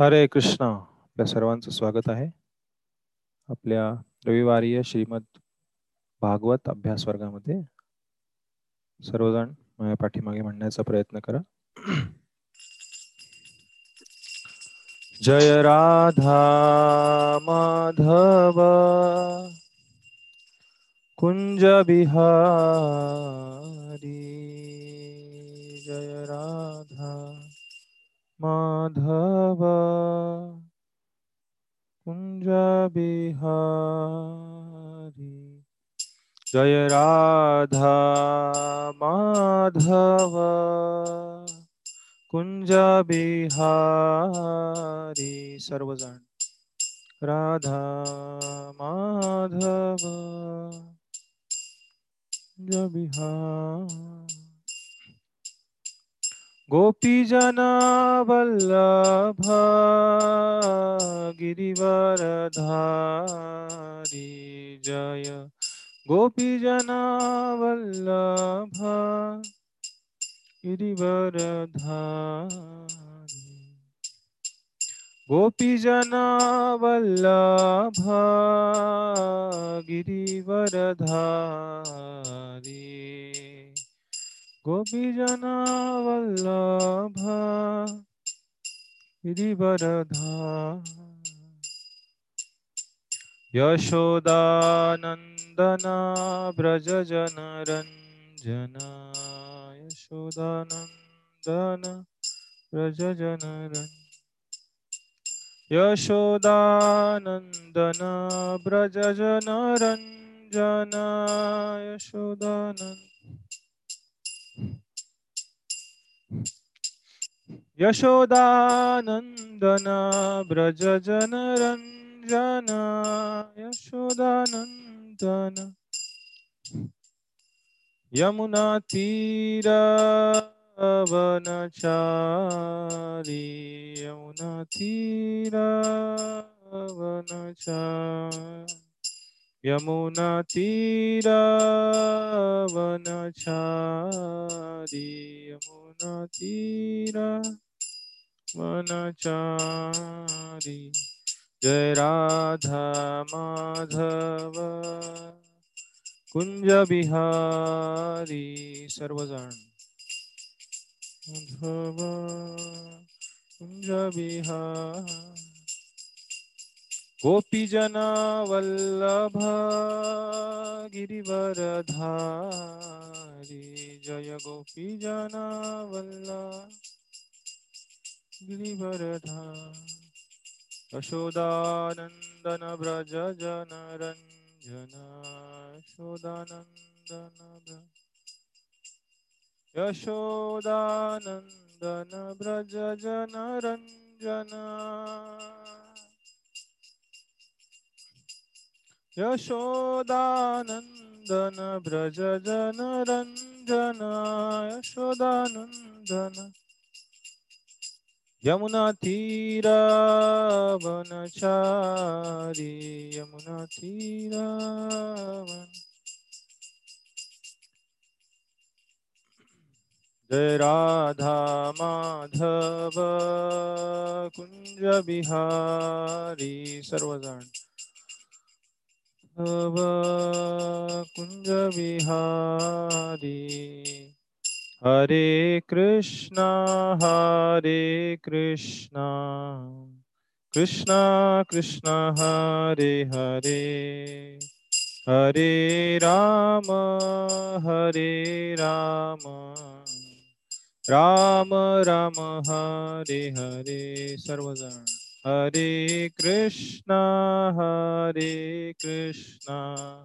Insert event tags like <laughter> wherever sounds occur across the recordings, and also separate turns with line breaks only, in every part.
हरे कृष्णा. आपल्या सर्वांचं स्वागत आहे. आपल्या रविवारीय श्रीमद भागवत अभ्यास वर्गामध्ये सर्वजण माझ्या पाठीमागे म्हणण्याचा प्रयत्न करा. जय राधा माधव. कुंज बिहारी. जय राधा माधव कुंज बिहारी जय राधा माधव कुंज बिहारी सर्वजण। राधा माधव। कुंज गोपीजना वल्लभा गिरिवरधारी जय। गोपीजना वल्लभा गिरिवरधारी गोपीजना वल्लभा गिरिवरधारी गोपीजना वल्लभ गिरिवरधा यशोदानन्दना व्रज जनरञ्जन यशोदानन्दन व्रज जनरञ्जन यशोदानन्दन व्रज जनरञ्जन यशोदानन्द यशोदानन्दन व्रज जनरञ्जन यशोदानन्दन यमुनातीरवनचारी यमुनातीरवनचारी यमुनातीरवनचारी यमुनातीरा मनचारी। जय राधा माधव। कुंज बिहारी सर्वजण। माधव कुंज बिहार। गोपीजना वल्लभ गिरिवरधारी। जय गोपीजना वल्लभ गिरिवरधा यशोदानन्दन व्रज जनरञ्जन यशोदानन्दन यशोदानन्दन व्रज जनरञ्जन। यशोदानन्दन व्रज जनरञ्जन। यशोदानन्दन यमुना तीरावन छारी यमुना तीरावन। जय राधा माधव कुंज बिहारी सर्वजण। कुंज बिहारी। हरे कृष्णा हरे कृष्णा। कृष्णा कृष्ण हरे हरे। हरे राम हरे राम। राम राम हरे हरे। सर्वजण। हरे कृष्ण हरे Krishna.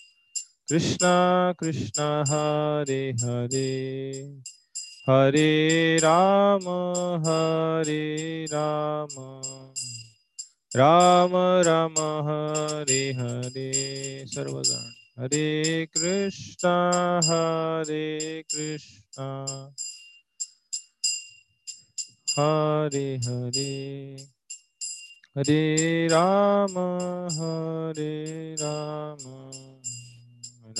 Krishna Krishna Hare Hare Hare Rama Hare Rama Rama Rama Hare Hare सर्वजण Hare Krishna Hare Krishna Hare Hare Hare Rama Hare Rama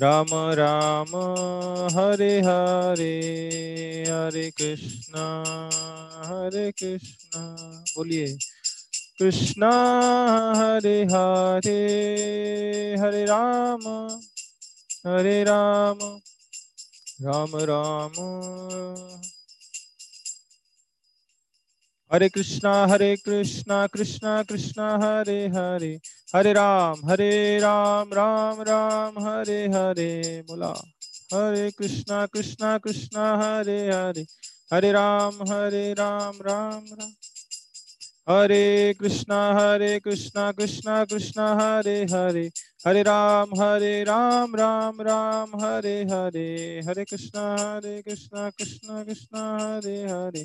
Rama Rama Hare Hare Hare Krishna Hare Krishna बोलिए Krishna Hare Hare Hare Rama Hare Rama Rama Rama हरे कृष्णा हरे कृष्णा कृष्णा कृष्णा हरे हरे हरे राम हरे राम राम राम हरे हरे मुला हरे कृष्णा कृष्णा कृष्णा हरे हरे हरे राम हरे राम राम राम। हरे कृष्णा हरे कृष्णा कृष्णा कृष्णा हरे हरे हरे राम हरे राम राम राम हरे हरे हरे कृष्णा हरे कृष्णा कृष्णा कृष्णा हरे हरे।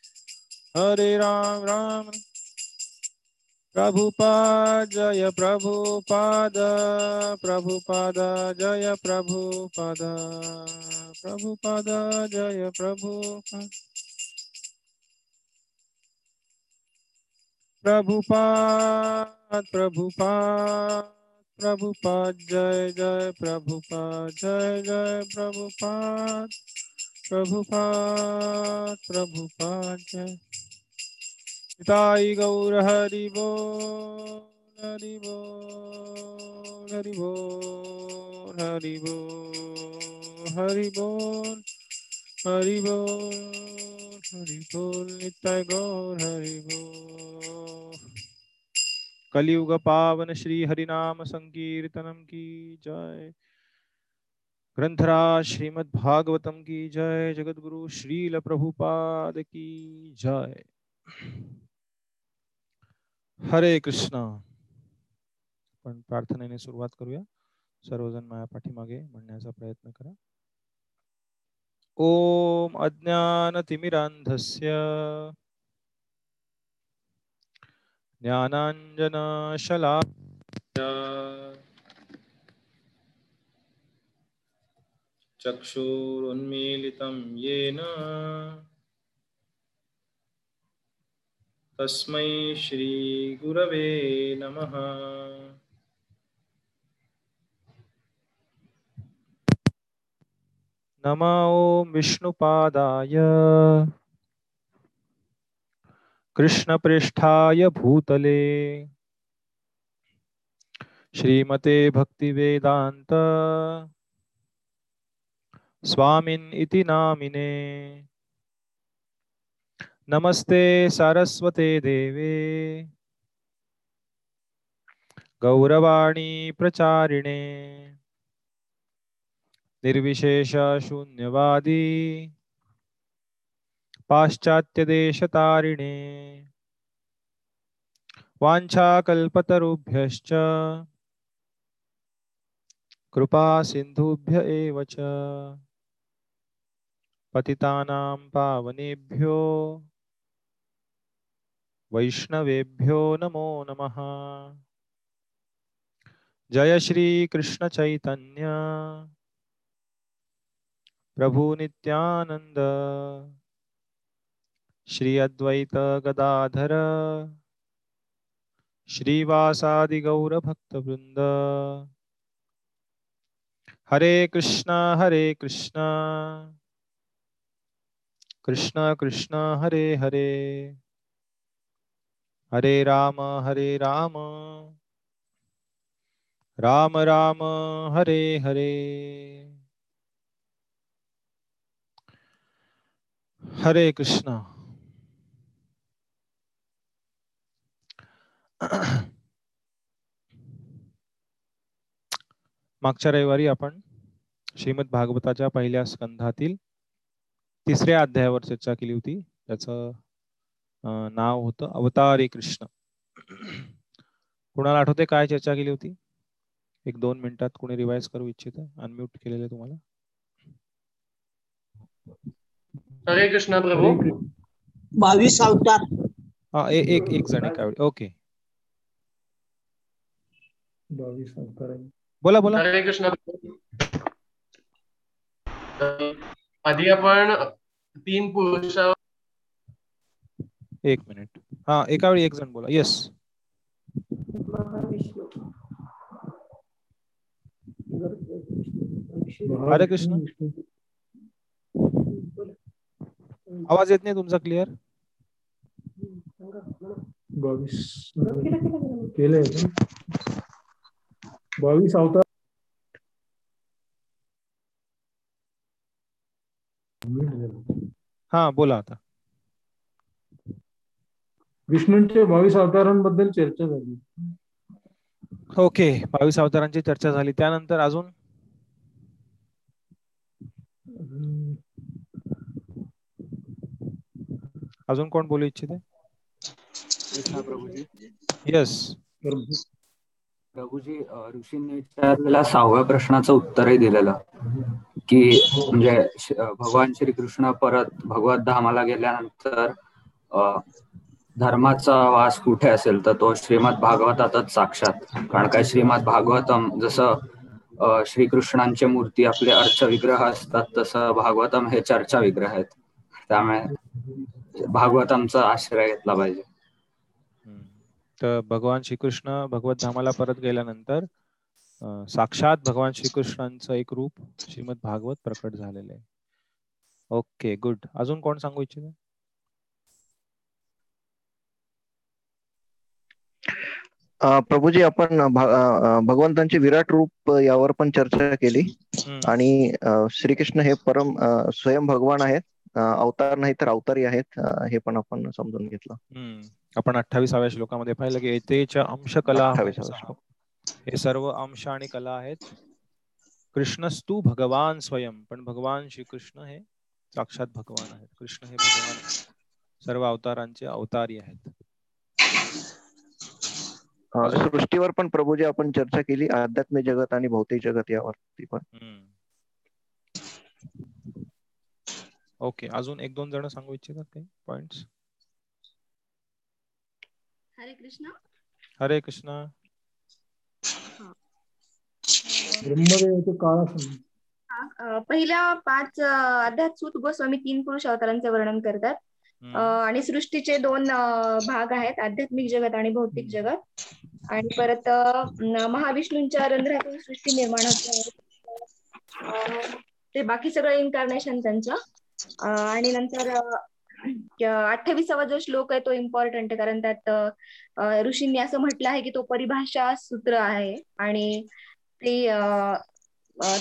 हरे राम राम प्रभुपाद जय प्रभुपाद प्रभुपाद जय प्रभुपाद प्रभुपाद जय प्रभुपाद प्रभुपाद प्रभुपाद प्रभुपाद जय जय प्रभुपाद जय जय प्रभुपाद प्रभुपाद प्रभुपाद जय पिताय गौर हरि बोल हरि बोल हरि बोल हरि बोल हरि बोल हरि बोल हरि बोल, नित्य गौर हरि बोल। कलयुग पावन श्री हरिनाम संकीर्तनम की जय। ग्रंथराज श्रीमद् भागवतम की जय। जगत गुरु श्रील प्रभुपाद की जय। हरे कृष्णा. पण प्रार्थनेने सुरुवात करूया. सर्वजण माया पाठीमागे म्हणण्याचा प्रयत्न करा. ओम अज्ञानतिमिरान्धस्य. ज्ञानाञ्जनशला चक्षुरुन्मीलितं येन. तस्मै श्रीगुरवे नमः। नम ॐ विष्णुपादाय। कृष्णप्रेष्ठाय भूतले। श्रीमते भक्तिवेदान्त। स्वामिन् इति नामिने। नमस्ते सारस्वते देवे। गौरवाणी प्रचारिणे। निर्विशेष शून्यवादी। पाश्चात्यदेशतारिणे वाञ्छाकल्पतरुभ्यश्च। कृपा सिन्धुभ्य एव च। पतितानां पावनेभ्यो। वैष्णवेभ्यो नमो नमः। जय श्री कृष्ण चैतन्य। प्रभु नित्यानंद श्री अद्वैत गदाधर। श्रीवासादि गौर भक्तवृंद हरे कृष्णा हरे कृष्णा। कृष्ण कृष्ण हरे हरे। हरे राम हरे राम. राम राम हरे हरे. हरे कृष्णा. मागच्या रविवारी आपण श्रीमद भागवताच्या पहिल्या स्कंधातील तिसऱ्या अध्यायावर चर्चा केली होती. त्याचं नाव होतं अवतारे कृष्ण. कुणाला आठवते काय चर्चा केली होती? एक दोन मिनिटात कोणी रिवाइज करू इच्छित अनम्यूट केलेले तुम्हाला?
हरे कृष्ण प्रभू.
बावीस अवतार.
हा एक एक जण एका वेळी. ओके
बावीस अवतार
बोला बोला.
हरे कृष्ण आधी आपण तीन पुरुष
एक मिनिट। हाँ एका वेळी एक जण बोला। येस हरे कृष्ण। आवाज़ येत नाही तुमचा क्लिअर
बावीस केलंय बावीस अवतार.
हा बोला आता।
विष्णूंच्या बावीस अवतारांबद्दल चर्चा झाली.
ओके बावीस अवतारांची चर्चा झाली. त्यानंतर अजून? अजून कोण बोलू इच्छिते?
प्रभूजी
येस
प्रभूजी ऋषींनी विचारलेल्या सहाव्या प्रश्नाचं उत्तरही दिलेलं. की म्हणजे भगवान श्रीकृष्ण परत भगवत धामाला गेल्यानंतर अ, धर्माचा वास कुठे असेल तर तो श्रीमद भागवतातच साक्षात. कारण काय श्रीमद भागवतम जसं श्रीकृष्णांची श्रीकृष्णांचे मूर्ती आपले अर्च विग्रह असतात तसं भागवतम हे चर्चा विग्रह आहेत. त्यामुळे भागवतमचा आश्रय घेतला पाहिजे.
तर भगवान श्रीकृष्ण भगवत धामाला परत गेल्यानंतर साक्षात भगवान श्रीकृष्णांचं एक रूप श्रीमद भागवत प्रकट झालेलं आहे. Okay good. अजून कोण सांगू इच्छित?
प्रभूजी आपण भगवंतांचे विराट रूप यावर पण चर्चा केली आणि श्रीकृष्ण हे परम स्वयं भगवान आहेत अवतार नाही तर अवतारी आहेत हे पण आपण समजून घेतलं.
आपण अठ्ठावीसाव्या श्लोकामध्ये पाहिलं की येतेच्या अंश कला
28 वा
मनसः. हे सर्व अंश आणि कला आहेत कृष्णस्तू भगवान स्वयं पण भगवान श्रीकृष्ण हे साक्षात भगवान आहेत कृष्ण हे भगवान. सर्व अवतारांचे अवतारी आहेत?
सृष्टीवर पण प्रभूजी आपण चर्चा केली आध्यात्मिक जगत आणि भौतिक जगत यावरती पण.
ओके अजून एक दोन जण सांगू इच्छितात काही पॉइंट्स
हरे कृष्ण.
हरे कृष्णा.
ब्रह्मदेवाचे काळ
पहिल्या पाच अ, अध्यात सूत गोस्वामी तीन पुरुष अवतारांचे वर्णन करतात. आणि सृष्टीचे दोन भाग आहेत आध्यात्मिक जगत आणि भौतिक जगत. आणि परत महाविष्णूंच्या रंध्रातून सृष्टी निर्माण होते. ते बाकी सगळं इन्कार्नेशन त्यांचं. आणि नंतर अठ्ठावीसावा जो श्लोक आहे तो इम्पॉर्टंट आहे कारण त्यात ऋषींनी असं म्हटलं आहे की तो परिभाषा सूत्र आहे. आणि ते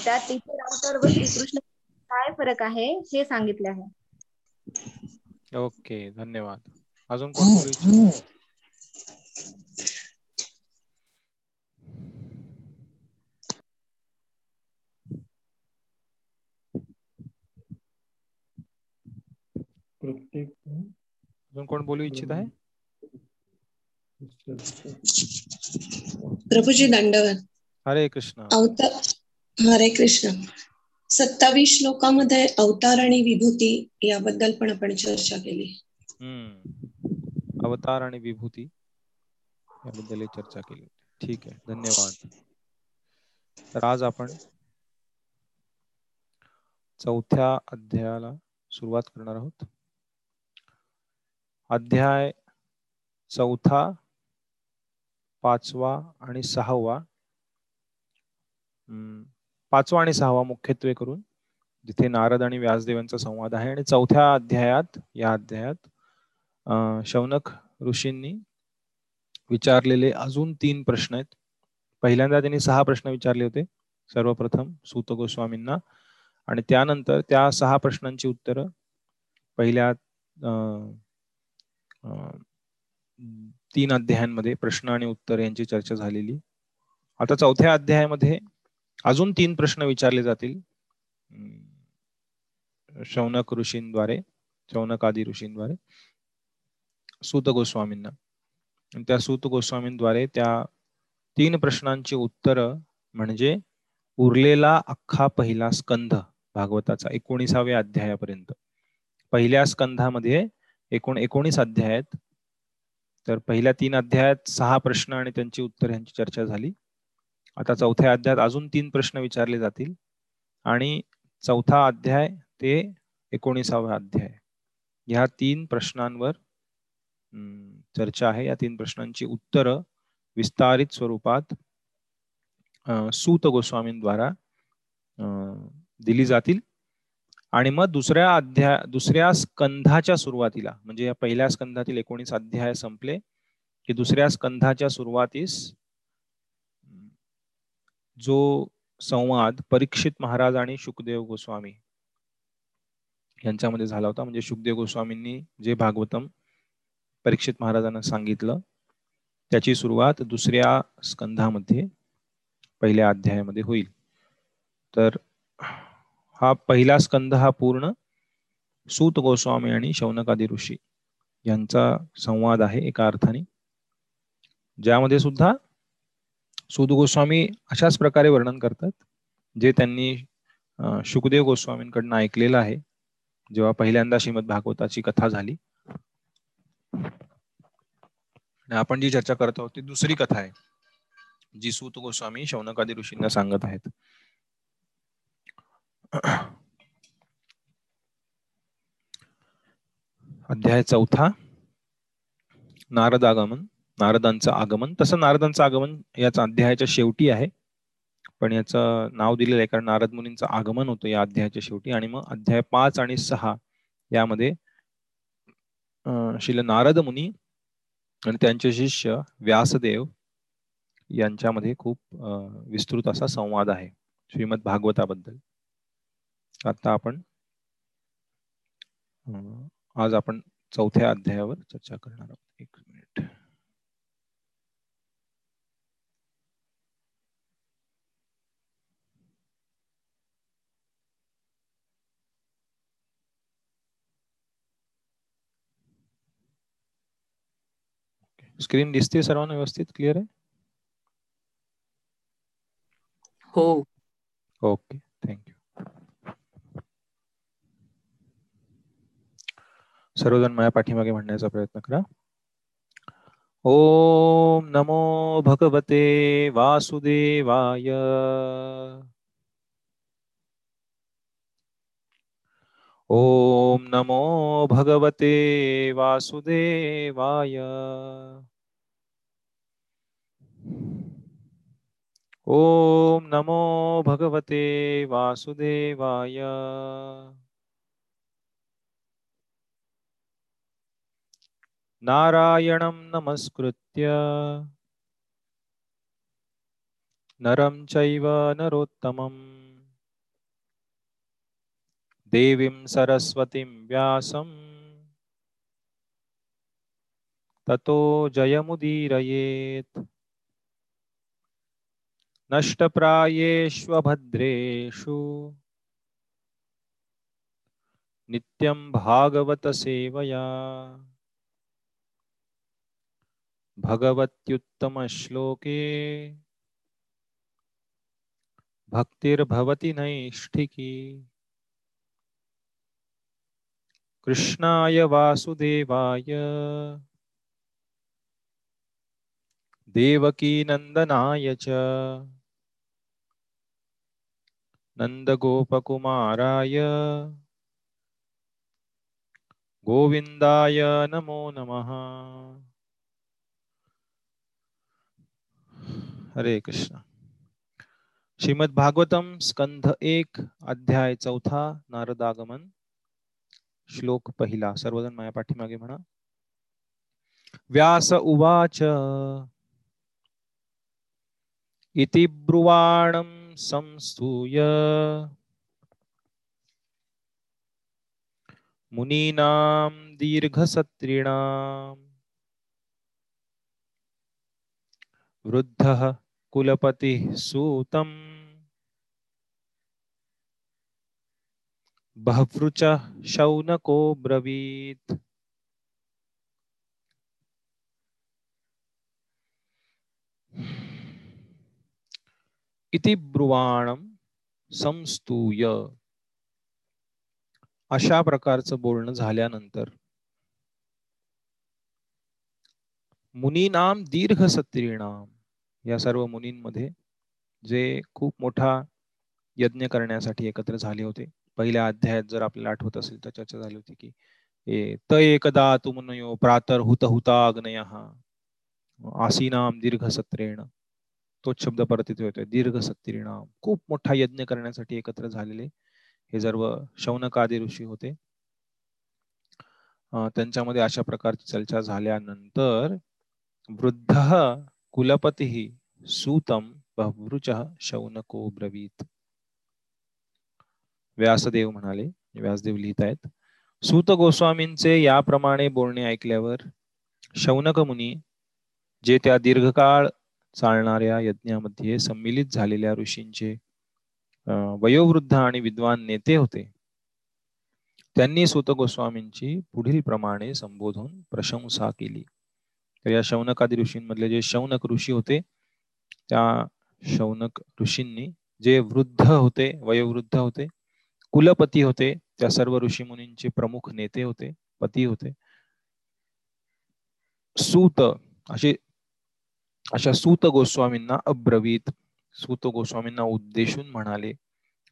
त्यात इतर अवतार व श्रीकृष्ण काय फरक आहे हे सांगितले आहे.
ओके धन्यवाद। अजून कोण बोलू
प्रत्येक
अजून कोण बोलू इच्छित आहे?
प्रभूजी दंडवत
हरे कृष्ण।
अवतार हरे कृष्ण। सत्तावीस श्लोकामध्ये अवतार आणि विभूती याबद्दल पण आपण चर्चा केली.
हम्म. अवतार आणि विभूती याबद्दल चर्चा केली. ठीक आहे. धन्यवाद. तर आज आपण चौथ्या अध्यायाला सुरुवात करणार आहोत. अध्याय चौथा पाचवा आणि सहावा. पाचवा आणि सहावा मुख्यत्वे करून जिथे नारद आणि व्यासदेवांचा संवाद आहे. आणि चौथ्या अध्यायात या अध्यायात शौनक ऋषींनी विचारलेले अजून तीन प्रश्न आहेत. पहिल्यांदा त्यांनी सहा प्रश्न विचारले होते सर्वप्रथम सूत गोस्वामींना. आणि त्यानंतर त्या सहा प्रश्नांची उत्तरं पहिल्या तीन अध्यायांमध्ये प्रश्न आणि उत्तर यांची चर्चा झालेली. आता चौथ्या अध्यायामध्ये अजून तीन प्रश्न विचारले जातील. शौनक ऋषींद्वारे शौनक आदी ऋषींद्वारे सूत गोस्वामींना. त्या सूत गोस्वामींद्वारे त्या तीन प्रश्नांची उत्तर म्हणजे उरलेला अख्खा पहिला स्कंध भागवताचा एकोणीसाव्या अध्यायापर्यंत. पहिल्या स्कंधामध्ये एकूण एकोणीस अध्याय आहेत. तर पहिल्या तीन अध्यायात सहा प्रश्न आणि त्यांची उत्तर यांची चर्चा झाली. आता चौथ्या अध्यायात अजून तीन प्रश्न विचारले जातील. आणि चौथा अध्याय ते एकोणीसावा अध्याय. ह्या तीन प्रश्नांवर चर्चा आहे. या तीन प्रश्नांची उत्तरं विस्तारित स्वरूपात सूत गोस्वामींद्वारा दिली जातील. आणि मग दुसऱ्या अध्याय दुसऱ्या स्कंधाच्या सुरुवातीला म्हणजे या पहिल्या स्कंधातील एकोणीस अध्याय संपले की दुसऱ्या स्कंधाच्या सुरुवातीस जो संवाद परीक्षित महाराज आणि शुकदेव गोस्वामी यांच्यामध्ये झाला होता. म्हणजे शुकदेव गोस्वामींनी जे भागवतम परीक्षित महाराजांना सांगितलं त्याची सुरुवात दुसऱ्या स्कंधामध्ये पहिल्या अध्यायामध्ये होईल. तर हा पहिला स्कंध हा पूर्ण सूत गोस्वामी आणि शौनकादी ऋषी यांचा संवाद आहे एका अर्थाने. ज्यामध्ये सुद्धा सुद गोस्वामी अशाच प्रकारे वर्णन करतात जे त्यांनी शुकदेव गोस्वामींकडनं ऐकलेलं आहे जेव्हा पहिल्यांदा श्रीमद भागवताची कथा झाली. आपण जी चर्चा करत आहोत ती दुसरी कथा आहे जी सूत गोस्वामी शौनकादी ऋषींना सांगत आहेत. अध्याय चौथा नारद आगमन नारदांचं आगमन. तसं नारदांचं आगमन याचा अध्यायाच्या शेवटी आहे. पण याचं नाव दिलेलं आहे कारण नारद मुनींचं आगमन होतं या अध्यायाच्या शेवटी. आणि मग अध्याय पाच आणि सहा यामध्ये शिल नारद मुनी आणि त्यांचे शिष्य व्यासदेव यांच्यामध्ये खूप विस्तृत असा संवाद आहे श्रीमद भागवताबद्दल. आता आपण आज आपण चौथ्या अध्यायावर चर्चा करणार आहोत. एक स्क्रीन दिसते सर्वांना व्यवस्थित क्लिअर आहे
हो।
ओके थँक्यू सर्वजण माझ्या पाठीमागे म्हणण्याचा प्रयत्न करा. ओम नमो भगवते वासुदेवाय. ओम नमो भगवते वासुदेवाय. ओम नमो भगवते वासुदेवाय। नारायणं नमस्कृत्य। नरं चैव नरोत्तमम्। देवीं सरस्वतीं व्यासम्। ततो जयमुदीरयेत्। नष्टप्रायेष्वभद्रेषु। नित्यं भागवतसेवया। भगवत्युत्तमश्लोके। भक्तिर्भवति नैष्ठिकी। कृष्णाय वासुदेवाय। देवकीनन्दनाय च। नन्दगोपकुमाराय। गोविन्दाय नमो नमः। हरे कृष्ण। श्रीमद भागवतम स्कंध एक अध्याय चौथा नारदागमन। श्लोक पहिला सर्वजण माझ्या पाठीमागे म्हणा। व्यास उवाच। इति ब्रुवाणं संस्तूय। मुनीनां दीर्घसत्रिणां वृद्धः कुलपतिः सूतम्। बह्वृचः शौनको ब्रवीत् इति ब्रुवाणम संस्तूय. अशा प्रकारचं बोलणं झाल्यानंतर मुनीनाम दीर्घ सत्रीणाम या सर्व मुनींमध्ये जे खूप मोठा यज्ञ करण्यासाठी एकत्र झाले होते. पहिल्या अध्यायात जर आपल्याला आठवत असेल तर चर्चा झाली होती की ए त एकदा तुमनयो प्रातर हुत हुता अग्नय आसीनाम दीर्घ सत्रेण तोच शब्द परत इथे होतोय दीर्घ सत्तीरिणाम खूप मोठा यज्ञ करण्यासाठी एकत्र झालेले हे सर्व शौनकादी ऋषी होते. त्यांच्यामध्ये अशा प्रकारची चर्चा झाल्यानंतर वृद्ध कुलपती सूतम बहुरुच शौनको ब्रवीत. व्यासदेव म्हणाले म्हणजे व्यासदेव लिहित आहेत. सूत गोस्वामींचे याप्रमाणे बोलणे ऐकल्यावर शौनक मुनी जे त्या दीर्घकाळ चालणाऱ्या यज्ञामध्ये सम्मिलित झालेल्या ऋषींचे वयोवृद्ध आणि विद्वान नेते होते. त्यांनी सुत गोस्वामींची पुढील प्रमाणे संबोधून प्रशंसा केली. तर या शौनकादी ऋषींमधले जे शौनक ऋषी होते त्या शौनक ऋषींनी जे वृद्ध होते वयोवृद्ध होते कुलपती होते त्या सर्व ऋषी मुनींचे प्रमुख नेते होते पती होते. सूत असे अशा सूत गोस्वामींना अब्रवीत सूत गोस्वामींना उद्देशून म्हणाले.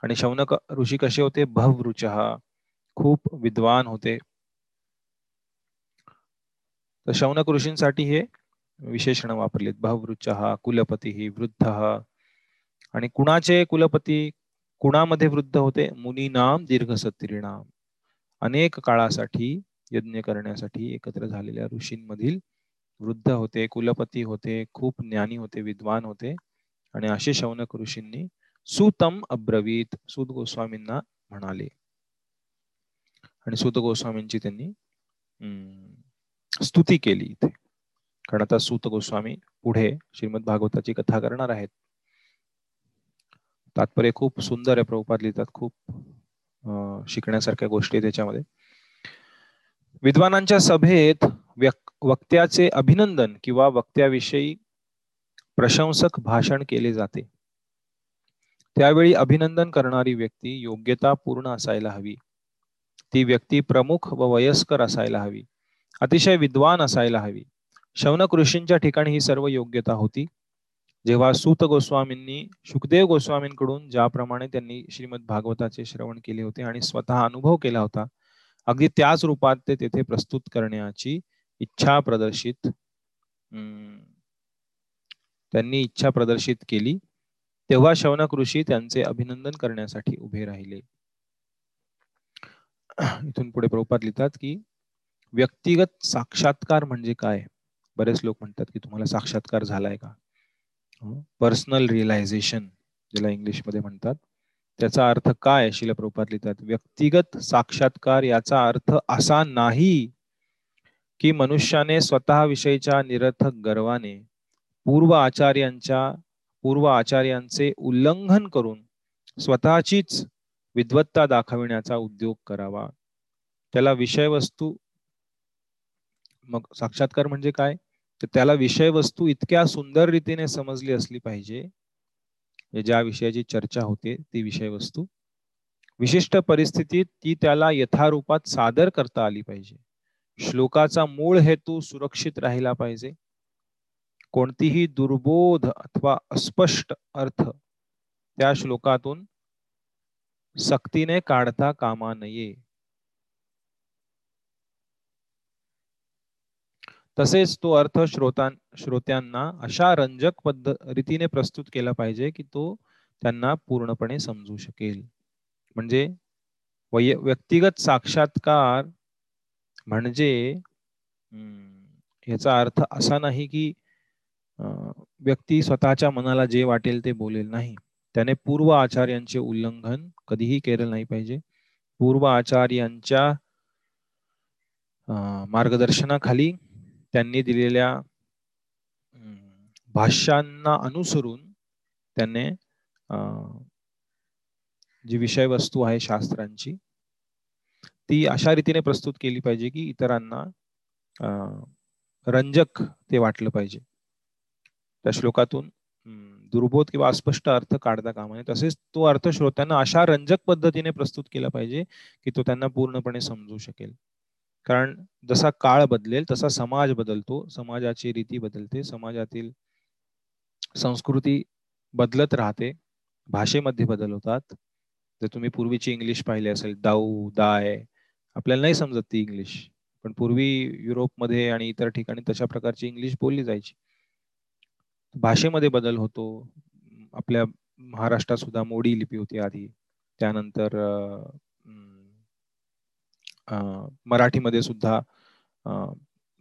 आणि शौनक ऋषी कसे होते? भवृच खूप विद्वान होते. तर शौनक ऋषींसाठी हे विशेषण वापरलेत. भवृच कुलपती वृद्ध. आणि कुणाचे कुलपती? कुणामध्ये वृद्ध होते? मुनीनाम दीर्घसत्रीणाम अनेक काळासाठी यज्ञ करण्यासाठी एकत्र झालेल्या ऋषींमधील वृद्ध होते कुलपती होते खूप ज्ञानी होते विद्वान होते. आणि असे शौनक ऋषींनी सुतम अब्रवीत सुत गोस्वामींना म्हणाले. आणि सुत गोस्वामींची त्यांनी स्तुती केली इथे. कारण आता सुत गोस्वामी पुढे श्रीमद भागवताची कथा करणार आहेत. तात्पर्य खूप सुंदर आहे प्रभुपाद लिहितात खूप शिकण्यासारख्या गोष्टी त्याच्यामध्ये. विद्वानांच्या सभेत वक्त्याचे अभिनंदन किंवा वक्त्याविषयी प्रशंसक भाषण केले जाते. त्यावेळी अभिनंदन करणारी व्यक्ती योग्यता पूर्ण असायला हवी. ती व्यक्ती प्रमुख व वयस्कर असायला हवी. अतिशय विद्वान असायला हवी. शौनक ऋषींच्या ठिकाणी ही सर्व योग्यता होती. जेव्हा सूत गोस्वामींनी सुखदेव गोस्वामींकडून ज्याप्रमाणे त्यांनी श्रीमद भागवताचे श्रवण केले होते आणि स्वतः अनुभव केला होता अगदी त्याच रूपात ते तेथे प्रस्तुत करण्याची इच्छा प्रदर्शित. त्यांनी इच्छा प्रदर्शित केली. तेव्हा शौनक ऋषी त्यांचे अभिनंदन करण्यासाठी उभे राहिले. इथून पुढे प्रभुपात लिहितात की व्यक्तिगत साक्षात्कार म्हणजे काय? बरेच लोक म्हणतात की तुम्हाला साक्षात्कार झालाय का? पर्सनल रिअलायझेशन ज्याला इंग्लिशमध्ये म्हणतात. त्याचा अर्थ काय? शिलप्रभुपात लिहितात. व्यक्तिगत साक्षात्कार याचा अर्थ असा नाही की मनुष्याने स्वतःविषयीच्या निरर्थक गर्वाने पूर्व आचार्यांच्या पूर्व आचार्यांचे उल्लंघन करून स्वतःचीच विद्वत्ता दाखविण्याचा उद्योग करावा. त्याला विषयवस्तू मग साक्षात्कार म्हणजे काय? तर त्याला विषय वस्तू इतक्या सुंदर रीतीने समजली असली पाहिजे. ज्या विषयाची चर्चा होते ती विषय वस्तू विशिष्ट परिस्थितीत ती त्याला यथारूपात सादर करता आली पाहिजे. श्लोकाचा मूळ हेतू सुरक्षित राहिला पाहिजे. कोणतीही दुर्बोध अथवा अस्पष्ट अर्थ त्या श्लोकातून सक्तीने काढता कामा नये. तसेच तो अर्थ श्रोतां श्रोत्यांना अशा रंजक पद्ध रीतीने प्रस्तुत केला पाहिजे की तो त्यांना पूर्णपणे समजू शकेल. म्हणजे वै व्यक्तिगत साक्षात्कार म्हणजे याचा अर्थ असा नाही की व्यक्ती स्वतःच्या मनाला जे वाटेल ते बोलेल नाही. त्याने पूर्व आचार्यांचे उल्लंघन कधीही केलं नाही पाहिजे. पूर्व आचार्यांच्या मार्गदर्शनाखाली त्यांनी दिलेल्या भाष्यांना अनुसरून त्याने जी विषय वस्तू आहे शास्त्रांची ती अशा रीतीने प्रस्तुत केली पाहिजे की इतरांना रंजक ते वाटलं पाहिजे. त्या श्लोकातून दुर्बोध किंवा अस्पष्ट अर्थ काढता कामा नये. तसेच तो अर्थ श्रोत्यांना अशा रंजक पद्धतीने प्रस्तुत केला पाहिजे की तो त्यांना पूर्णपणे समजू शकेल. कारण जसा काळ बदलेल तसा समाज बदलतो. समाजाची रीती बदलते. समाजातील संस्कृती बदलत राहते. भाषेमध्ये बदल होतात. जर तुम्ही पूर्वीची इंग्लिश पाहिली असेल दाऊ दाय आपल्याला नाही समजत ती इंग्लिश पण पूर्वी युरोपमध्ये आणि इतर ठिकाणी तशा प्रकारची इंग्लिश बोलली जायची. भाषेमध्ये बदल होतो. आपल्या महाराष्ट्रात सुद्धा मोडी लिपी होती आधी. त्यानंतर मराठीमध्ये सुद्धा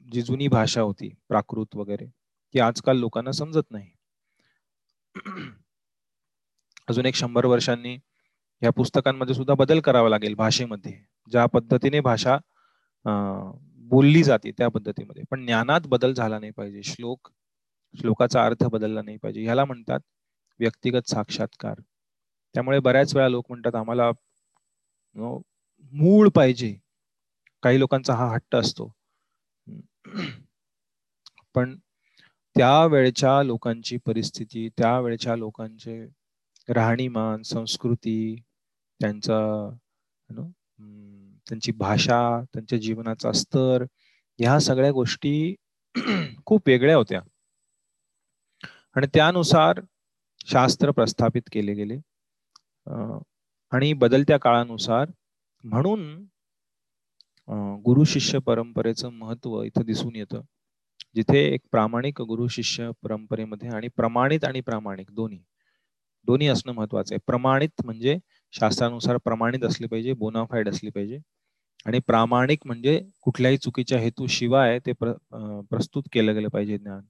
जी जुनी भाषा होती प्राकृत वगैरे ती आजकाल लोकांना समजत नाही. अजून एक शंभर वर्षांनी या पुस्तकांमध्ये सुद्धा बदल करावा लागेल भाषेमध्ये. ज्या पद्धतीने भाषा बोलली जाते त्या पद्धतीमध्ये. पण ज्ञानात बदल झाला नाही पाहिजे. श्लोक श्लोकाचा अर्थ बदलला नाही पाहिजे. ह्याला म्हणतात व्यक्तिगत साक्षात्कार. त्यामुळे बऱ्याच वेळा लोक म्हणतात आम्हाला मूळ पाहिजे. काही लोकांचा हा हट्ट असतो. पण त्या वेळच्या लोकांची परिस्थिती त्या वेळच्या लोकांचे राहणीमान संस्कृती त्यांचा त्यांची भाषा त्यांच्या जीवनाचा स्तर ह्या सगळ्या गोष्टी <clears throat> खूप वेगळ्या होत्या. आणि त्यानुसार शास्त्र प्रस्थापित केले गेले. आणि बदलत्या काळानुसार म्हणून गुरु शिष्य परंपरेचं महत्त्व इथं दिसून येतं. जिथे एक प्रामाणिक गुरु शिष्य परंपरेमध्ये आणि प्रमाणित आणि प्रामाणिक दोन्ही दोन्ही असणं महत्वाचं आहे. प्रमाणित म्हणजे शास्त्रानुसार प्रमाणित असले पाहिजे बोनाफाईड असली पाहिजे. आणि प्रामाणिक म्हणजे कुठल्याही चुकीच्या हेतू शिवाय ते प्र, प्रस्तुत केलं गेलं पाहिजे ज्ञान.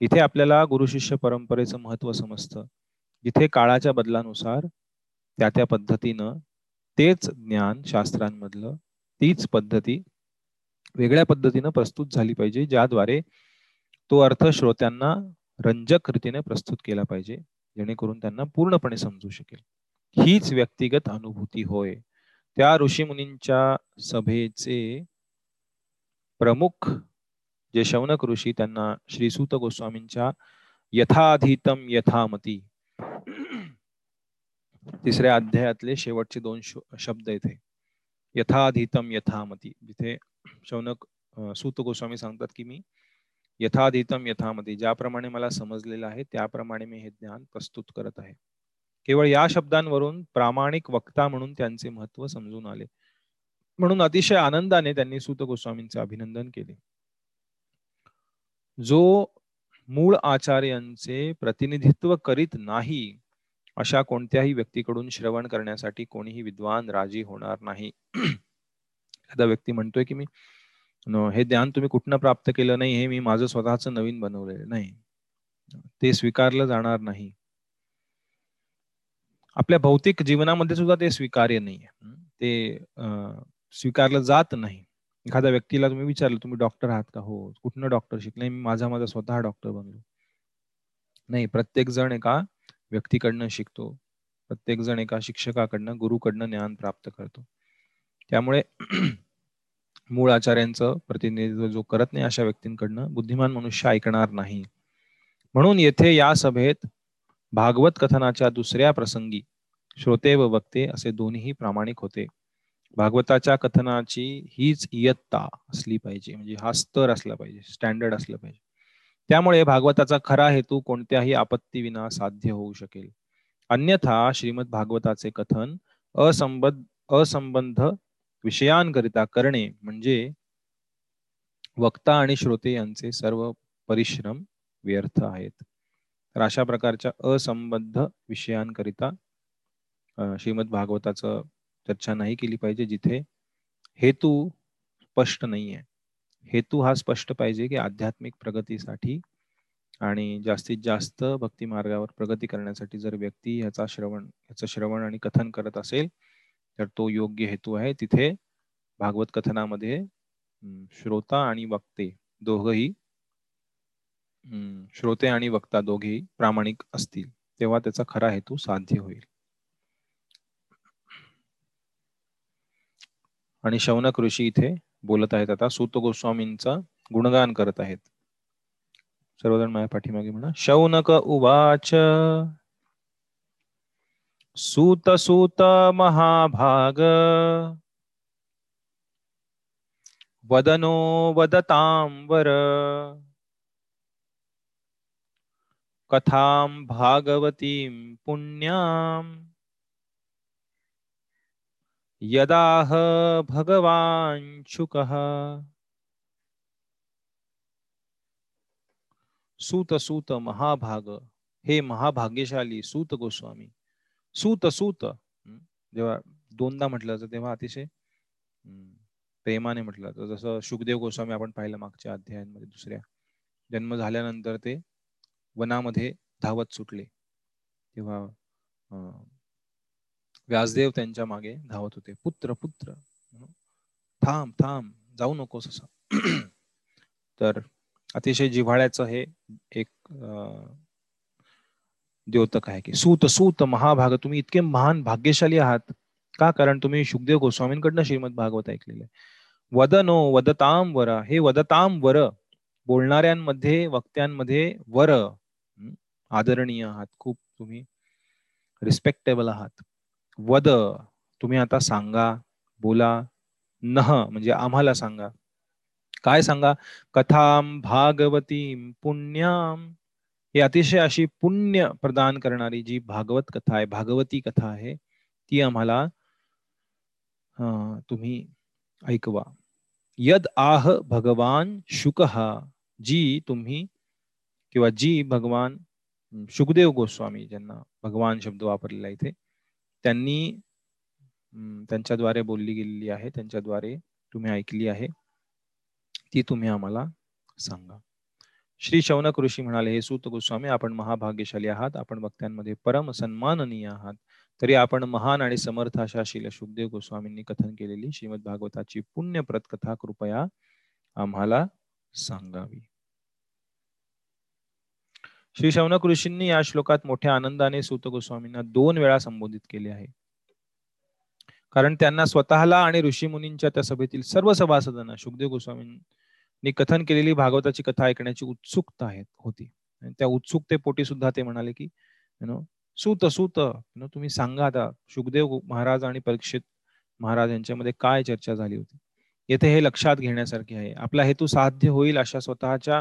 इथे आपल्याला गुरु शिष्य परंपरेचं महत्त्व समजतं. जिथे काळाच्या बदलानुसार त्या त्या पद्धतीनं तेच ज्ञान शास्त्रांमधलं तीच पद्धती वेगळ्या पद्धतीनं प्रस्तुत झाली पाहिजे ज्याद्वारे तो अर्थ श्रोत्यांना रंजक रीतीने प्रस्तुत केला पाहिजे जेणेकरून त्यांना पूर्णपणे समजू शकेल. हीच व्यक्तिगत अनुभूती होय. त्या ऋषीमुनींच्या सभेचे प्रमुख जे शौनक ऋषी त्यांना श्रीसूत गोस्वामींच्या यथाधीतम यथामती तिसऱ्या अध्यायातले शेवटचे दोन शब्द येथे यथाधीतम यथामती. जिथे शौनक सूत गोस्वामी सांगतात की मी यथाधीतम यथामती. ज्याप्रमाणे मला समजलेलं आहे त्याप्रमाणे मी हे ज्ञान प्रस्तुत करत आहे. केवळ या शब्दांवरून प्रामाणिक वक्ता म्हणून त्यांचे महत्त्व समजून आले. म्हणून अतिशय आनंदाने त्यांनी सुत गोस्वामींचे अभिनंदन केले. जो मूळ आचार्यांचे प्रतिनिधित्व करीत नाही अशा कोणत्याही व्यक्तीकडून श्रवण करण्यासाठी कोणीही विद्वान राजी होणार नाही. <clears throat> एखादा व्यक्ती म्हणतोय की मी हे ज्ञान तुम्ही कुठनं प्राप्त केलं नाही? हे मी माझं स्वतःच नवीन बनवलेलं नाही. ते स्वीकारलं जाणार नाही. आपल्या भौतिक जीवनामध्ये सुद्धा ते स्वीकार्य नाहीये. ते स्वीकारलं जात नाही. एखाद्या व्यक्तीला तुम्ही विचारलं तुम्ही डॉक्टर आहात का? हो कुठनं डॉक्टर शिकले? मी माझा माझा स्वतः डॉक्टर बनलो. नाही प्रत्येक जण एका व्यक्तीकडनं शिकतो. प्रत्येक जण एका शिक्षकाकडनं गुरुकडनं ज्ञान प्राप्त करतो. त्यामुळे <clears throat> मूळ आचार्यांचं प्रतिनिधित्व जो करत नाही अशा व्यक्तींकडनं बुद्धिमान मनुष्य ऐकणार नाही. म्हणून येथे या सभेत भागवत कथनाच्या दुसऱ्या प्रसंगी श्रोते व वक्ते असे दोन्ही प्रामाणिक होते. भागवताच्या कथनाची हीच इयत्ता असली पाहिजे म्हणजे हा स्तर असला पाहिजे स्टँडर्ड असलं पाहिजे. त्यामुळे भागवताचा खरा हेतू कोणत्याही आपत्ती विना साध्य होऊ शकेल. अन्यथा श्रीमद भागवताचे कथन असंबद्ध असंबंध विषयांकरिता करणे म्हणजे वक्ता आणि श्रोते यांचे सर्व परिश्रम व्यर्थ आहेत. तर अशा प्रकारच्या असंबद्ध विषयांकरिता श्रीमद भागवताचं चर्चा नाही केली पाहिजे जिथे हेतू स्पष्ट नाही आहे हेतू हा स्पष्ट पाहिजे की आध्यात्मिक प्रगतीसाठी आणि जास्तीत जास्त भक्ती मार्गावर प्रगती करण्यासाठी जर व्यक्ती ह्याचा श्रवण ह्याचं श्रवण आणि कथन करत असेल तर तो योग्य हेतू आहे. तिथे भागवत कथनामध्ये श्रोता आणि वक्ते दोघही श्रोते आणि वक्ता दोघेही प्रामाणिक असतील तेव्हा त्याचा खरा हेतू साध्य होईल. आणि शौनक ऋषी इथे बोलत आहेत आता सूत गोस्वामींचा गुणगान करत आहेत. सर्वजण माझ्या पाठीमागे म्हणा शौनक उवाच. सूत सूत महाभाग. वदनो वदतांबर. कथां भागवतीं पुण्याम्। यदाह भगवान शुकः। सूत सूत महाभाग। हे महाभाग्यशाली सूत गोस्वामी। सूत सूत। जेव्हा दोनदा म्हटलं जातं तेव्हा अतिशय प्रेमाने म्हटलं जातं. जसं सुखदेव गोस्वामी आपण पाहिलं मागच्या अध्यायांमध्ये दुसऱ्या. जन्म झाल्यानंतर ते वनामध्ये धावत सुटले. तेव्हा व्यासदेव त्यांच्या मागे धावत होते. पुत्र पुत्र. थांब थांब जाऊ नकोस असं. <clears throat> तर अतिशय जिव्हाळ्याचं हे एक द्योतक आहे की सूत सूत महाभाग तुम्ही इतके महान भाग्यशाली आहात. का? कारण तुम्ही शुकदेव गोस्वामींकडनं श्रीमद भागवत ऐकलेले वदनो वदताम वर. हे वदताम वर बोलणाऱ्यांमध्ये वक्त्यांमध्ये वर. आदरणीय आहात खूप तुम्ही रिस्पेक्टेबल आहात. वद तुम्ही आता सांगा बोला नह म्हणजे आम्हाला सांगा. काय सांगा? कथाम भागवती पुण्याम ही अतिशय अशी पुण्य प्रदान करणारी जी भागवत कथा आहे भागवती कथा आहे ती आम्हाला तुम्ही ऐकवा. यद आह भगवान शुक जी तुम्ही किंवा जी भगवान सुखदेव गोस्वामी ज्यांना भगवान शब्द वापरलेला इथे त्यांनी त्यांच्याद्वारे बोलली गेलेली आहे त्यांच्याद्वारे तुम्ही ऐकली आहे ती तुम्ही आम्हाला सांगा. श्री शौनक ऋषी म्हणाले हे सूत गोस्वामी आपण महाभाग्यशाली आहात आपण भक्त्यांमध्ये परम सन्माननीय आहात. तरी आपण महान आणि समर्थ अशा शिल सुखदेव गोस्वामींनी कथन केलेली श्रीमद भागवताची पुण्यप्रत कथा कृपया आम्हाला सांगावी. श्री शौनक ऋषींनी या श्लोकात मोठ्या आनंदाने सूत गोस्वामींना दोन वेळा संबोधित केले आहे. कारण त्यांना स्वतःला आणि ऋषी मुनींच्या त्या सभेतील सर्व सभासदांना सुखदेव गोस्वामींनी कथन केलेली भागवताची कथा ऐकण्याची उत्सुकता आहे होती. त्या उत्सुकतेपोटी सुद्धा ते म्हणाले की नो सूत सूत नो तुम्ही सांगा आता सुखदेव महाराज आणि परीक्षित महाराज यांच्यामध्ये काय चर्चा झाली होती? येथे हे लक्षात घेण्यासारखे आहे. आपला हेतू साध्य होईल अशा स्वतःच्या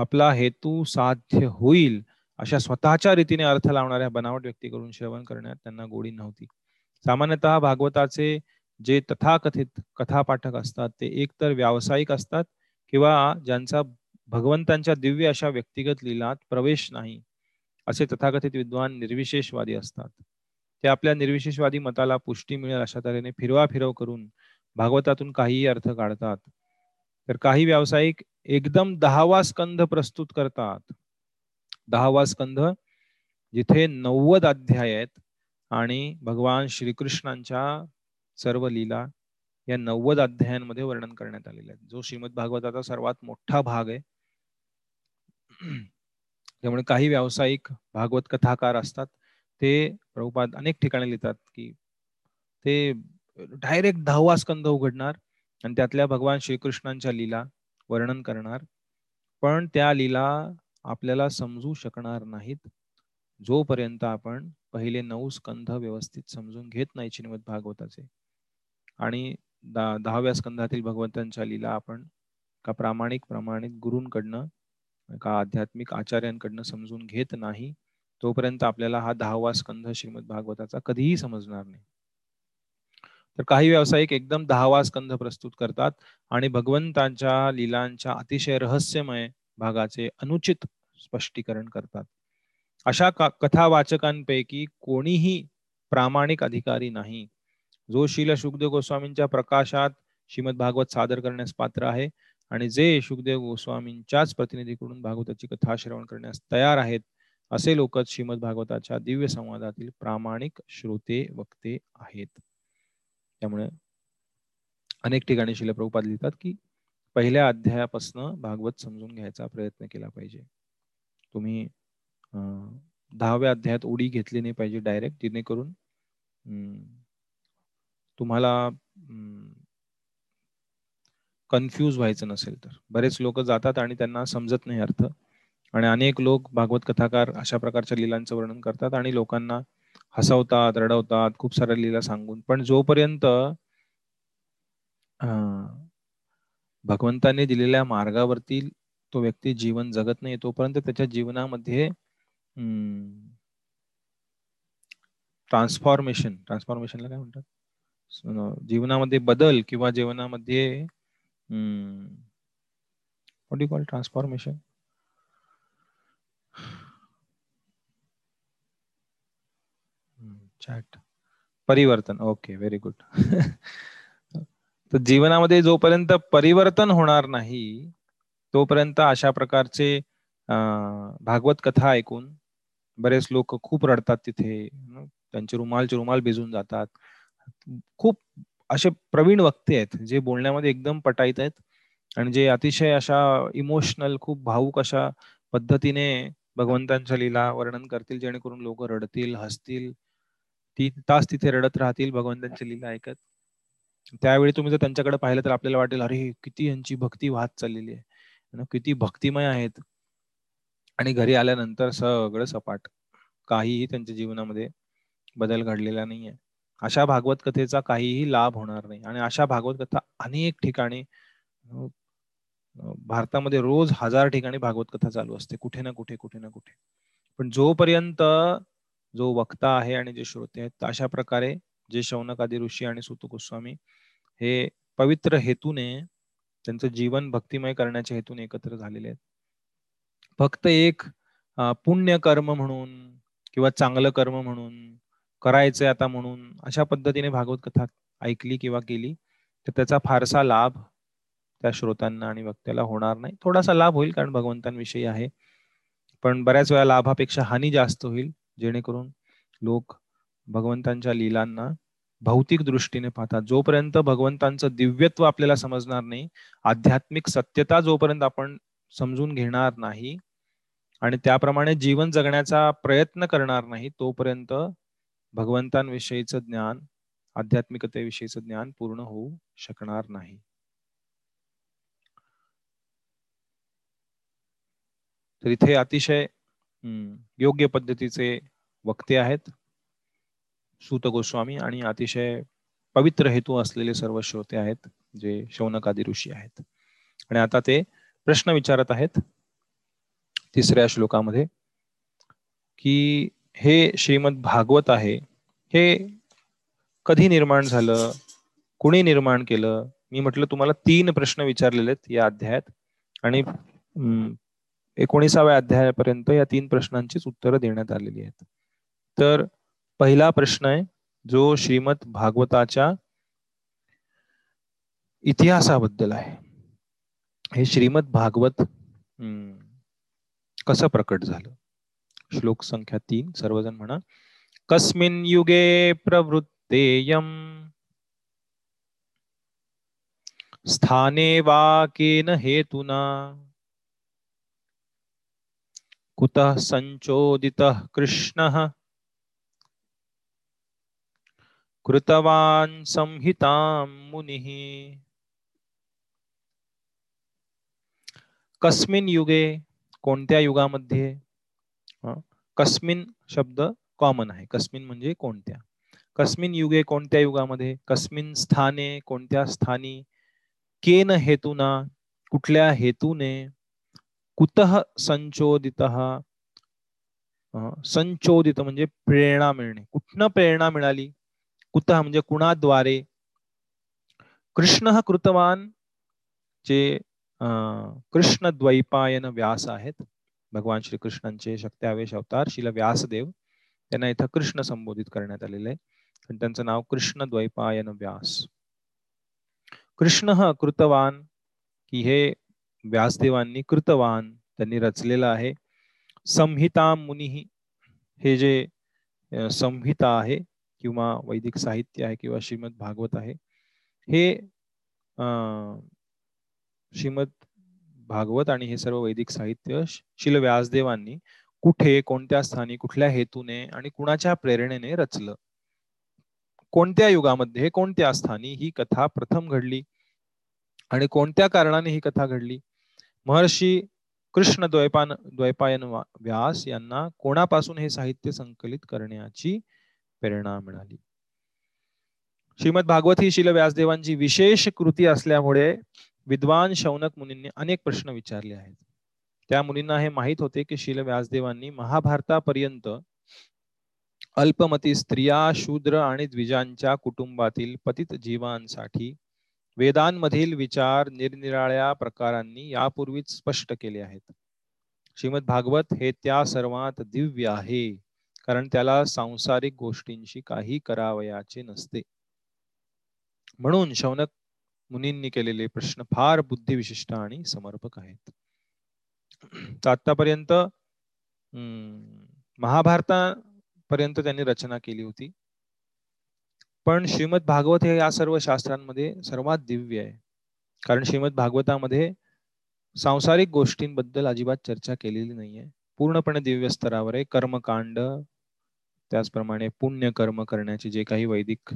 आपला हेतू साध्य होईल अशा स्वतःच्या रीतीने अर्थ लावणाऱ्या बनावट व्यक्तीकडून श्रवण करण्यात त्यांना गोडी नव्हती. सामान्यतः भागवताचे जे तथाकथित कथापाठक असतात ते एकतर व्यावसायिक असतात किंवा ज्यांचा भगवंतांच्या दिव्य अशा व्यक्तिगत लिलात प्रवेश नाही असे तथाकथित विद्वान निर्विशेषवादी असतात. ते आपल्या निर्विशेषवादी मताला पुष्टी मिळेल अशा तऱ्हेने फिरवा फिरव करून भागवतातून काहीही अर्थ काढतात. तर काही व्यावसायिक एकदम दहावा स्कंध प्रस्तुत करतात. दहावा स्कंध जिथे नव्वद अध्याय आहेत आणि भगवान श्रीकृष्णांच्या सर्व लीला या नव्वद अध्यायांमध्ये वर्णन करण्यात आलेले आहेत. जो श्रीमद भागवताचा सर्वात मोठा भाग आहे. त्यामुळे काही व्यावसायिक भागवत कथाकार असतात. ते प्रभुपाद अनेक ठिकाणी लिहितात की ते डायरेक्ट दहावा स्कंध उघडणार. आणि त्यातल्या भगवान श्रीकृष्णांच्या लीला वर्णन करणार. पण त्या लीला आपल्याला समजू शकणार नाहीत. जोपर्यंत आपण पहिले नऊ स्कंध व्यवस्थित समजून घेत नाही श्रीमद भागवताचे. आणि दहाव्या स्कंधातील भगवंतांच्या लीला आपण का प्रामाणिक प्रमाणित गुरूंकडनं का आध्यात्मिक आचार्यांकडनं समजून घेत नाही तोपर्यंत आपल्याला हा दहावा स्कंध श्रीमद भागवताचा कधीही समजणार नाही. तर काही व्यावसायिक एकदम दहावा स्कंध प्रस्तुत करतात आणि भगवंतांच्या लीलांच्या अतिशय रहस्यमय भागाचे अनुचित स्पष्टीकरण करतात. अशा कथा वाचकांपैकी कोणीही प्रामाणिक अधिकारी नाही. जो शील सुखदेव गोस्वामींच्या प्रकाशात श्रीमद भागवत सादर करण्यास पात्र आहे आणि जे सुखदेव गोस्वामींच्याच प्रतिनिधीकडून भागवताची कथा श्रवण करण्यास तयार आहेत असे लोकच श्रीमद भागवताच्या दिव्य संवादातील प्रामाणिक श्रोते वक्ते आहेत. त्यामुळे अनेक ठिकाणी शिलप्रभुपाद लिहितात की पहिल्या अध्यायापासून भागवत समजून घ्यायचा प्रयत्न केला पाहिजे. तुम्ही दहाव्या अध्यायात उडी घेतली नाही पाहिजे डायरेक्ट जेणेकरून तुम्हाला कन्फ्यूज व्हायचं नसेल तर. बरेच लोक जातात आणि त्यांना समजत नाही अर्थ. आणि अनेक लोक भागवत कथाकार अशा प्रकारच्या लिलांचं वर्णन करतात आणि लोकांना हसवतात रडवतात खूप साऱ्या लीला सांगून. पण जोपर्यंत भगवंताने दिलेल्या मार्गावरती तो व्यक्ती जीवन जगत नाही तोपर्यंत त्याच्या जीवनामध्ये ट्रान्सफॉर्मेशन ट्रान्सफॉर्मेशनला काय म्हणतात? जीवनामध्ये बदल किंवा जीवनामध्ये कॉल ट्रान्सफॉर्मेशन चॅट परिवर्तन. ओके व्हेरी गुड तर जीवनामध्ये जोपर्यंत परिवर्तन होणार नाही तोपर्यंत अशा प्रकारचे भागवत कथा ऐकून बरेच लोक खूप रडतात तिथे. त्यांचे रुमालचे रुमाल भिजून जातात. खूप असे प्रवीण वक्ते आहेत जे बोलण्यामध्ये एकदम पटाईत आहेत आणि जे अतिशय अशा इमोशनल खूप भावुक अशा पद्धतीने भगवंतांच्या लीला वर्णन करतील जेणेकरून लोक रडतील हसतील तीन तास तिथे रडत राहतील भगवंतांची लीला ऐकत. त्यावेळी तुम्ही जर त्यांच्याकडे पाहिलं तर आपल्याला वाटेल अरे किती यांची भक्ती वाहत चाललेली आहे. किती भक्तिमय आहेत. आणि घरी आल्यानंतर सगळं सपाट. काहीही त्यांच्या जीवनामध्ये बदल घडलेला नाहीये. अशा भागवत कथेचा काहीही लाभ होणार नाही. आणि अशा भागवत कथा अनेक ठिकाणी भारतामध्ये रोज हजार ठिकाणी भागवत कथा चालू असते. कुठे ना कुठे कुठे ना कुठे. पण जोपर्यंत जो वक्ता आहे आणि जे श्रोते आहेत अशा प्रकारे जे शौनक आदि ऋषी आणि सुत गोस्वामी हे पवित्र हेतूने त्यांचं जीवन भक्तिमय करण्याच्या हेतूने एकत्र झालेले आहेत. फक्त एक पुण्य कर्म म्हणून किंवा चांगलं कर्म म्हणून करायचंय आता म्हणून अशा पद्धतीने भागवत कथा ऐकली किंवा केली तर त्याचा फारसा लाभ त्या श्रोत्यांना आणि वक्त्याला होणार नाही. थोडासा लाभ होईल कारण भगवंतांविषयी आहे. पण बऱ्याच वेळा लाभापेक्षा हानी जास्त होईल. जेणेकरून लोक भगवंतांच्या लीलांना भौतिक दृष्टीने पाहतात. जोपर्यंत भगवंतांचं दिव्यत्व आपल्याला समजणार नाही आध्यात्मिक सत्यता जोपर्यंत आपण समजून घेणार नाही आणि त्याप्रमाणे जीवन जगण्याचा प्रयत्न करणार नाही तोपर्यंत भगवंतांविषयीचं ज्ञान आध्यात्मिकतेविषयीचं ज्ञान पूर्ण होऊ शकणार नाही. तर इथे अतिशय योग्य पद्धतीचे वक्ते आहेत. सूत गोस्वामी आणि अतिशय पवित्र हेतू असलेले सर्व श्रोते आहेत जे शौनकादी ऋषी आहेत. आणि आता ते प्रश्न विचारत आहेत तिसऱ्या श्लोकामध्ये की हे श्रीमद भागवत आहे हे कधी निर्माण झालं कुणी निर्माण केलं? मी म्हटलं तुम्हाला तीन प्रश्न विचारलेले आहेत या अध्यायात. आणि एकोणीसाव्या अध्यायापर्यंत या तीन प्रश्नांचीच उत्तरं देण्यात आलेली आहेत. तर पहिला प्रश्न आहे जो श्रीमद भागवताच्या इतिहासाबद्दल आहे. हे श्रीमद भागवत कसं प्रकट झालं? श्लोक संख्या तीन सर्वजण म्हणा. कस्मिन युगे प्रवृत्तेयम स्थाने वा केन हेतुना कुतः संचोदितः कृष्णः? कृतवान् संहितां मुनिः। कस्मिन युगे कोणत्या युगामध्ये? कस्मिन शब्द कॉमन आहे. कस्मिन म्हणजे कोणत्या? कस्मिन युगे कोणत्या युगामध्ये? कस्मिन स्थाने कोणत्या स्थानी? केन हेतुना? कुठल्या हेतूने? कुतः संचोदित? संचोदित म्हणजे प्रेरणा मिळणे. कुठनं प्रेरणा मिळाली? कुतः म्हणजे कुणाद्वारे? कृष्ण कृतवान जे कृष्ण द्वैपायन व्यास आहेत. भगवान श्रीकृष्णांचे शक्त्यावेश अवतार शिल व्यासदेव. त्यांना इथं कृष्ण संबोधित करण्यात आलेलं आहे. त्यांचं नाव कृष्ण द्वैपायन व्यास. कृष्ण कृतवान की हे व्यासदेवांनी कृतवान त्यांनी रचलेलं आहे. संहिता मुनी हे जे संहिता आहे किंवा वैदिक साहित्य आहे किंवा श्रीमद भागवत आहे हे श्रीमद भागवत आणि हे सर्व वैदिक साहित्य शिल व्यासदेवांनी कुठे कोणत्या स्थानी कुठल्या हेतूने आणि कुणाच्या प्रेरणेने रचलं? कोणत्या युगामध्ये कोणत्या स्थानी ही कथा प्रथम घडली? आणि कोणत्या कारणाने ही कथा घडली? महर्षी कृष्ण द्वैपान द्वैपायन व्यास यांना कोणापासून हे साहित्य संकलित करण्याची प्रेरणा मिळाली? श्रीमद भागवत ही शिल व्यासदेवांची विशेष कृती असल्यामुळे विद्वान शौनक मुनींनी अनेक प्रश्न विचारले आहेत. त्या मुलींना हे माहीत होते की शिल व्यासदेवांनी महाभारतापर्यंत अल्पमती स्त्रिया शूद्र आणि द्विजांच्या कुटुंबातील पतित जीवांसाठी वेदांमधील विचार निरनिराळ्या प्रकारांनी यापूर्वीच स्पष्ट केले आहेत. श्रीमद भागवत हे त्या सर्वात दिव्य आहे कारण त्याला सांसारिक गोष्टींशी काही करावयाचे नसते. म्हणून शौनक मुनींनी केलेले प्रश्न फार बुद्धिविशिष्ट आणि समर्पक आहेत. आतापर्यंत महाभारतापर्यंत त्यांनी रचना केली होती. पण श्रीमद भागवत हे या सर्व शास्त्रांमध्ये सर्वात दिव्य आहे. कारण श्रीमद भागवतामध्ये सांसारिक गोष्टींबद्दल अजिबात चर्चा केलेली नाहीये. पूर्णपणे दिव्य स्तरावर आहे. कर्मकांड त्याचप्रमाणे पुण्य कर्म करण्याचे जे काही वैदिक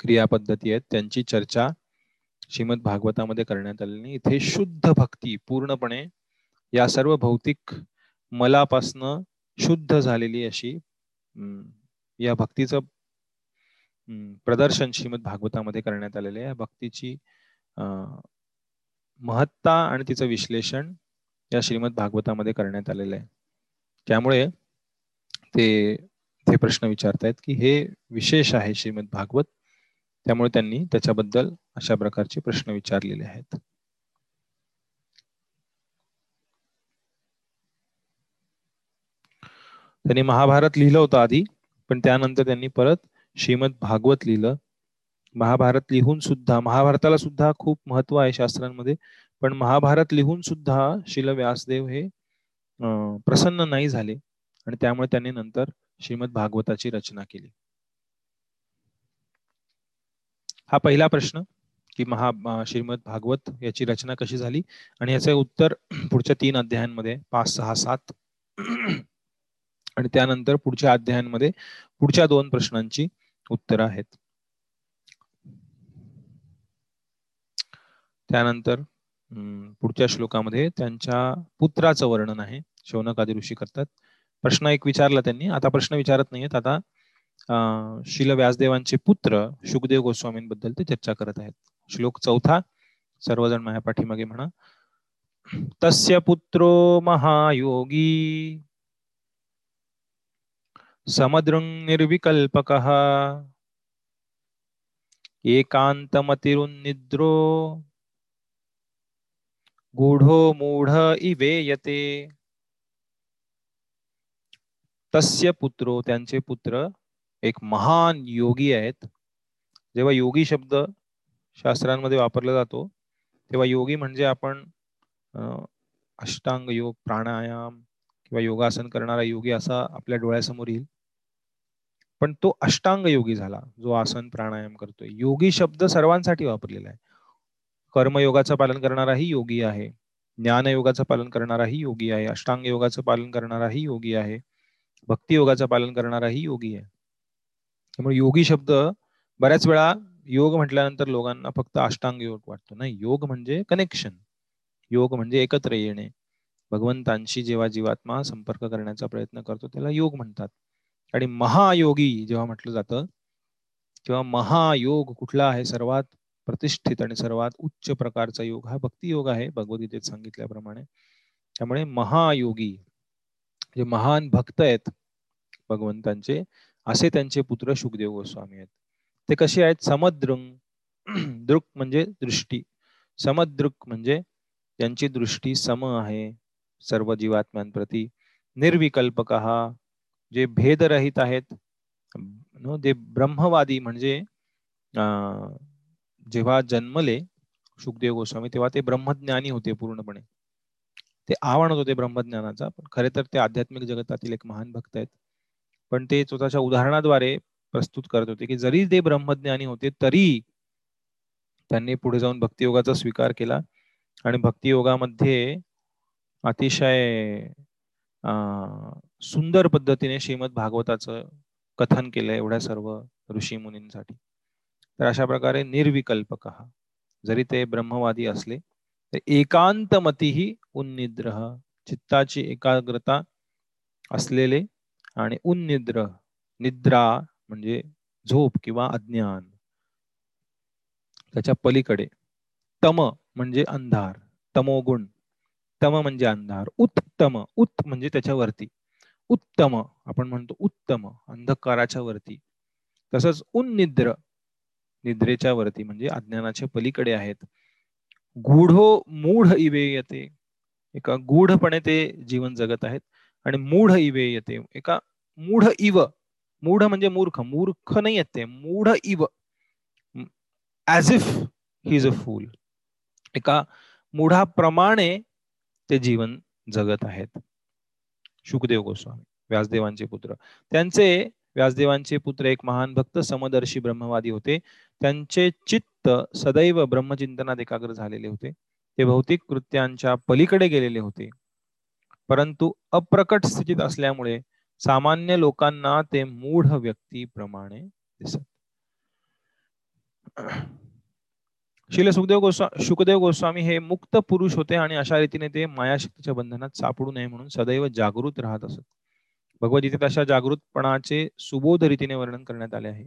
क्रियापद्धती आहेत त्यांची चर्चा श्रीमद भागवतामध्ये करण्यात आलेली इथे शुद्ध भक्ती पूर्णपणे या सर्व भौतिक मलापासनं शुद्ध झालेली अशी या भक्तीचं प्रदर्शन श्रीमद भागवतामध्ये करण्यात आलेले आहे. भक्तीची महत्ता आणि तिचं विश्लेषण या श्रीमद भागवतामध्ये करण्यात आलेलं आहे. त्यामुळे ते ते प्रश्न विचारतायत की हे विशेष आहे श्रीमद भागवत त्यामुळे त्यांनी त्याच्याबद्दल अशा प्रकारचे प्रश्न विचारलेले आहेत. त्यांनी महाभारत लिहिलं होतं आधी. पण त्यानंतर त्यांनी परत श्रीमद भागवत लिहिलं. महाभारत लिहून सुद्धा महाभारताला सुद्धा खूप महत्त्व आहे शास्त्रांमध्ये पण महाभारत लिहून सुद्धा शिल व्यासदेव हे प्रसन्न नाही झाले. आणि त्यामुळे त्यांनी नंतर श्रीमद भागवताची रचना केली. हा पहिला प्रश्न की महा श्रीमद भागवत याची रचना कशी झाली? आणि याचे उत्तर पुढच्या तीन अध्यायांमध्ये पाच सहा सात. आणि त्यानंतर पुढच्या अध्यायांमध्ये पुढच्या दोन प्रश्नांची उत्तरं आहेत. त्यानंतर पुढच्या श्लोकामध्ये त्यांच्या पुत्राचं वर्णन आहे. शौनक आदि ऋषी करतात. प्रश्न एक विचारला त्यांनी. आता प्रश्न विचारत नाहीयेत. आता शिल व्यासदेवांचे पुत्र शुकदेव गोस्वामींबद्दल ते चर्चा करत आहेत. श्लोक चौथा सर्वजण माझ्या पाठीमागे म्हणा. तस्य पुत्रो महायोगी समदृंग निर्विकल्पक एकांतमतिरुन्निद्रो गूढो मूढ इवेयते। तस्य पुत्रो त्यांचे पुत्र एक महान योगी आहेत. जेव्हा योगी शब्द शास्त्रांमध्ये वापरला जातो तेव्हा योगी म्हणजे आपण अष्टांग योग प्राणायाम किंवा योगासन करणारा योगी असा आपल्या डोळ्यासमोर येईल. पण तो अष्टांग योगी झाला. जो आसन प्राणायाम करतोय. योगी शब्द सर्वांसाठी वापरलेला आहे. कर्मयोगाचं पालन करणाराही योगी आहे. ज्ञानयोगाचं पालन करणाराही योगी आहे. अष्टांग योगाचं पालन करणाराही योगी आहे. भक्ती योगाचं पालन करणाराही योगी आहे. त्यामुळे योगी शब्द बऱ्याच वेळा योग म्हटल्यानंतर लोकांना फक्त अष्टांग योग वाटतो. नाही योग म्हणजे कनेक्शन योग म्हणजे एकत्र येणे. भगवंतांशी जेव्हा जीवात्मा संपर्क करण्याचा प्रयत्न करतो त्याला योग म्हणतात. आणि महायोगी जेव्हा म्हटलं जातं तेव्हा महायोग कुठला आहे? सर्वात प्रतिष्ठित आणि सर्वात उच्च प्रकारचा योग हा भक्ती योग आहे. भगवद्गीतेत सांगितल्याप्रमाणे. त्यामुळे महायोगी जे महान भक्त आहेत भगवंतांचे असे त्यांचे पुत्र सुखदेव गोस्वामी आहेत. ते कसे आहेत? समद्रुंग दृक म्हणजे दृष्टी. समदृक म्हणजे त्यांची दृष्टी सम आहे सर्व जीवात्म्यांप्रती निर्विकल्पक जे भेदरहित आहेत जे ब्रह्मवादी म्हणजे जेव्हा जन्मले सुखदेव गोस्वामी तेव्हा ते ब्रह्मज्ञानी होते पूर्णपणे. ते आवडत होते ब्रह्मज्ञानाचा पण खरे तर ते आध्यात्मिक जगतातील एक महान भक्त आहेत. पण ते स्वतःच्या उदाहरणाद्वारे प्रस्तुत करत होते की जरी ते ब्रह्मज्ञानी होते तरी त्यांनी पुढे जाऊन भक्तियोगाचा स्वीकार केला. आणि भक्तियोगामध्ये अतिशय सुंदर पद्धतीने श्रीमद भागवताचं कथन केलं एवढ्या सर्व ऋषी मुनींसाठी. तर अशा प्रकारे निर्विकल्पक जरी ते ब्रह्मवादी असले तर एकांतमतीही उन्निद्र चित्ताची एकाग्रता असलेले आणि उन्निद्र निद्रा म्हणजे झोप किंवा अज्ञान त्याच्या पलीकडे तम म्हणजे अंधार तमोगुण तम म्हणजे अंधार उत्तम उत् म्हणजे त्याच्यावरती उत्तम आपण म्हणतो उत्तम अंधकाराच्या वरती. तसंच उन्निद्र निद्रेच्या वरती म्हणजे अज्ञानाच्या पलीकडे आहेत. गूढो मूढ इवे येते. एका गूढपणे ते जीवन जगत आहेत. आणि मूढ इवे येते. एका मूढ इव मूढ म्हणजे मूर्ख मूर्ख नाही येते मूढ इव. As if he is a fool एका मूढाप्रमाणे ते जीवन जगत आहेत. शुकदेव गोस्वामी व्यासदेवांचे पुत्र. त्यांचे व्यासदेवांचे पुत्र एक महान भक्त समदर्शी ब्रह्मवादी होते. त्यांचे चित्त सदैव ब्रह्मचिंतनात एकाग्र झालेले होते. ते भौतिक कृत्यांच्या पलीकडे गेलेले होते. परंतु अप्रकट स्थितीत असल्यामुळे सामान्य लोकांना ते मूढ व्यक्तीप्रमाणे दिसत. शिल सुखदेव गोस्वामी शुकदेव गोस्वामी हे मुक्त पुरुष होते आणि अशा रीतीने ते मायाशक्तीच्या बंधनात सापडू नये म्हणून सदैव जागृत राहत असत. भगवद्गीतेत अशा जागृतपणाचे सुबोध रीतीने वर्णन करण्यात आले आहे.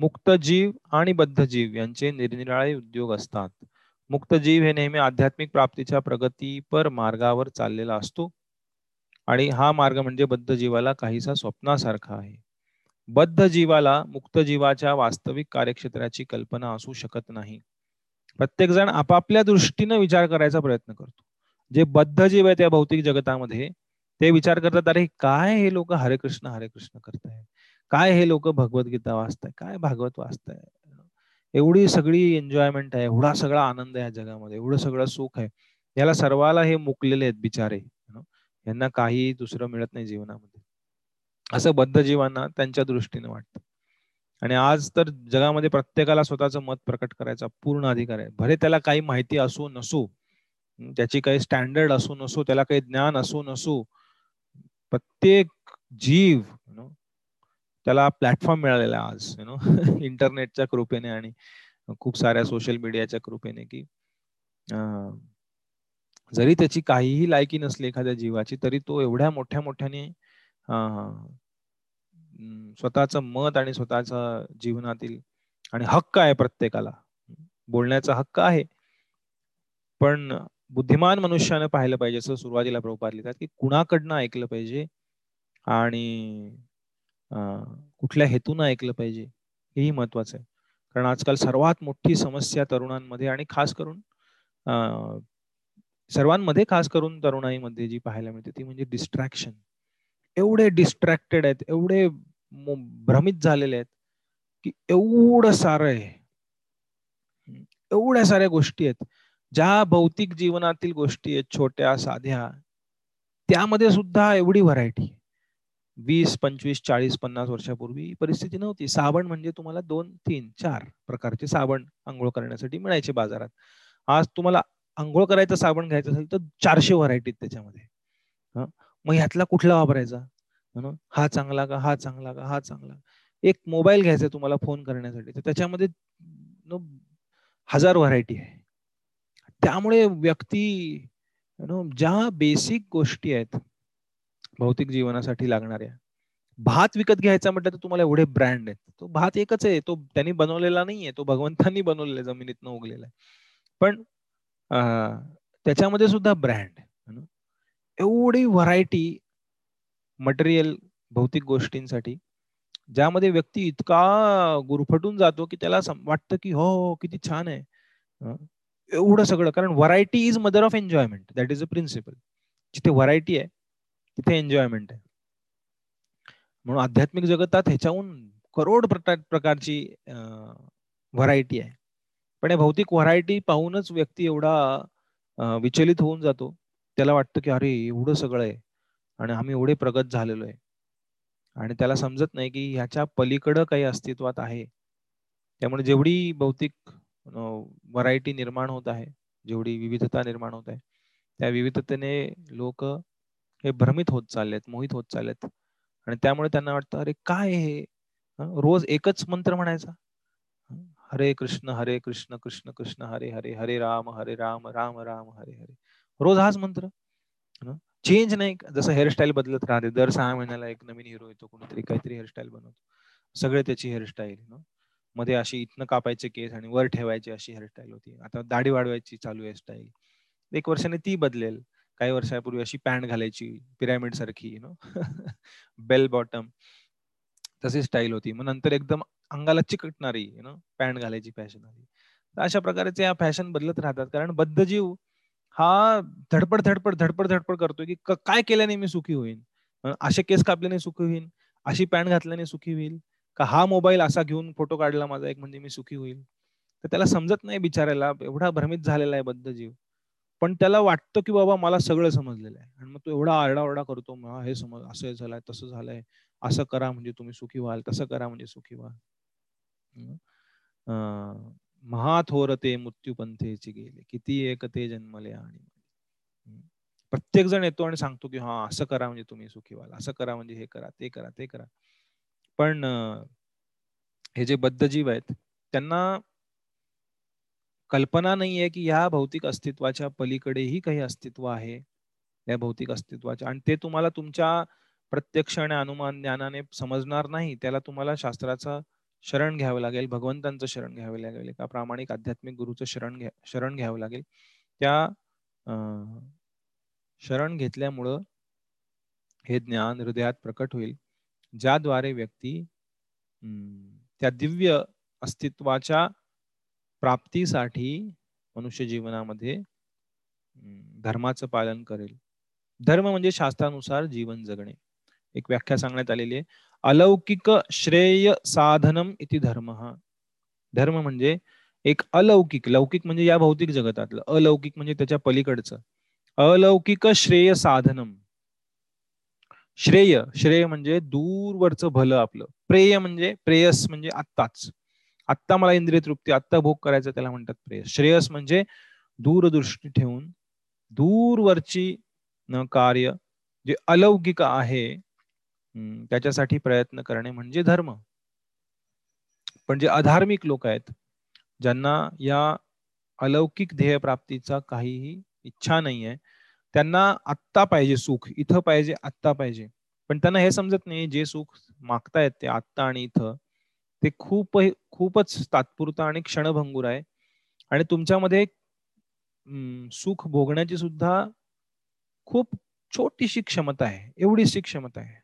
मुक्त जीव आणि बद्ध जीव यांचे निरनिराळे उद्योग असतात. मुक्त जीव हे नेहमी आध्यात्मिक प्राप्तीच्या प्रगतीपर मार्गावर चाललेला असतो. आणि हा मार्ग म्हणजे बद्ध जीवाला काहीसा स्वप्नासारखा आहे. बद्ध जीवाला मुक्त जीवाच्या वास्तविक कार्यक्षेत्राची कल्पना असू शकत नाही. प्रत्येक जण आपापल्या दृष्टीनं विचार करायचा प्रयत्न करतो. जे बद्ध जीव आहे त्या भौतिक जगतामध्ये ते विचार करतात अरे काय हे लोक हरे कृष्ण हरे कृष्ण करताय काय हे लोक भगवद्गीता वाचताय काय भागवत वाचताय एवढी सगळी एन्जॉयमेंट आहे एवढा सगळा आनंद आहे या जगामध्ये एवढं सगळं सुख आहे. याला सर्वाला हे मुकलेले आहेत बिचारे. यांना काही दुसरं मिळत नाही जीवनामध्ये. हो. असं बद्ध जीवांना त्यांच्या दृष्टीने वाटतं. आणि आज तर जगामध्ये प्रत्येकाला स्वतःचं मत प्रकट करायचा पूर्ण अधिकार आहे. भले त्याला काही माहिती असो नसो त्याची काही स्टँडर्ड असो नसो त्याला काही ज्ञान असो नसो प्रत्येक जीव त्याला प्लॅटफॉर्म मिळालेला आज यु नो इंटरनेटच्या कृपेने आणि खूप साऱ्या सोशल मीडियाच्या कृपेने की जरी त्याची काहीही लायकी नसली एखाद्या जीवाची तरी तो एवढ्या मोठ्या मोठ्याने स्वतःच मत आणि स्वतःचा जीवनातील आणि हक्क आहे प्रत्येकाला. बोलण्याचा हक्क आहे. पण बुद्धिमान मनुष्यानं पाहिलं पाहिजे असं सुरुवातीला प्रभुपाद लिहितात की कुणाकडनं ऐकलं पाहिजे आणि कुठल्या हेतून ऐकलं पाहिजे हेही महत्वाचं आहे. कारण आजकाल सर्वात मोठी समस्या तरुणांमध्ये आणि खास करून सर्वांमध्ये खास करून तरुणाईमध्ये जी पाहायला मिळते ती म्हणजे डिस्ट्रॅक्शन एवढे डिस्ट्रॅक्टेड आहेत एवढे भ्रमित झालेले आहेत की एवढं सारं आहे. एवढ्या साऱ्या गोष्टी आहेत. ज्या भौतिक जीवनातील गोष्टी आहेत छोट्या साध्या त्यामध्ये सुद्धा एवढी व्हरायटी वीस पंचवीस चाळीस पन्नास वर्षापूर्वी परिस्थिती नव्हती. साबण म्हणजे तुम्हाला दोन तीन चार प्रकारचे साबण आंघोळ करण्यासाठी मिळायचे बाजारात. आज तुम्हाला आंघोळ करायचं साबण घ्यायचं असेल तर चारशे व्हरायटी त्याच्यामध्ये. मग ह्यातला कुठला वापरायचा? हा चांगला का हा चांगला का हा चांगला एक मोबाईल घ्यायचा तुम्हाला फोन करण्यासाठी. तर त्याच्यामध्ये हजार व्हरायटी आहे. त्यामुळे व्यक्ती ज्या बेसिक गोष्टी आहेत भौतिक जीवनासाठी लागणाऱ्या भात विकत घ्यायचा म्हटलं तर तुम्हाला एवढे ब्रँड आहेत. तो भात एकच आहे. तो त्यांनी बनवलेला नाहीये. तो भगवंतांनी बनवलेला जमिनीतनं उगलेला आहे. पण त्याच्यामध्ये सुद्धा ब्रँड एवढी व्हरायटी मटेरियल भौतिक गोष्टींसाठी ज्यामध्ये व्यक्ती इतका गुरफटून जातो की त्याला वाटतं की हो, हो किती छान आहे. एवढं सगळं. कारण variety is mother of enjoyment that is a principle जिथे व्हरायटी आहे तिथे एन्जॉयमेंट आहे. म्हणून आध्यात्मिक जगतात ह्याच्याहून करोड प्रकारची व्हरायटी आहे. पण या भौतिक व्हरायटी पाहूनच व्यक्ती एवढा विचलित होऊन जातो. त्याला वाटतं की अरे एवढं सगळं आहे आणि आम्ही एवढे प्रगत झालेलो आहे. आणि त्याला समजत नाही की ह्याच्या पलीकडं काही अस्तित्वात आहे. त्यामुळे जेवढी भौतिक व्हरायटी निर्माण होत आहे जेवढी विविधता निर्माण होत आहे त्या विविधतेने लोक हे भ्रमित होत चाललेत मोहित होत चाललेत. आणि त्यामुळे त्यांना वाटतं अरे काय हे? रोज एकच मंत्र म्हणायचा. हरे कृष्ण हरे कृष्ण कृष्ण कृष्ण हरे हरे हरे राम हरे राम राम राम हरे हरे. रोज हाच मंत्र चेंज नाही. जसं हेअरस्टाईल बदलत राहते. दर सहा महिन्याला एक नवीन हिरो येतो कोणीतरी काहीतरी हेअरस्टाईल बनवतो. सगळे त्याची हेअरस्टाईल मध्ये अशी इथनं कापायचे केस आणि वर ठेवायची अशी हेअरस्टाईल होती. आता दाढी वाढवायची चालू आहे स्टाईल एक वर्षाने ती बदलेल. काही वर्षापूर्वी अशी पॅन्ट घालायची पिरामिड सारखी यु नो? बेल बॉटम तशी स्टाईल होती. मग नंतर एकदम अंगाला चिकटणारी यु नो? पॅन्ट घालायची फॅशन आली. अशा प्रकारचे या फॅशन बदलत राहतात. कारण बद्धजीव हा धडपड धडपड धडपड धडपड करतोय की काय केल्याने मी सुखी होईन? असे केस कापल्याने सुखी होईन? अशी पॅन्ट घातल्याने सुखी होईल? का हा मोबाईल असा घेऊन फोटो काढला माझा एक म्हणजे मी सुखी होईल? तर त्याला समजत नाही बिचारायला एवढा भ्रमित झालेला आहे बद्ध जीव. पण त्याला वाटतं की बाबा मला सगळं समजलेलं आहे. आणि मग तो एवढा आरडाओरडा करतो हे समज असं झालंय तसं झालंय असं करा म्हणजे तुम्ही सुखी व्हाल तसं करा म्हणजे सुखी व्हाल. महाथोर ते मृत्यूपंथेची गेले. किती एक ते जन्मले आणि प्रत्येक जण येतो आणि सांगतो की हा असं करा म्हणजे तुम्ही सुखी व्हाल असं करा म्हणजे हे करा ते करा ते करा. पण हे जे बद्धजीव आहेत त्यांना कल्पना नाहीये की या भौतिक अस्तित्वाच्या पलीकडेही काही अस्तित्व आहे. या भौतिक अस्तित्वाच्या. आणि ते तुम्हाला तुमच्या प्रत्यक्ष आणि अनुमान ज्ञानाने समजणार नाही. त्याला तुम्हाला शास्त्राचा शरण घ्यावं लागेल भगवंतांचं शरण घ्यावं लागेल एका प्रामाणिक आध्यात्मिक गुरुचं शरण घ्या शरण घ्यावं लागेल. त्या शरण घेतल्यामुळं हे ज्ञान हृदयात प्रकट होईल ज्याद्वारे व्यक्ती त्या दिव्य अस्तित्वाच्या प्राप्तीसाठी मनुष्य जीवनामध्ये धर्माचं पालन करेल. धर्म म्हणजे शास्त्रानुसार जीवन जगणे. एक व्याख्या सांगण्यात आलेली आहे. अलौकिक श्रेय साधनम इति धर्म. धर्म म्हणजे एक अलौकिक लौकिक म्हणजे या भौतिक जगतातलं अलौकिक म्हणजे त्याच्या पलीकडचं. अलौकिक श्रेय साधनम. श्रेय श्रेय म्हणजे दूरवरचं भलं आपलं. प्रेय म्हणजे प्रेयस म्हणजे आत्ताच. आत्ता मला इंद्रिय तृप्ती आत्ता भोग करायचा त्याला म्हणतात प्रेयस श्रेयस म्हणजे दूरदृष्टी ठेवून दूरवरची कार्य जे अलौकिक आहे त्याच्यासाठी प्रयत्न करणे म्हणजे धर्म. पण जे अधार्मिक लोक आहेत ज्यांना या अलौकिक ध्येय प्राप्तीचा काहीही इच्छा नाहीये त्यांना आत्ता पाहिजे सुख इथं पाहिजे आत्ता पाहिजे. पण त्यांना हे समजत नाही जे सुख मागतायत ते आत्ता आणि इथं ते खूप खूपच तात्पुरता आणि क्षणभंगूर आहे. आणि तुमच्यामध्ये सुख भोगण्याची सुद्धा खूप छोटीशी क्षमता आहे एवढीशी क्षमता आहे.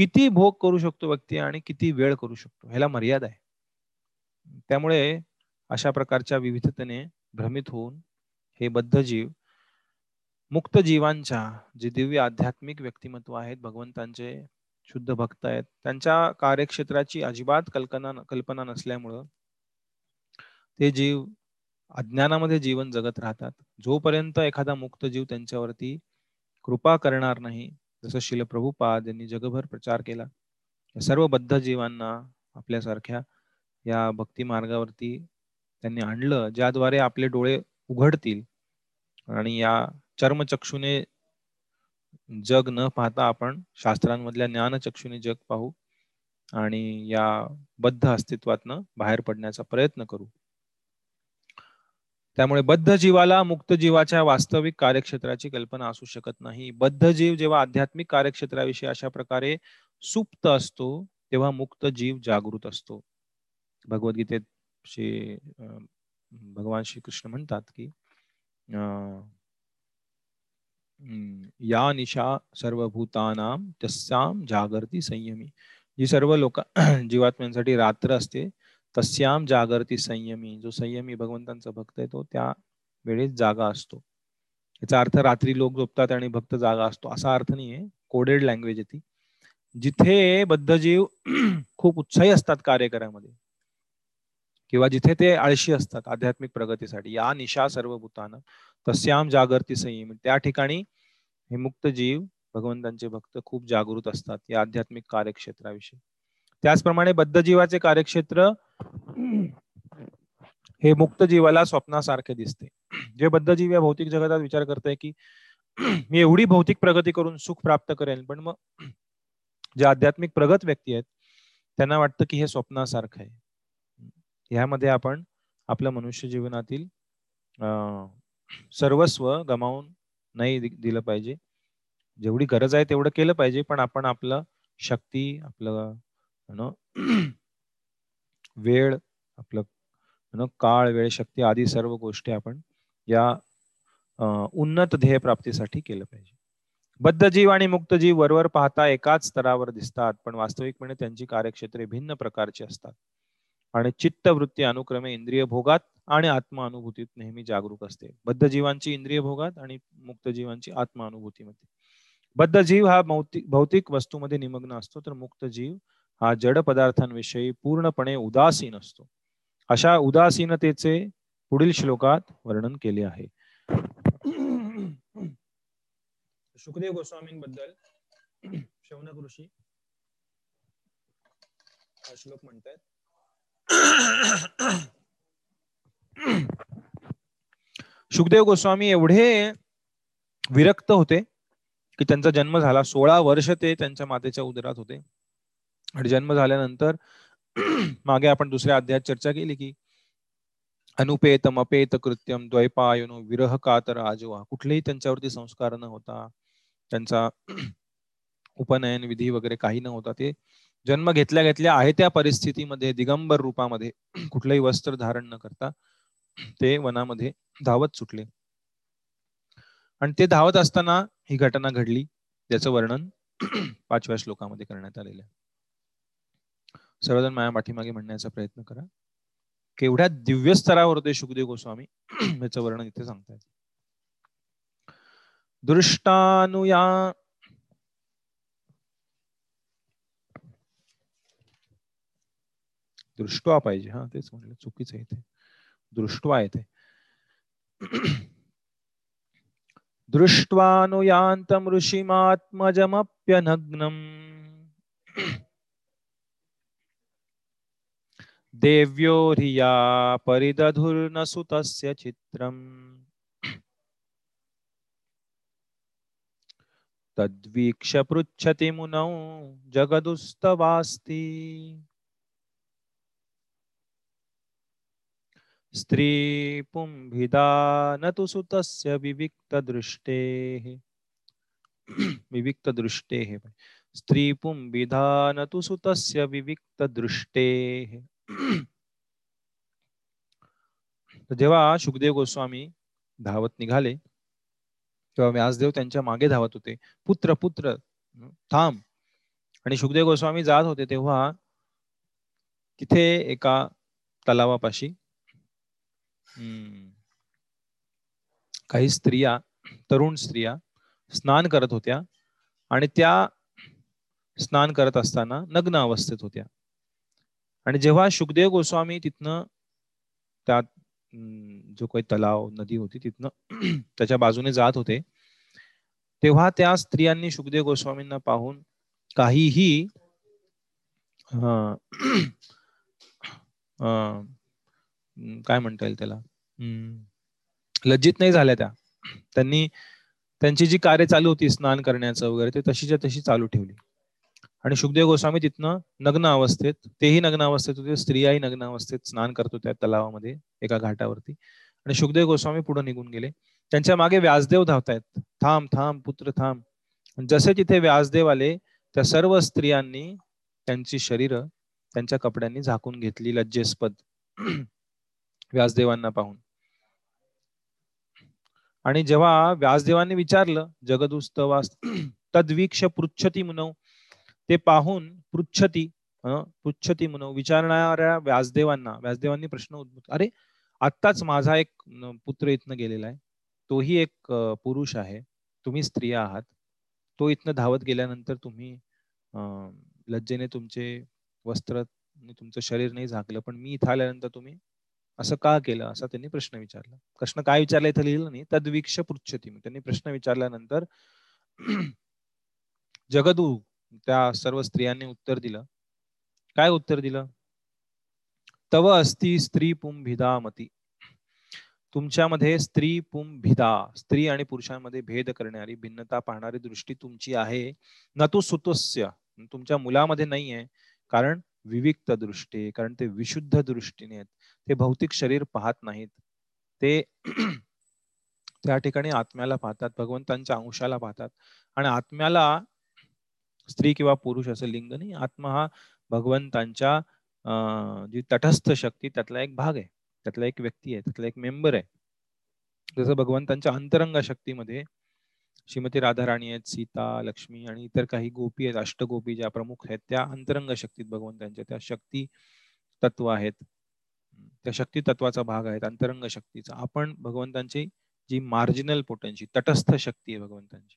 किती भोग करू शकतो व्यक्ती आणि किती वेळ करू शकतो ह्याला मर्यादा आहे. त्यामुळे अशा प्रकारच्या विविधतेने भ्रमित होऊन हे बद्ध जीव मुक्त जीवांच्या जे दिव्य आध्यात्मिक व्यक्तिमत्व आहेत भगवंतांचे शुद्ध भक्त आहेत त्यांच्या कार्यक्षेत्राची अजिबात कल्पना कल्पना नसल्यामुळं ते जीव अज्ञानामध्ये जीवन जगत राहतात. जोपर्यंत एखादा मुक्त जीव त्यांच्यावरती कृपा करणार नाही जसं शिल प्रभुपाद यांनी जगभर प्रचार केला सर्व बद्ध जीवांना आपल्यासारख्या या भक्ती मार्गावरती त्यांनी आणलं ज्याद्वारे आपले डोळे उघडतील. आणि या चर्मचक्षुने जग न पाहता आपण शास्त्रांमधल्या ज्ञानचक्षुने जग पाहू आणि या बद्ध अस्तित्वातनं बाहेर पडण्याचा प्रयत्न करू. त्यामुळे बद्ध जीवाला मुक्त जीवाच्या वास्तविक कार्यक्षेत्राची कल्पना असू शकत नाही. बद्ध जीव जेव्हा आध्यात्मिक कार्यक्षेत्राविषयी अशा प्रकारे सुप्त असतो तेव्हा मुक्त जीव जागृत असतो. भगवद्गीतेत श्री भगवान श्रीकृष्ण म्हणतात की या निशा सर्वभूतानाम तस्याम जागरती संयमी. जी सर्व लोक <clears throat> जीवात्म्यांसाठी रात्र असते तस्याम जागरती संयमी जो संयमी भगवंतांचा भक्त आहे तो त्या वेळेस जागा असतो. याचा अर्थ रात्री लोक झोपतात आणि भक्त जागा असतो. असा अर्थ नाहीये. कोडेड लँग्वेज आहे ती. जिथे बद्धजीव <clears throat> खूप उत्साही असतात कार्यक्रमामध्ये किंवा जिथे ते आळशी असतात आध्यात्मिक प्रगतीसाठी या निशा सर्व भूतान तस्याम जागरती संयमी. त्या ठिकाणी हे मुक्त जीव भगवंतांचे भक्त खूप जागृत असतात या आध्यात्मिक कार्यक्षेत्राविषयी. त्याचप्रमाणे बद्धजीवाचे कार्यक्षेत्र हे मुक्त जीवाला स्वप्नासारखे दिसते. जे बद्धजीव या भौतिक जगतात विचार करते की मी एवढी भौतिक प्रगती करून सुख प्राप्त करेल पण मग जे आध्यात्मिक प्रगत व्यक्ती आहेत त्यांना वाटतं की हे स्वप्नासारखं आहे. ह्यामध्ये आपण आपल्या मनुष्य जीवनातील सर्वस्व गमावून नाही दिलं पाहिजे. जेवढी गरज आहे तेवढं केलं पाहिजे पण आपण आपलं शक्ती आपलं वेळ आपलं काळ वेळ शक्ती आदी सर्व गोष्टी आपण या उन्नत ध्येय प्राप्तीसाठी केलं पाहिजे. बद्ध जीव आणि मुक्त जीव वरवर पाहता एकाच स्तरावर दिसतात पण वास्तविकपणे त्यांची कार्यक्षेत्रे भिन्न प्रकारची असतात. आणि चित्तवृत्ती अनुक्रमे इंद्रिय भोगात आणि आत्मानुभूतीत नेहमी जागरूक असते. बद्ध जीवांची इंद्रिय भोगात आणि मुक्त जीवांची आत्मा बद्ध जीव हा भौतिक भौतिक वस्तूमध्ये निमग्न असतो तर मुक्त जीव हा जड पदार्थांविषयी पूर्णपणे उदासीन असतो. अशा उदासीनतेचे पुढील श्लोकात वर्णन केले आहे. सुखदेव गोस्वामींबद्दल शौनक ऋषी हा श्लोक म्हणतात सुखदेव गोस्वामी एवढे विरक्त होते की त्यांचा जन्म झाला सोळा वर्ष ते त्यांच्या मातेच्या उदरात होते. जन्म झाल्यानंतर <clears throat> मागे आपण दुसऱ्या अध्यायात चर्चा केली की अनुपेतम अपेत कृत्यम द्वैपायनो विरह कातर आजवा. कुठलेही त्यांच्यावरती संस्कार न होता त्यांचा <clears throat> उपनयन विधी वगैरे काही न होता ते जन्म घेतल्या घेतल्या आहे त्या परिस्थितीमध्ये दिगंबर रूपामध्ये <clears throat> कुठलंही वस्त्र धारण न करता ते वनामध्ये धावत सुटले. आणि ते धावत असताना ही घटना घडली त्याचं वर्णन पाचव्या श्लोकामध्ये करण्यात आलेलं आहे. सर्वजण माया पाठीमागे म्हणण्याचा प्रयत्न करा. केवढ्या दिव्य स्तरावर ते सुखदेव गोस्वामी <clears throat> याचं वर्णन इथे सांगतायत. दृष्टानुया दृष्टवा पाहिजे. हा तेच म्हणलं. चुकीचं आहे ते दृष्टवा येते. <clears throat> दृष्ट्वानुयान्तम् ऋषिमात्मजमप्यनग्नम्. <clears throat> देव्यो धिया परिदधुर्न सुतस्य चित्रम्। तद्वीक्ष्य पृच्छति मुनौ जगदुस्तवास्ति। स्त्री पुंभिदा न तु सुतस्य विविक्तदृष्टेः। विविक्तदृष्टेः। स्त्री पुंभिदा न तु सुतस्य विविक्तदृष्टेः। जेव्हा सुखदेव गोस्वामी धावत निघाले तेव्हा व्यासदेव त्यांच्या मागे धावत होते. पुत्र पुत्र थांब. आणि सुखदेव गोस्वामी जात होते तेव्हा तिथे एका तलावापाशी काही स्त्रिया तरुण स्त्रिया स्नान करत होत्या. आणि त्या स्नान करत असताना नग्न अवस्थेत होत्या. आणि जेव्हा सुखदेव गोस्वामी तिथनं त्या जो काही तलाव नदी होती तिथनं <clears throat> त्याच्या बाजूने जात होते तेव्हा त्या स्त्रियांनी सुखदेव गोस्वामींना पाहून काहीही <clears throat> अं, काय म्हणता येईल त्याला? हम्म, लज्जित नाही झाल्या त्या. त्यांनी त्यांची जी कार्य चालू होती स्नान करण्याचं वगैरे ते तशीच्या तशी चालू ठेवली. आणि सुखदेव गोस्वामी तिथनं नग्न अवस्थेत तेही नग्न अवस्थेत होते स्त्रियाही नग्न अवस्थेत स्नान करत होत्या तलावामध्ये एका घाटावरती. आणि सुखदेव गोस्वामी पुढे निघून गेले. त्यांच्या मागे व्यासदेव धावतायत. थांब थांब पुत्र थांब. जसे तिथे व्यासदेव आले त्या सर्व स्त्रियांनी त्यांची शरीर त्यांच्या कपड्यांनी झाकून घेतली लज्जेस्पद. <clears throat> व्यासदेवांना पाहून. आणि जेव्हा व्यासदेवांनी विचारलं जगदुस्तवास <clears throat> तद्वीक्ष पृच्छती मुनव ते पाहून पृच्छती पृच्छती म्हणून विचारणाऱ्या व्यासदेवांना व्यासदेवांनी प्रश्न उद्भूत अरे आत्ताच माझा एक पुत्र इथनं गेलेला आहे. तोही एक पुरुष आहे. तुम्ही स्त्रिया आहात. तो इथनं धावत गेल्यानंतर तुम्ही अं, लज्जेने तुमचे वस्त्र तुमचं शरीर नाही झाकलं पण मी इथं आल्यानंतर तुम्ही असं का केलं? असा त्यांनी प्रश्न विचारला. प्रश्न काय विचारला इथं लिहिलं नाही? तद्वीक्ष पृच्छती. त्यांनी प्रश्न विचारल्यानंतर <clears throat> जगदू त्या सर्व स्त्रियांनी उत्तर दिलं. काय उत्तर दिलं? तव अस्ति स्त्री पुंभिदा मती तुमच्यामध्ये स्त्री पुंभिदा स्त्री आणि पुरुषांमध्ये भेद करणारी भिन्नता पाहणारी दृष्टी तुमची आहे. न तो सुतस्य. तुमच्या मुलामध्ये नाही आहे कारण विविक्त दृष्टी कारण ते विशुद्ध दृष्टीने आहेत. ते भौतिक शरीर पाहत नाहीत. ते <clears throat> त्या ठिकाणी आत्म्याला पाहतात भगवंतांच्या अंशाला पाहतात. आणि आत्म्याला स्त्री किंवा पुरुष असं लिंग नाही. आत्मा हा भगवंतांच्या अं, जी तटस्थ शक्ती त्यातला एक भाग आहे. त्यातला एक व्यक्ती आहे. त्यातला एक मेंबर आहे. जसं भगवंतांच्या अंतरंग शक्तीमध्ये श्रीमती राधाराणी आहेत सीता लक्ष्मी आणि इतर काही गोपी आहेत अष्टगोपी ज्या प्रमुख आहेत त्या अंतरंग शक्तीत भगवंतांच्या त्या शक्ती तत्व आहेत. त्या शक्ती तत्वाचा भाग आहेत अंतरंग शक्तीचा. आपण भगवंतांची जी मार्जिनल पोटन्सी तटस्थ शक्ती आहे भगवंतांची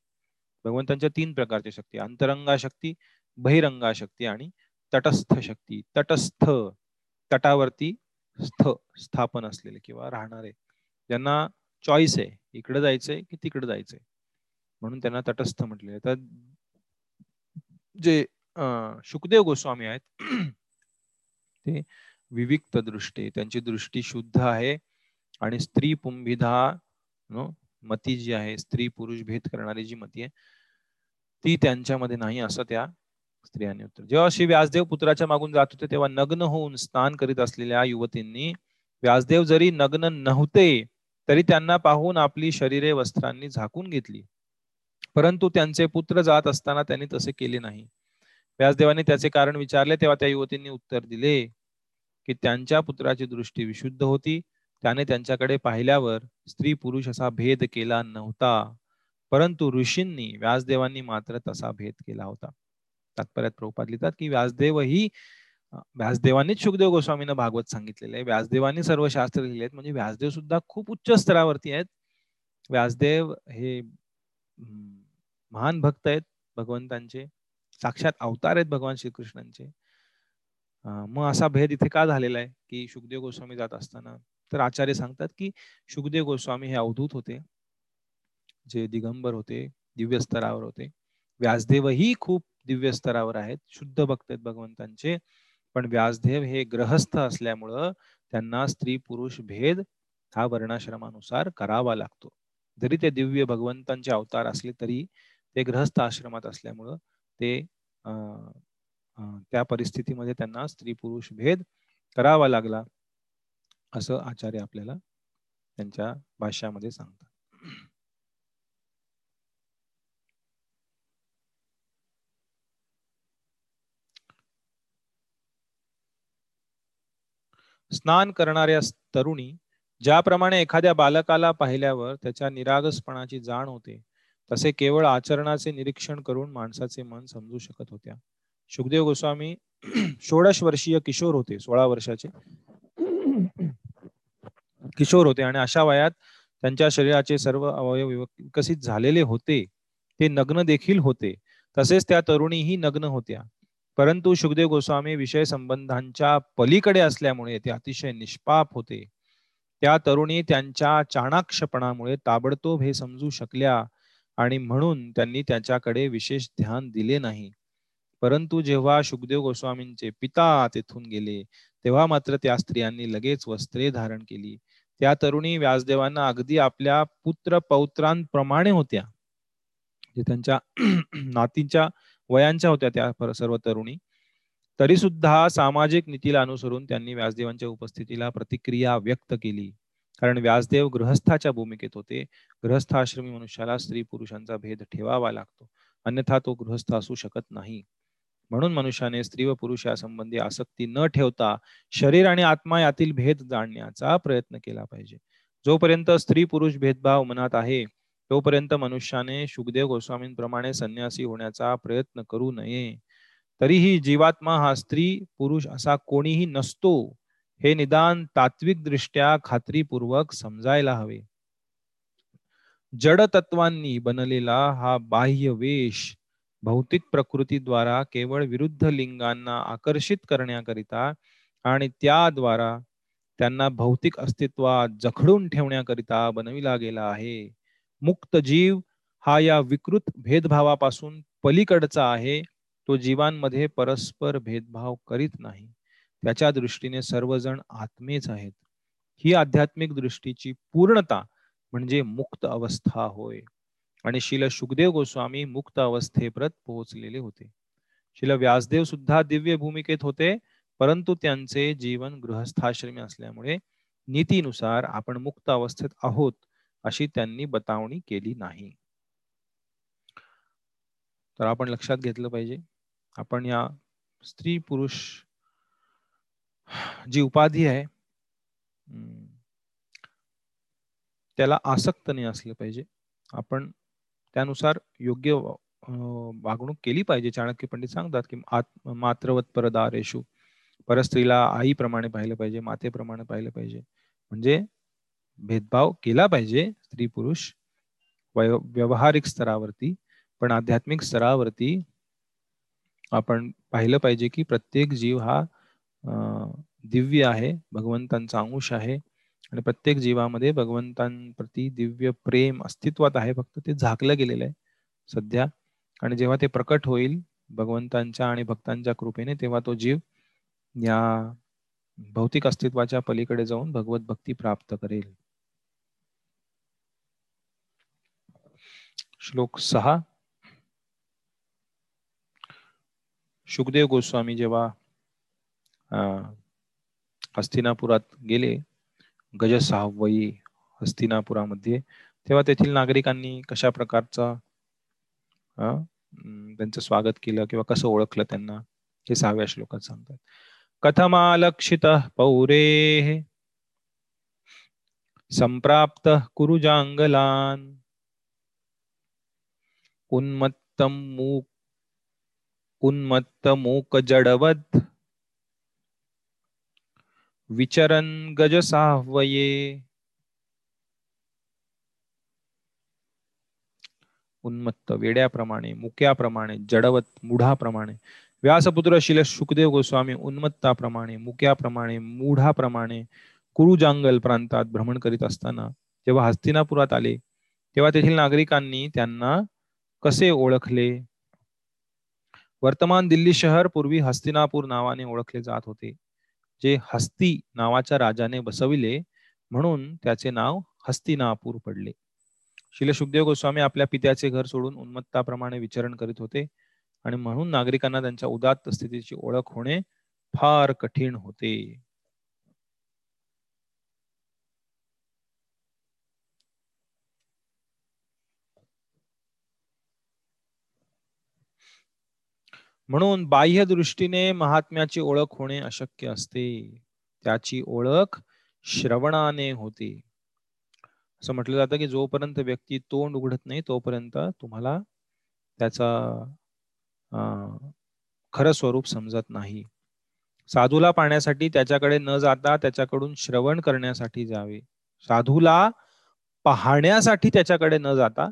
भगवंतांच्या तीन प्रकारच्या शक्ती अंतरंगा शक्ती बहिरंगा शक्ती आणि तटस्थ शक्ती तटस्थ तटावरती स्थ स्थापन असलेले किंवा राहणारे. ज्यांना चॉईस आहे इकडे जायचंय की तिकडे जायचंय. म्हणून त्यांना तटस्थ म्हटले तर जे शुकदेव सुखदेव गोस्वामी आहेत ते विविक्त दृष्टी त्यांची दृष्टी शुद्ध आहे आणि स्त्री पुंभिधा नो मती जी आहे स्त्री पुरुष भेद करणारी जी मती आहे ती त्यांच्यामध्ये नाही असं त्या स्त्रियांनी उत्तर. जेव्हा श्री व्यासदेव पुत्राच्या मागून जात होते तेव्हा नग्न होऊन स्नान करीत असलेल्या युवतींनी व्यासदेव जरी नग्न नव्हते तरी त्यांना पाहून आपली शरीरे वस्त्रांनी झाकून घेतली. परंतु त्यांचे पुत्र जात असताना त्यांनी तसे केले नाही. व्यासदेवाने त्याचे कारण विचारले तेव्हा त्या युवतींनी उत्तर दिले की त्यांच्या पुत्राची दृष्टी विशुद्ध होती. त्याने त्यांच्याकडे पाहिल्यावर स्त्री पुरुष असा भेद केला नव्हता. परंतु ऋषींनी व्यासदेवांनी मात्र तसा भेद केला होता. तात्पर्यात प्रभुपाद लिहितात की व्यासदेव ही व्यासदेवांनीच शुकदेव गोस्वामींना भागवत सांगितलेलं आहे. व्यासदेवांनी सर्व शास्त्र लिहिले आहेत. म्हणजे व्यासदेव सुद्धा खूप उच्च स्तरावरती आहेत. व्यासदेव हे महान भक्त आहेत भगवंतांचे. साक्षात अवतार आहेत भगवान श्रीकृष्णांचे. मग असा भेद इथे का झालेला आहे? की शुकदेव गोस्वामी जात असताना तर आचार्य सांगतात की शुकदेव गोस्वामी हे अवधूत होते. जे दिगंबर होते दिव्य स्तरावर होते. व्यासदेवही खूप दिव्य स्तरावर आहेत शुद्ध भक्त आहेत भगवंतांचे. पण व्यासदेव हे ग्रहस्थ असल्यामुळं त्यांना स्त्री पुरुष भेद हा वर्णाश्रमानुसार करावा लागतो. जरी ते दिव्य भगवंतांचे अवतार असले तरी ते ग्रहस्थ आश्रमात असल्यामुळं ते अं, त्या परिस्थितीमध्ये त्यांना स्त्री पुरुष भेद करावा लागला असं आचार्य आपल्याला त्यांच्या भाष्यामध्ये सांगतात. स्नान करणाऱ्या तरुणी ज्याप्रमाणे एखाद्या बालकाला पाहिल्यावर त्याच्या निरागसपणाची जाण होते तसे केवळ आचरणाचे निरीक्षण करून माणसाचे मन समजू शकत होत्या. सुखदेव गोस्वामी <clears throat> षोडश वर्षीय किशोर होते सोळा वर्षाचे. <clears throat> किशोर होते आणि अशा वयात त्यांच्या शरीराचे सर्व अवयव विकसित झालेले होते. ते नग्न देखील होते. तसेच त्या तरुणीही नग्न होत्या. परंतु सुखदेव गोस्वामी विषय संबंधांच्या पलीकडे असल्यामुळे ते अतिशय निष्पाप होते. त्या तरुणी त्यांच्या चाणाक्षपणामुळे ताबडतोब हे समजू शकल्या आणि म्हणून त्यांनी त्याच्याकडे विशेष ध्यान दिले नाही. परंतु जेव्हा सुखदेव गोस्वामींचे पिता तेथून गेले तेव्हा मात्र त्या स्त्रियांनी लगेच वस्त्रे धारण केली. त्या तरुणी व्यासदेवांना अगदी आपल्या पुत्र पौत्रांप्रमाणे होत्या. जे त्यांच्या <clears throat> नातींच्या वयांच्या होत्या त्या सर्व तरुणी. तरी सुद्धा सामाजिक नीतीला अनुसरून त्यांनी व्यासदेवांच्या उपस्थितीला प्रतिक्रिया व्यक्त केली. कारण व्यासदेव गृहस्थाच्या भूमिकेत होते. गृहस्थाश्रमी मनुष्याला स्त्री पुरुषांचा भेद ठेवावा लागतो. अन्यथा तो गृहस्थ असू शकत नाही. म्हणून मनुष्याने स्त्री व पुरुष यासंबंधी आसक्ती न ठेवता शरीर आणि आत्मा यातील भेद जाणण्याचा प्रयत्न केला पाहिजे. जोपर्यंत स्त्री पुरुष भेदभाव मनात आहे तोपर्यंत मनुष्याने सुखदेव गोस्वामींप्रमाणे संन्यासी होण्याचा प्रयत्न करू नये. तरीही जीवात्मा हा स्त्री पुरुष असा कोणीही नसतो हे निदान तात्विक दृष्ट्या खात्रीपूर्वक समजायला हवे. जड तत्वांनी बनलेला हा बाह्य वेश भौतिक प्रकृतीद्वारा केवळ विरुद्ध लिंगांना आकर्षित करण्याकरिता आणि त्याद्वारा त्यांना भौतिक अस्तित्वात जखडून ठेवण्याकरिता बनविला गेला आहे. मुक्त जीव हा या विकृत भेदभावापासून पलीकडचा आहे. तो जीवांमध्ये परस्पर भेदभाव करीत नाही. त्याच्या दृष्टीने सर्वजण आत्मेच आहेत. ही आध्यात्मिक दृष्टीची पूर्णता म्हणजे मुक्त अवस्था होय. आणि शिल सुखदेव गोस्वामी मुक्त अवस्थेप्रत पोहोचलेले होते. शिल व्यासदेव सुद्धा दिव्य भूमिकेत होते परंतु त्यांचे जीवन गृहस्थाश्रमी असल्यामुळे नीतीनुसार आपण मुक्त अवस्थेत आहोत. अशी त्यांनी बतावणी केली नाही. तर आपण लक्षात घेतलं पाहिजे. आपण या स्त्री पुरुष जी उपाधी आहे त्याला आसक्त नाही असलं पाहिजे. आपण त्यानुसार योग्य वागणूक केली पाहिजे. चाणक्य पंडित सांगतात की मात्रवत परदारेशू परस्त्रीला आईप्रमाणे पाहिलं पाहिजे मातेप्रमाणे पाहिलं पाहिजे. म्हणजे भेदभाव केला पाहिजे स्त्री पुरुष व्यवहारिक स्तरावरती पण आध्यात्मिक स्तरावरती आपण पाहिलं पाहिजे की प्रत्येक जीव हा दिव्य आहे भगवंतांचा अंश आहे. आणि प्रत्येक जीवामध्ये भगवंतांप्रती दिव्य प्रेम अस्तित्वात आहे. फक्त ते झाकलं गेलेलं आहे सध्या. आणि जेव्हा ते प्रकट होईल भगवंतांच्या आणि भक्तांच्या कृपेने तेव्हा तो जीव या भौतिक अस्तित्वाच्या पलीकडे जाऊन भगवत भक्ती प्राप्त करेल. श्लोक सहा. सुखदेव गोस्वामी जेव्हा हस्तिनापुरात गेले गज सहावयी हस्तिनापुरामध्ये तेव्हा तेथील नागरिकांनी कशा प्रकारचा त्यांचं स्वागत केलं किंवा कसं ओळखलं त्यांना हे सहाव्या श्लोकात सांगतात. कथमालक्षित पौरे संप्राप्त कुरुजांगलान उन्मत्तम मूक उन्मत्त मूक विचरन गज साहवये उन्मत्त वेड्याप्रमाणे मुक्याप्रमाणे जडवत मुढाप्रमाणे। व्यासपुत्र शिल सुखदेव गोस्वामी उन्मत्ताप्रमाणे मुक्याप्रमाणे मुढाप्रमाणे कुरुजांगल प्रांतात भ्रमण करीत असताना जेव्हा हस्तिनापुरात आले तेव्हा तेथील नागरिकांनी त्यांना कसे ओळखले? वर्तमान दिल्ली शहर पूर्वी हस्तिनापूर नावाने ओळखले जात होते. जे हस्ती नावाच्या राजाने बसविले म्हणून त्याचे नाव हस्तिनापूर पडले. शिल सुखदेव गोस्वामी आपल्या पित्याचे घर सोडून उन्मत्ताप्रमाणे विचरण करीत होते आणि म्हणून नागरिकांना त्यांच्या उदात्त स्थितीची ओळख होणे फार कठीण होते. म्हणून बाह्य दृष्टीने महात्म्याची ओळख होणे अशक्य असते. त्याची ओळख श्रवणाने होते. असं म्हटलं जातं की जोपर्यंत व्यक्ती तोंड उघडत नाही तोपर्यंत तुम्हाला त्याचा खरं स्वरूप समजत नाही. साधूला पाहण्यासाठी त्याच्याकडे न जाता त्याच्याकडून श्रवण करण्यासाठी जावे. साधूला पाहण्यासाठी त्याच्याकडे न जाता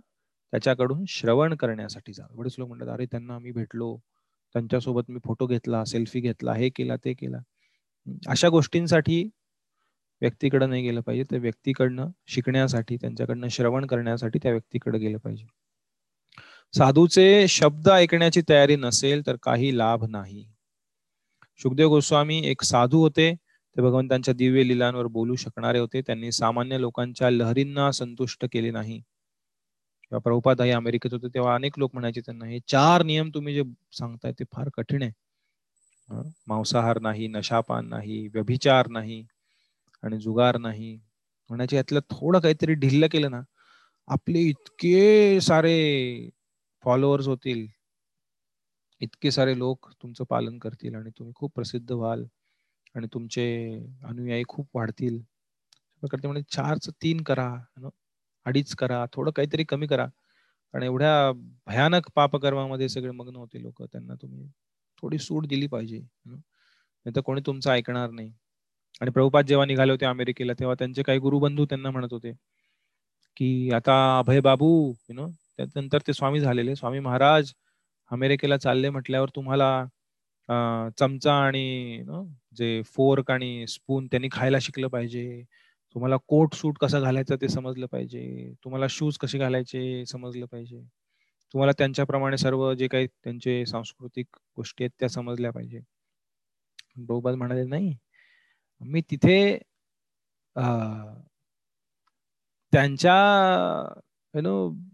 त्याच्याकडून श्रवण करण्यासाठी जावे. बरेच लोक म्हणतात अरे त्यांना आम्ही भेटलो. त्यांच्यासोबत मी फोटो घेतला सेल्फी घेतला हे केला ते केला. अशा गोष्टींसाठी व्यक्तीकडे नाही गेलं पाहिजे. त्या व्यक्तीकडनं शिकण्यासाठी त्यांच्याकडनं श्रवण करण्यासाठी त्या व्यक्तीकडे गेलं पाहिजे. साधूचे शब्द ऐकण्याची तयारी नसेल तर काही लाभ नाही. सुखदेव गोस्वामी एक साधू होते. ते भगवंतांच्या दिव्य लिलांवर बोलू शकणारे होते. त्यांनी सामान्य लोकांच्या लहरींना संतुष्ट केले नाही. किंवा प्रभुपाद हे अमेरिकेत होते तेव्हा अनेक लोक म्हणायचे त्यांना हे चार नियम तुम्ही जे सांगताय ते फार कठीण आहे. मांसाहार नाही नशापान नाही व्यभिचार नाही आणि जुगार नाही. म्हणायचे यातलं थोडं काहीतरी ढिल्ल केलं ना आपले इतके सारे फॉलोअर्स होतील. इतके सारे लोक तुमचं पालन करतील आणि तुम्ही खूप प्रसिद्ध व्हाल आणि तुमचे अनुयायी खूप वाढतील. प्रकारचे म्हणजे चारच तीन करा. अडीच करा थोडं काहीतरी कमी करा. कारण एवढ्या भयानक पापकर्मामध्ये सगळे मग्न होते लोक त्यांना तुम्ही थोडी सूट दिली पाहिजे नाही तर कोणी तुमचं ऐकणार नाही. आणि प्रभुपाद जेव्हा निघाले होते अमेरिकेला तेव्हा त्यांचे काही गुरुबंधू त्यांना म्हणत होते की आता अभय बाबू यु नो त्यानंतर ते स्वामी झालेले. स्वामी महाराज अमेरिकेला चालले म्हटल्यावर तुम्हाला चमचा आणि जे फोर्क आणि स्पून त्यांनी खायला शिकलं पाहिजे. तुम्हाला कोट सूट कसा घालायचा ते समजलं पाहिजे. तुम्हाला शूज कसे घालायचे समजलं पाहिजे. तुम्हाला त्यांच्याप्रमाणे सर्व जे काही त्यांचे सांस्कृतिक गोष्टी आहेत त्या समजल्या पाहिजे. बहुबाद म्हणाले नाही? मी तिथे त्यांच्या यु नो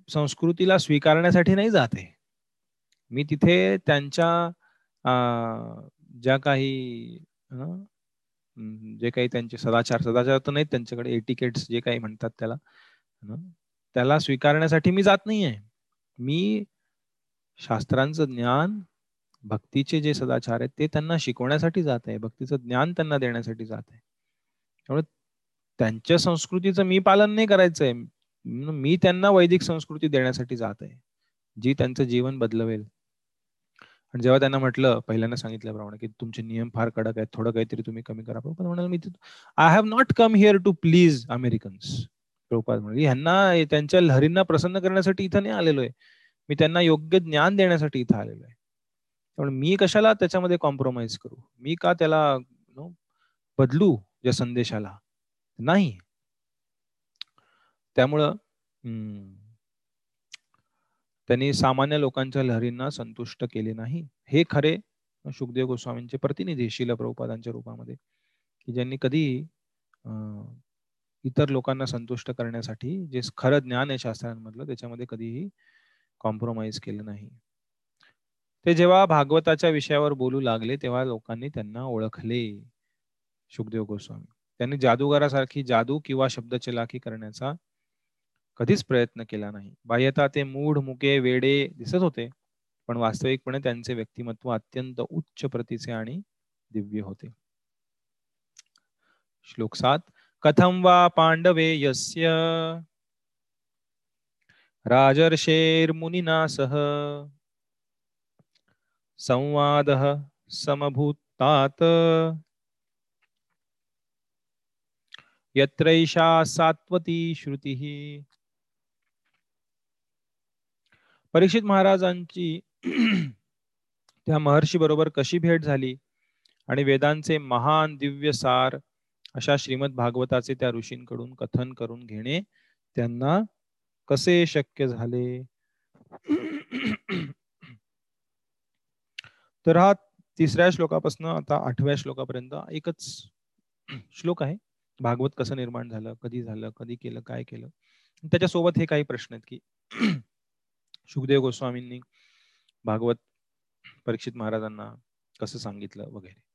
संस्कृतीला स्वीकारण्यासाठी नाही जाते. मी तिथे त्यांच्या ज्या काही जे काही त्यांचे सदाचार सदाचार तर नाहीत त्यांच्याकडे एटिकेट्स जे काही म्हणतात त्याला त्याला स्वीकारण्यासाठी मी जात नाहीये. मी शास्त्रांचं ज्ञान भक्तीचे जे सदाचार आहेत ते त्यांना शिकवण्यासाठी जात आहे. भक्तीचं ज्ञान त्यांना देण्यासाठी जात आहे. त्यामुळे त्यांच्या संस्कृतीचं मी पालन नाही करायचंय. मी त्यांना वैदिक संस्कृती देण्यासाठी जात आहे. जी त्यांचं जीवन बदलवेल. आणि जेव्हा त्यांना म्हटलं पहिल्यांदा सांगितल्याप्रमाणे की तुमचे नियम फार कडक आहेत थोडं काहीतरी तुम्ही कमी करा. प्रभुपाद म्हणाल मी I have not come here to please Americans Prabhupada म्हणजे ह्यांना त्यांच्या लहरींना प्रसन्न करण्यासाठी इथं नाही आलेलो आहे. मी त्यांना योग्य ज्ञान देण्यासाठी इथं आलेलो आहे. त्यामुळे मी कशाला त्याच्यामध्ये कॉम्प्रोमाइज करू? मी का त्याला नो बदलू या संदेशाला? नाही. त्यामुळं त्यांनी सामान्य लोकांच्या लहरींना संतुष्ट केले नाही. हे खरे सुखदेव गोस्वामींचे प्रतिनिधी शिल प्रभुपादांच्या रूपामध्ये. की ज्यांनी कधी इतर लोकांना संतुष्ट करण्यासाठी जे खरं ज्ञान आहे शास्त्रांमधलं त्याच्यामध्ये कधीही कॉम्प्रोमाइज केलं नाही. ते जेव्हा भागवताच्या विषयावर बोलू लागले तेव्हा लोकांनी त्यांना ओळखले सुखदेव गोस्वामी. त्यांनी जादूगारासारखी जादू किंवा शब्दचलाखी करण्याचा कधीच प्रयत्न केला नाही. बाह्यता ते मूढ मुके वेडे दिसत होते पण वास्तविकपणे त्यांचे व्यक्तिमत्व अत्यंत उच्च प्रतीचे आणि दिव्य होते. श्लोक सात कथम वा पांडवे यस्य राजर्षेर मुनिना सह संवाद समभूतात। यत्रैषा सात्वती श्रुती। परीक्षित महाराजांची <clears throat> त्या महर्षी बरोबर कशी भेट झाली? आणि वेदांचे महान दिव्य सार अशा श्रीमद भागवताचे त्या ऋषींकडून कथन करून घेणे त्यांना कसे शक्य झाले? <clears throat> तर हा तिसऱ्या श्लोकापासून आता आठव्या श्लोकापर्यंत एकच <clears throat> श्लोक आहे. भागवत कसं निर्माण झालं कधी झालं कधी केलं काय केलं? त्याच्यासोबत हे काही प्रश्न आहेत की सुखदेव गोस्वामींनी भागवत परीक्षित महाराजांना कसं सांगितलं वगैरे.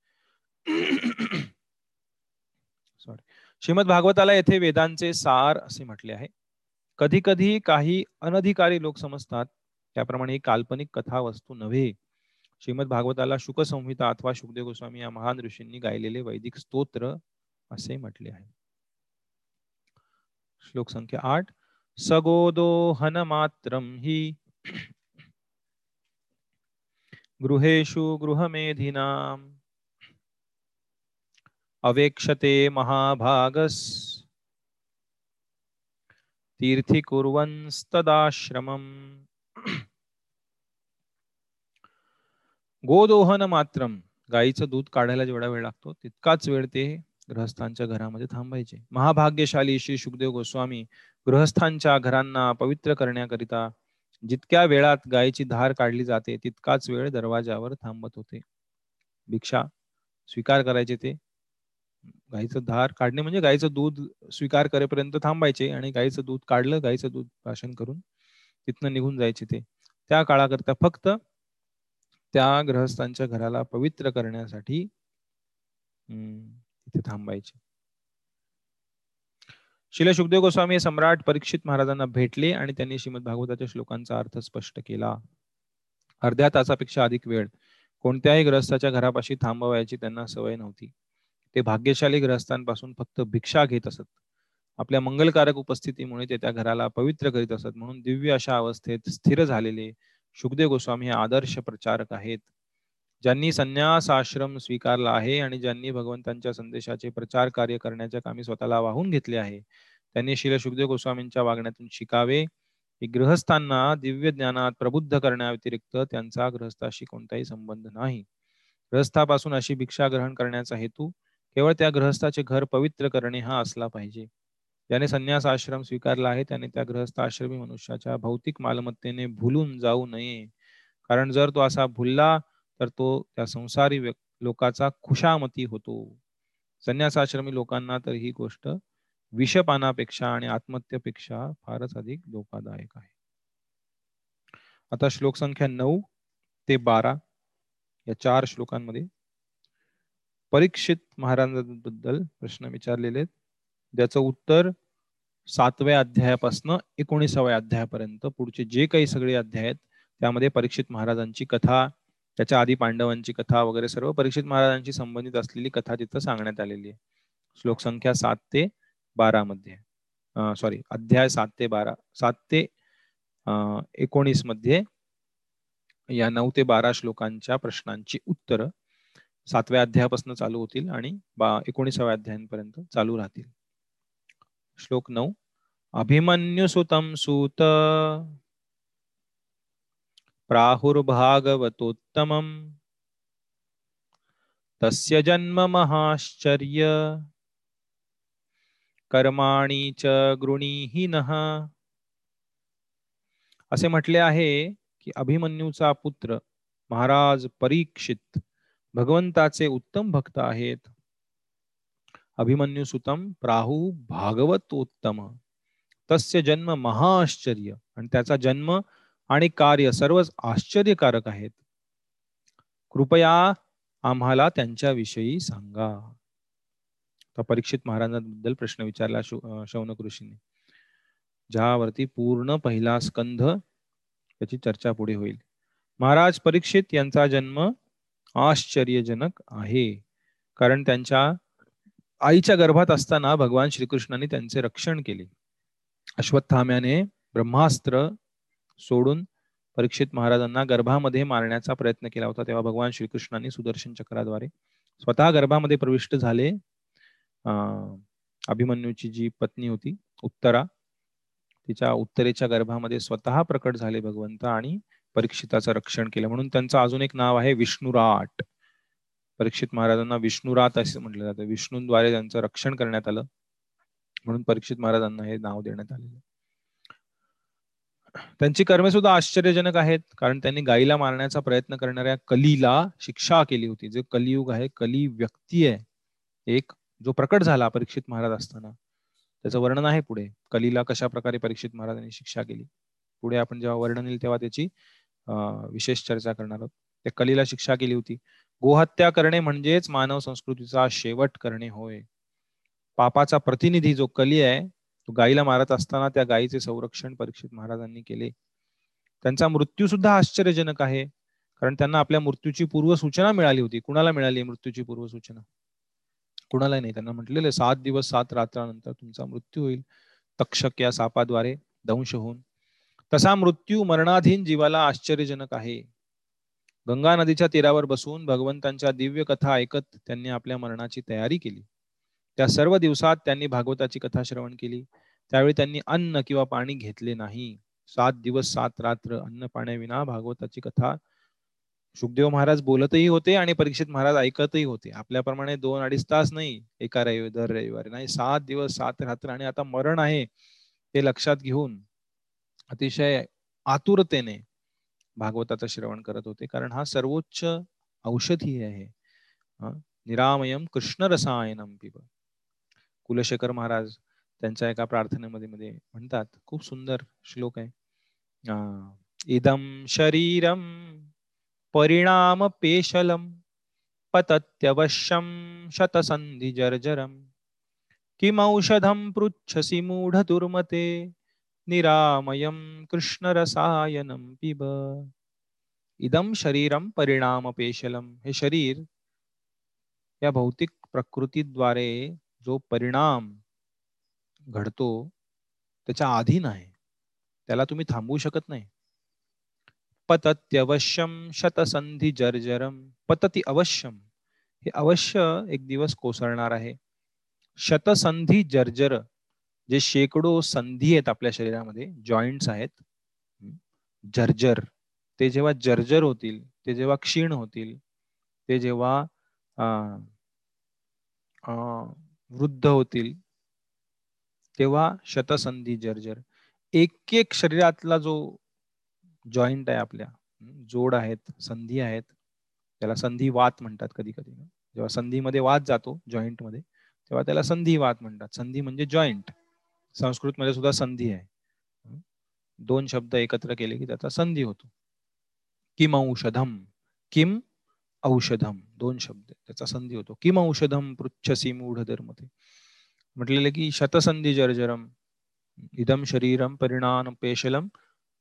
सॉरी श्रीमद भागवताला येथे वेदांचे सार असे म्हटले आहे. कधी कधी काही अनधिकारी लोक समजतात त्याप्रमाणे ही काल्पनिक कथा वस्तू नव्हे. श्रीमद भागवताला शुकसंहिता अथवा शुकदेव गोस्वामी या महान ऋषींनी गायलेले वैदिक स्तोत्र असे म्हटले आहे. श्लोक संख्या आठ. सगोदो हनमात्रम हि गृहेषु गृहमेधिनाम् अवेक्षते महाभागस् तीर्थीकुर्वंस्तदाश्रमम् गोदोहन मात्रम गायीचं दूध काढायला जेवढा वेळ लागतो तितकाच वेळ ते गृहस्थांच्या घरामध्ये थांबायचे. महाभाग्यशाली श्री सुखदेव गोस्वामी गृहस्थांच्या घरांना पवित्र करण्याकरिता जितक्या वेळात गायीची धार काढली जाते तितकाच वेळ दरवाजावर थांबत होते. भिक्षा स्वीकार करायचे ते. गाईचं धार काढणे म्हणजे गायीचं दूध स्वीकार करेपर्यंत थांबायचे आणि गायीचं दूध काढलं गायीचं दूध भाषण करून तिथनं निघून जायचे ते. त्या काळाकरता फक्त त्या ग्रहस्थांच्या घराला पवित्र करण्यासाठी तिथे थांबायचे. शिल सुखदेव गोस्वामी सम्राट परीक्षित महाराजांना भेटले आणि त्यांनी श्रीमद भागवताच्या श्लोकांचा अर्थ स्पष्ट केला. अर्ध्या तासापेक्षा अधिक वेळ कोणत्याही ग्रहस्थाच्या घरापाशी थांबवायची त्यांना सवय नव्हती. ते भाग्यशाली ग्रहस्थांपासून फक्त भिक्षा घेत असत. आपल्या मंगलकारक उपस्थितीमुळे ते त्या घराला पवित्र करीत असत म्हणून दिव्य अशा अवस्थेत स्थिर झालेले सुखदेव गोस्वामी हे आदर्श प्रचारक आहेत. ज्यांनी संन्यास आश्रम स्वीकारला आहे आणि ज्यांनी भगवंतांच्या संदेशाचे प्रचार कार्य करण्याच्या कामी स्वतःला वाहून घेतले आहे त्यांनी शिल सुखदेव गोस्वामींच्या वागण्यातून शिकावे. की गृहस्थांना दिव्य ज्ञानात प्रबुद्ध करण्याव्यतिरिक्त त्यांचा गृहस्थाशी कोणताही संबंध नाही. ग्रहस्थापासून अशी भिक्षा ग्रहण करण्याचा हेतू केवळ त्या गृहस्थाचे घर पवित्र करणे हा असला पाहिजे. ज्याने संन्यास आश्रम स्वीकारला आहे त्याने त्या गृहस्थ आश्रमी मनुष्याच्या भौतिक मालमत्तेने भुलून जाऊ नये. कारण जर तो असा भुलला तर तो त्या संसारी लोकाचा खुशामती होतो. संन्यासाश्रमी लोकांना तर ही गोष्ट विषपानापेक्षा आणि आत्महत्येपेक्षा फारच अधिक धोकादायक आहे. आता श्लोक संख्या नऊ ते बारा या चार श्लोकांमध्ये परीक्षित महाराजांबद्दल प्रश्न विचारलेले ज्याचं उत्तर सातव्या अध्यायापासून एकोणीसाव्या अध्यायापर्यंत पुढचे जे काही सगळे अध्याय आहेत त्यामध्ये परीक्षित महाराजांची कथा त्याच्या आधी पांडवांची कथा वगैरे सर्व परीक्षित महाराजांशी संबंधित असलेली कथा तिथं सांगण्यात आलेली आहे. श्लोक संख्या सात ते बारा मध्ये. सॉरी अध्याय सात ते बारा सात ते एकोणीसमध्ये या नऊ ते बारा श्लोकांच्या प्रश्नांची उत्तर सातव्या अध्यायापासून चालू होतील आणि बा एकोणीसाव्या अध्यायांपर्यंत चालू राहतील. श्लोक नऊ अभिमन्यु सुतम सूत प्राहुर्भागवतोत्तमम्। तस्य जन्म महाश्चर्य। कर्माणी च गृणीही नः असे म्हटले आहे की अभिमन्यूचा पुत्र महाराज परीक्षित भगवंताचे उत्तम भक्त आहेत। अभिमन्यू सुतम प्राहु भागवतोत्तम। तस्य जन्म महाश्चर्य आणि त्याचा जन्म आणि कार्य सर्वच आश्चर्यकारक आहेत. कृपया आम्हाला त्यांच्याविषयी सांगा. परीक्षित महाराजांबद्दल प्रश्न विचारला शौनक ऋषीने ज्यावरती पूर्ण पहिला स्कंध त्याची चर्चा पुढे होईल. महाराज परीक्षित यांचा जन्म आश्चर्यजनक आहे. कारण त्यांच्या आईच्या गर्भात असताना भगवान श्रीकृष्णाने त्यांचे रक्षण केले. अश्वत्थाम्याने ब्रह्मास्त्र सोडून परीक्षित महाराजांना गर्भामध्ये मारण्याचा प्रयत्न केला होता तेव्हा भगवान श्रीकृष्णांनी सुदर्शन चक्राद्वारे स्वतः गर्भामध्ये प्रविष्ट झाले. अभिमन्यूची जी पत्नी होती उत्तरा तिच्या उत्तरेच्या गर्भामध्ये स्वतः प्रकट झाले भगवंत आणि परीक्षिताचं रक्षण केलं. म्हणून त्यांचं अजून एक नाव आहे विष्णुराट. परीक्षित महाराजांना विष्णुरात असे म्हटलं जातं. विष्णूंद्वारे त्यांचं रक्षण करण्यात आलं. म्हणून परीक्षित महाराजांना हे नाव देण्यात आलेलं त्यांची कर्मे सुद्धा आश्चर्यजनक आहेत कारण त्यांनी गायीला मारण्याचा प्रयत्न करणाऱ्या कलीला शिक्षा केली होती. जे कलियुग आहे कली व्यक्ती आहे एक जो प्रकट झाला परीक्षित महाराज असताना. त्याचं वर्णन आहे पुढे. कलीला कशा प्रकारे परीक्षित महाराजांनी शिक्षा केली? पुढे आपण जेव्हा वर्णन येईल तेव्हा त्याची विशेष चर्चा करणार आहोत. त्या कलीला शिक्षा केली होती. गोहत्या करणे म्हणजेच मानव संस्कृतीचा शेवट करणे होय. पापाचा प्रतिनिधी जो कली आहे तो गायीला मारत असताना त्या गायीचे संरक्षण परीक्षित महाराजांनी केले. त्यांचा मृत्यू सुद्धा आश्चर्यजनक आहे. कारण त्यांना आपल्या मृत्यूची पूर्व सूचना मिळाली होती. कुणाला मिळाली मृत्यूची पूर्व सूचना कुणाला नाही. त्यांना म्हटलेले सात दिवस सात रात्रानंतर तुमचा मृत्यू होईल. तक्षक या सापाद्वारे दंश होऊन. तसा मृत्यू मरणाधीन जीवाला आश्चर्यजनक आहे. गंगा नदीच्या तीरावर बसून भगवंतांच्या दिव्य कथा ऐकत त्यांनी आपल्या मरणाची तयारी केली. त्या सर्व दिवसात त्यांनी भागवताची कथा श्रवण केली. त्यावेळी त्यांनी अन्न किंवा पाणी घेतले नाही. सात दिवस सात रात्र अन्न पाण्याविना भागवताची कथा सुखदेव महाराज बोलतही होते आणि परीक्षित महाराज ऐकतही होते. आपल्याप्रमाणे दोन अडीच तास नाही एका रविवारी दर रविवारी नाही. सात दिवस सात रात्र आणि आता मरण आहे ते लक्षात घेऊन अतिशय आतुरतेने भागवताचं श्रवण करत होते. कारण हा सर्वोच्च औषधी आहे. निरामयम कृष्ण रसायनम पिब. कुलशेखर महाराज त्यांच्या एका प्रार्थनेमध्ये मध्ये म्हणतात खूप सुंदर श्लोक आहे. इदम शरीरम परिणाम पेशलम पतत्यवश्यम शतसंधि जर्जरम। किमौषधम पृच्छसी मूढ दुर्मते निरामयम कृष्ण रसायनम पिब। इदम शरीरम परिणाम पेशलम। हे शरीर या भौतिक प्रकृतीद्वारे जो परिणाम घडतो त्याच्या अधीन आहे त्याला तुम्ही थांबवू शकत नाही. पतत्यवश्यम शतसंधी जर्जरम पतती अवश्यम हे अवश्य एक दिवस कोसळणार आहे. शतसंधी जर्जर जे शेकडो संधी आहेत आपल्या शरीरामध्ये जॉईंट्स आहेत जर्जर. ते जेव्हा जर्जर होतील ते जेव्हा क्षीण होतील ते जेव्हा वृद्ध होतील. तेव्हा शतसंधी जर्जर एक एक शरीरातला जो जॉईंट आहे आपल्या जोड आहेत संधी आहेत त्याला संधी वात म्हणतात कधी कधी जेव्हा संधीमध्ये वात जातो जॉईंटमध्ये तेव्हा त्याला संधी वात म्हणतात. संधी म्हणजे जॉईंट संस्कृत मध्ये सुद्धा संधी आहे. दोन शब्द एकत्र केले की त्याचा संधी होतो. Kim औषधम Kim? औषधम दोन शब्द त्याचा संधी होतो. किम औषधम पृच्छसी मूढ म्हटलेलं की शतसंधी जर्जरम इदम शरीरम परिणाम पेशलम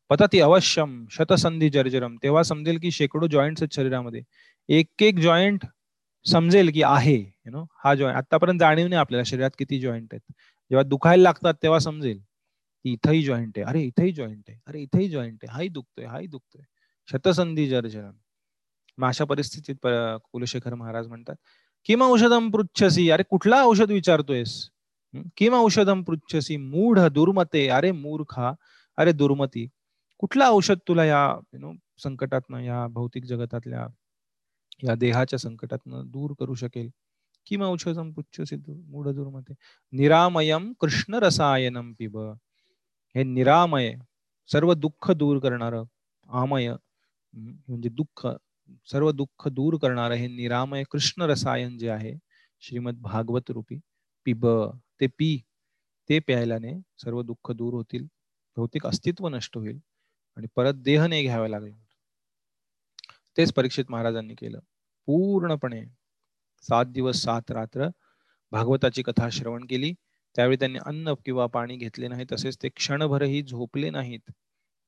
पतती अवश्यम शतसंधी जर्जरम. तेव्हा समजेल की शेकडो जॉईंट आहेत शरीरामध्ये. एक एक जॉईंट समजेल की आहे यु नो हा जॉईंट आतापर्यंत जाणीव नाही आपल्याला शरीरात किती जॉईंट आहेत. जेव्हा दुखायला लागतात तेव्हा समजेल की इथंही जॉईंट आहे. अरे इथंही जॉईंट आहे. अरे इथंही जॉईंट आहे. हाही दुखतोय हाही दुखतोय. शतसंधी जर्जरम. मग अशा परिस्थितीत कुलशेखर महाराज म्हणतात किम औषधम पृच्छसी? अरे कुठला औषध विचारतोयस? किम औषधम पृच्छसी? मूढ दुर्मते. अरे मूर्खा! अरे दुर्मती! कुठला औषध तुला या यु नो संकटातनं या भौतिक जगतातल्या या देहाच्या संकटातनं दूर करू शकेल? किम औषधम पृच्छसी मूढ दुर्मते. निरामयम कृष्ण रसायनम पिब। हे निरामय सर्व दुःख दूर करणार आमय म्हणजे दुःख सर्व दुःख दूर करणारं हे निरामय कृष्ण रसायन जे आहे श्रीमद भागवत रूपी पिब ते पी ते प्यायल्याने सर्व दुःख दूर होतील. भौतिक अस्तित्व नष्ट होईल आणि परत देह नाही घ्यावा लागला. तेच परीक्षित महाराजांनी केलं. पूर्णपणे सात दिवस सात रात्र भागवताची कथा श्रवण केली. त्यावेळी त्यांनी अन्न किंवा पाणी घेतले नाही. तसेच ते क्षणभरही झोपले नाहीत.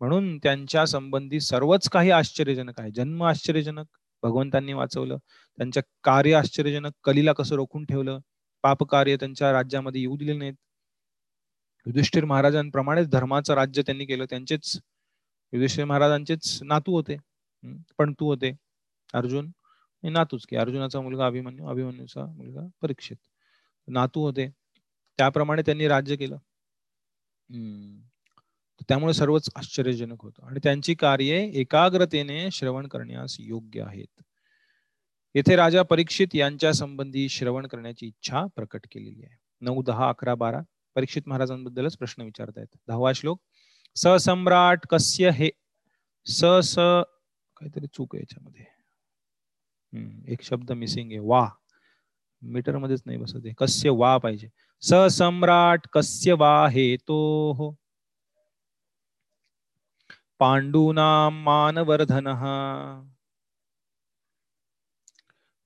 म्हणून त्यांच्या संबंधी सर्वच काही आश्चर्यजनक आहे. जन्म आश्चर्यजनक भगवंतांनी वाचवलं. त्यांच्या कार्य आश्चर्यजनक कलीला कसं रोखून ठेवलं? पाप कार्य त्यांच्या राज्यामध्ये येऊ दिले नाहीत. युधिष्ठिर महाराजांप्रमाणेच धर्माचं राज्य त्यांनी केलं. त्यांचेच युधिष्ठिर महाराजांचेच नातू होते. पण तू होते. अर्जुन नातूच की अर्जुनाचा मुलगा अभिमन्यू अभिमन्यूचा मुलगा परीक्षित. नातू होते. त्याप्रमाणे त्यांनी राज्य केलं. त्यामुळे सर्वच आश्चर्यजनक होतं. आणि त्यांची कार्ये एकाग्रतेने श्रवण करण्यास योग्य आहेत. येथे राजा परीक्षित यांच्या संबंधी श्रवण करण्याची इच्छा प्रकट केलेली आहे. नऊ दहा अकरा बारा. परीक्षित महाराजांबद्दलच प्रश्न विचारतायत दहावा श्लोक ससम्राट कस्य हे स स काहीतरी चूक आहे याच्यामध्ये. हम्म एक शब्द मिसिंग आहे. वा. मीटर मध्येच नाही बसत कस्य वा पाहिजे. ससम्राट कस्य वा हे तो हो पाण्डूनां मानवर्धनः।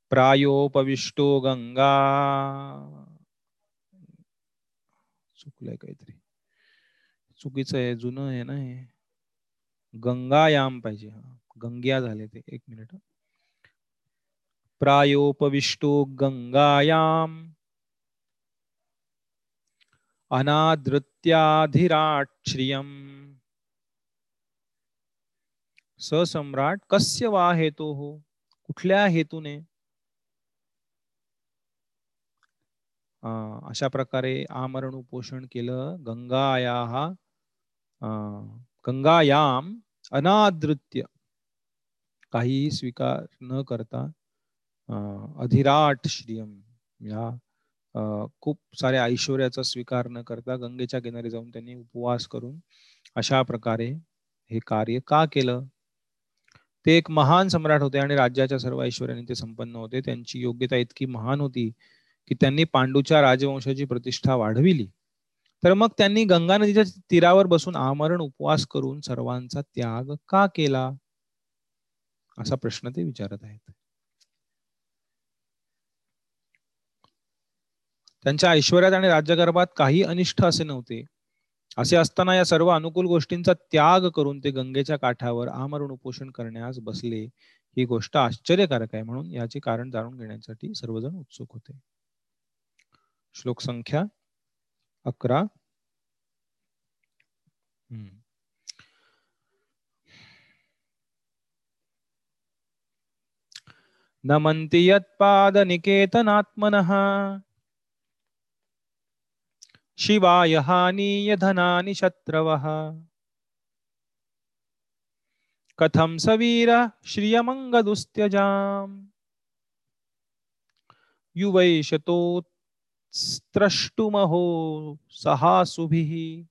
प्रायोपविष्टो गंगा चुकलंय काहीतरी. चुकीचं आहे जुनं आहे ना हे? गंगायाम पाहिजे हा. गंग्या झाले ते. एक मिनिट. प्रायोपविष्टो गंगायाम। अनादृत्याधिराश्रियम ससम्राट कस्य वा हेतो? हो कुठल्या हेतूने? अशा प्रकारे आमरण उपोषण केलं. गंगाया गंगायाम अनादृत्य. काहीही स्वीकार न करता अं, अधिराट श्रियम. या खूप साऱ्या ऐश्वर्याचा स्वीकार न करता गंगेच्या किनारी जाऊन त्यांनी उपवास करून अशा प्रकारे हे कार्य का केलं? ते एक महान सम्राट होते आणि राज्याच्या सर्व ऐश्वर्याने ते संपन्न होते. त्यांची योग्यता इतकी महान होती की त्यांनी पांडूच्या राजवंशाची प्रतिष्ठा वाढविली. तर मग त्यांनी गंगा नदीच्या तीरावर बसून आमरण उपवास करून सर्वांचा त्याग का केला? असा प्रश्न ते विचारत आहेत. त्यांच्या ऐश्वर्यात आणि राज्यगर्भात काही अनिष्ट असे नव्हते. असे असताना या सर्व अनुकूल गोष्टींचा त्याग करून ते गंगेच्या काठावर आमरण उपोषण करण्यास बसले ही गोष्ट आश्चर्यकारक आहे म्हणून याचे कारण जाणून घेण्यासाठी सर्वजण उत्सुक होते श्लोक संख्या अकरा हम्म. नमन्ति यत्पादनिकेतनात्मनः शिवाय हानीय धनानि शत्रवः। कथं स वीर श्रियमङ्गदुस्त्यजाम् युवैशतोस्त्रष्टुमहो सहासुभिः।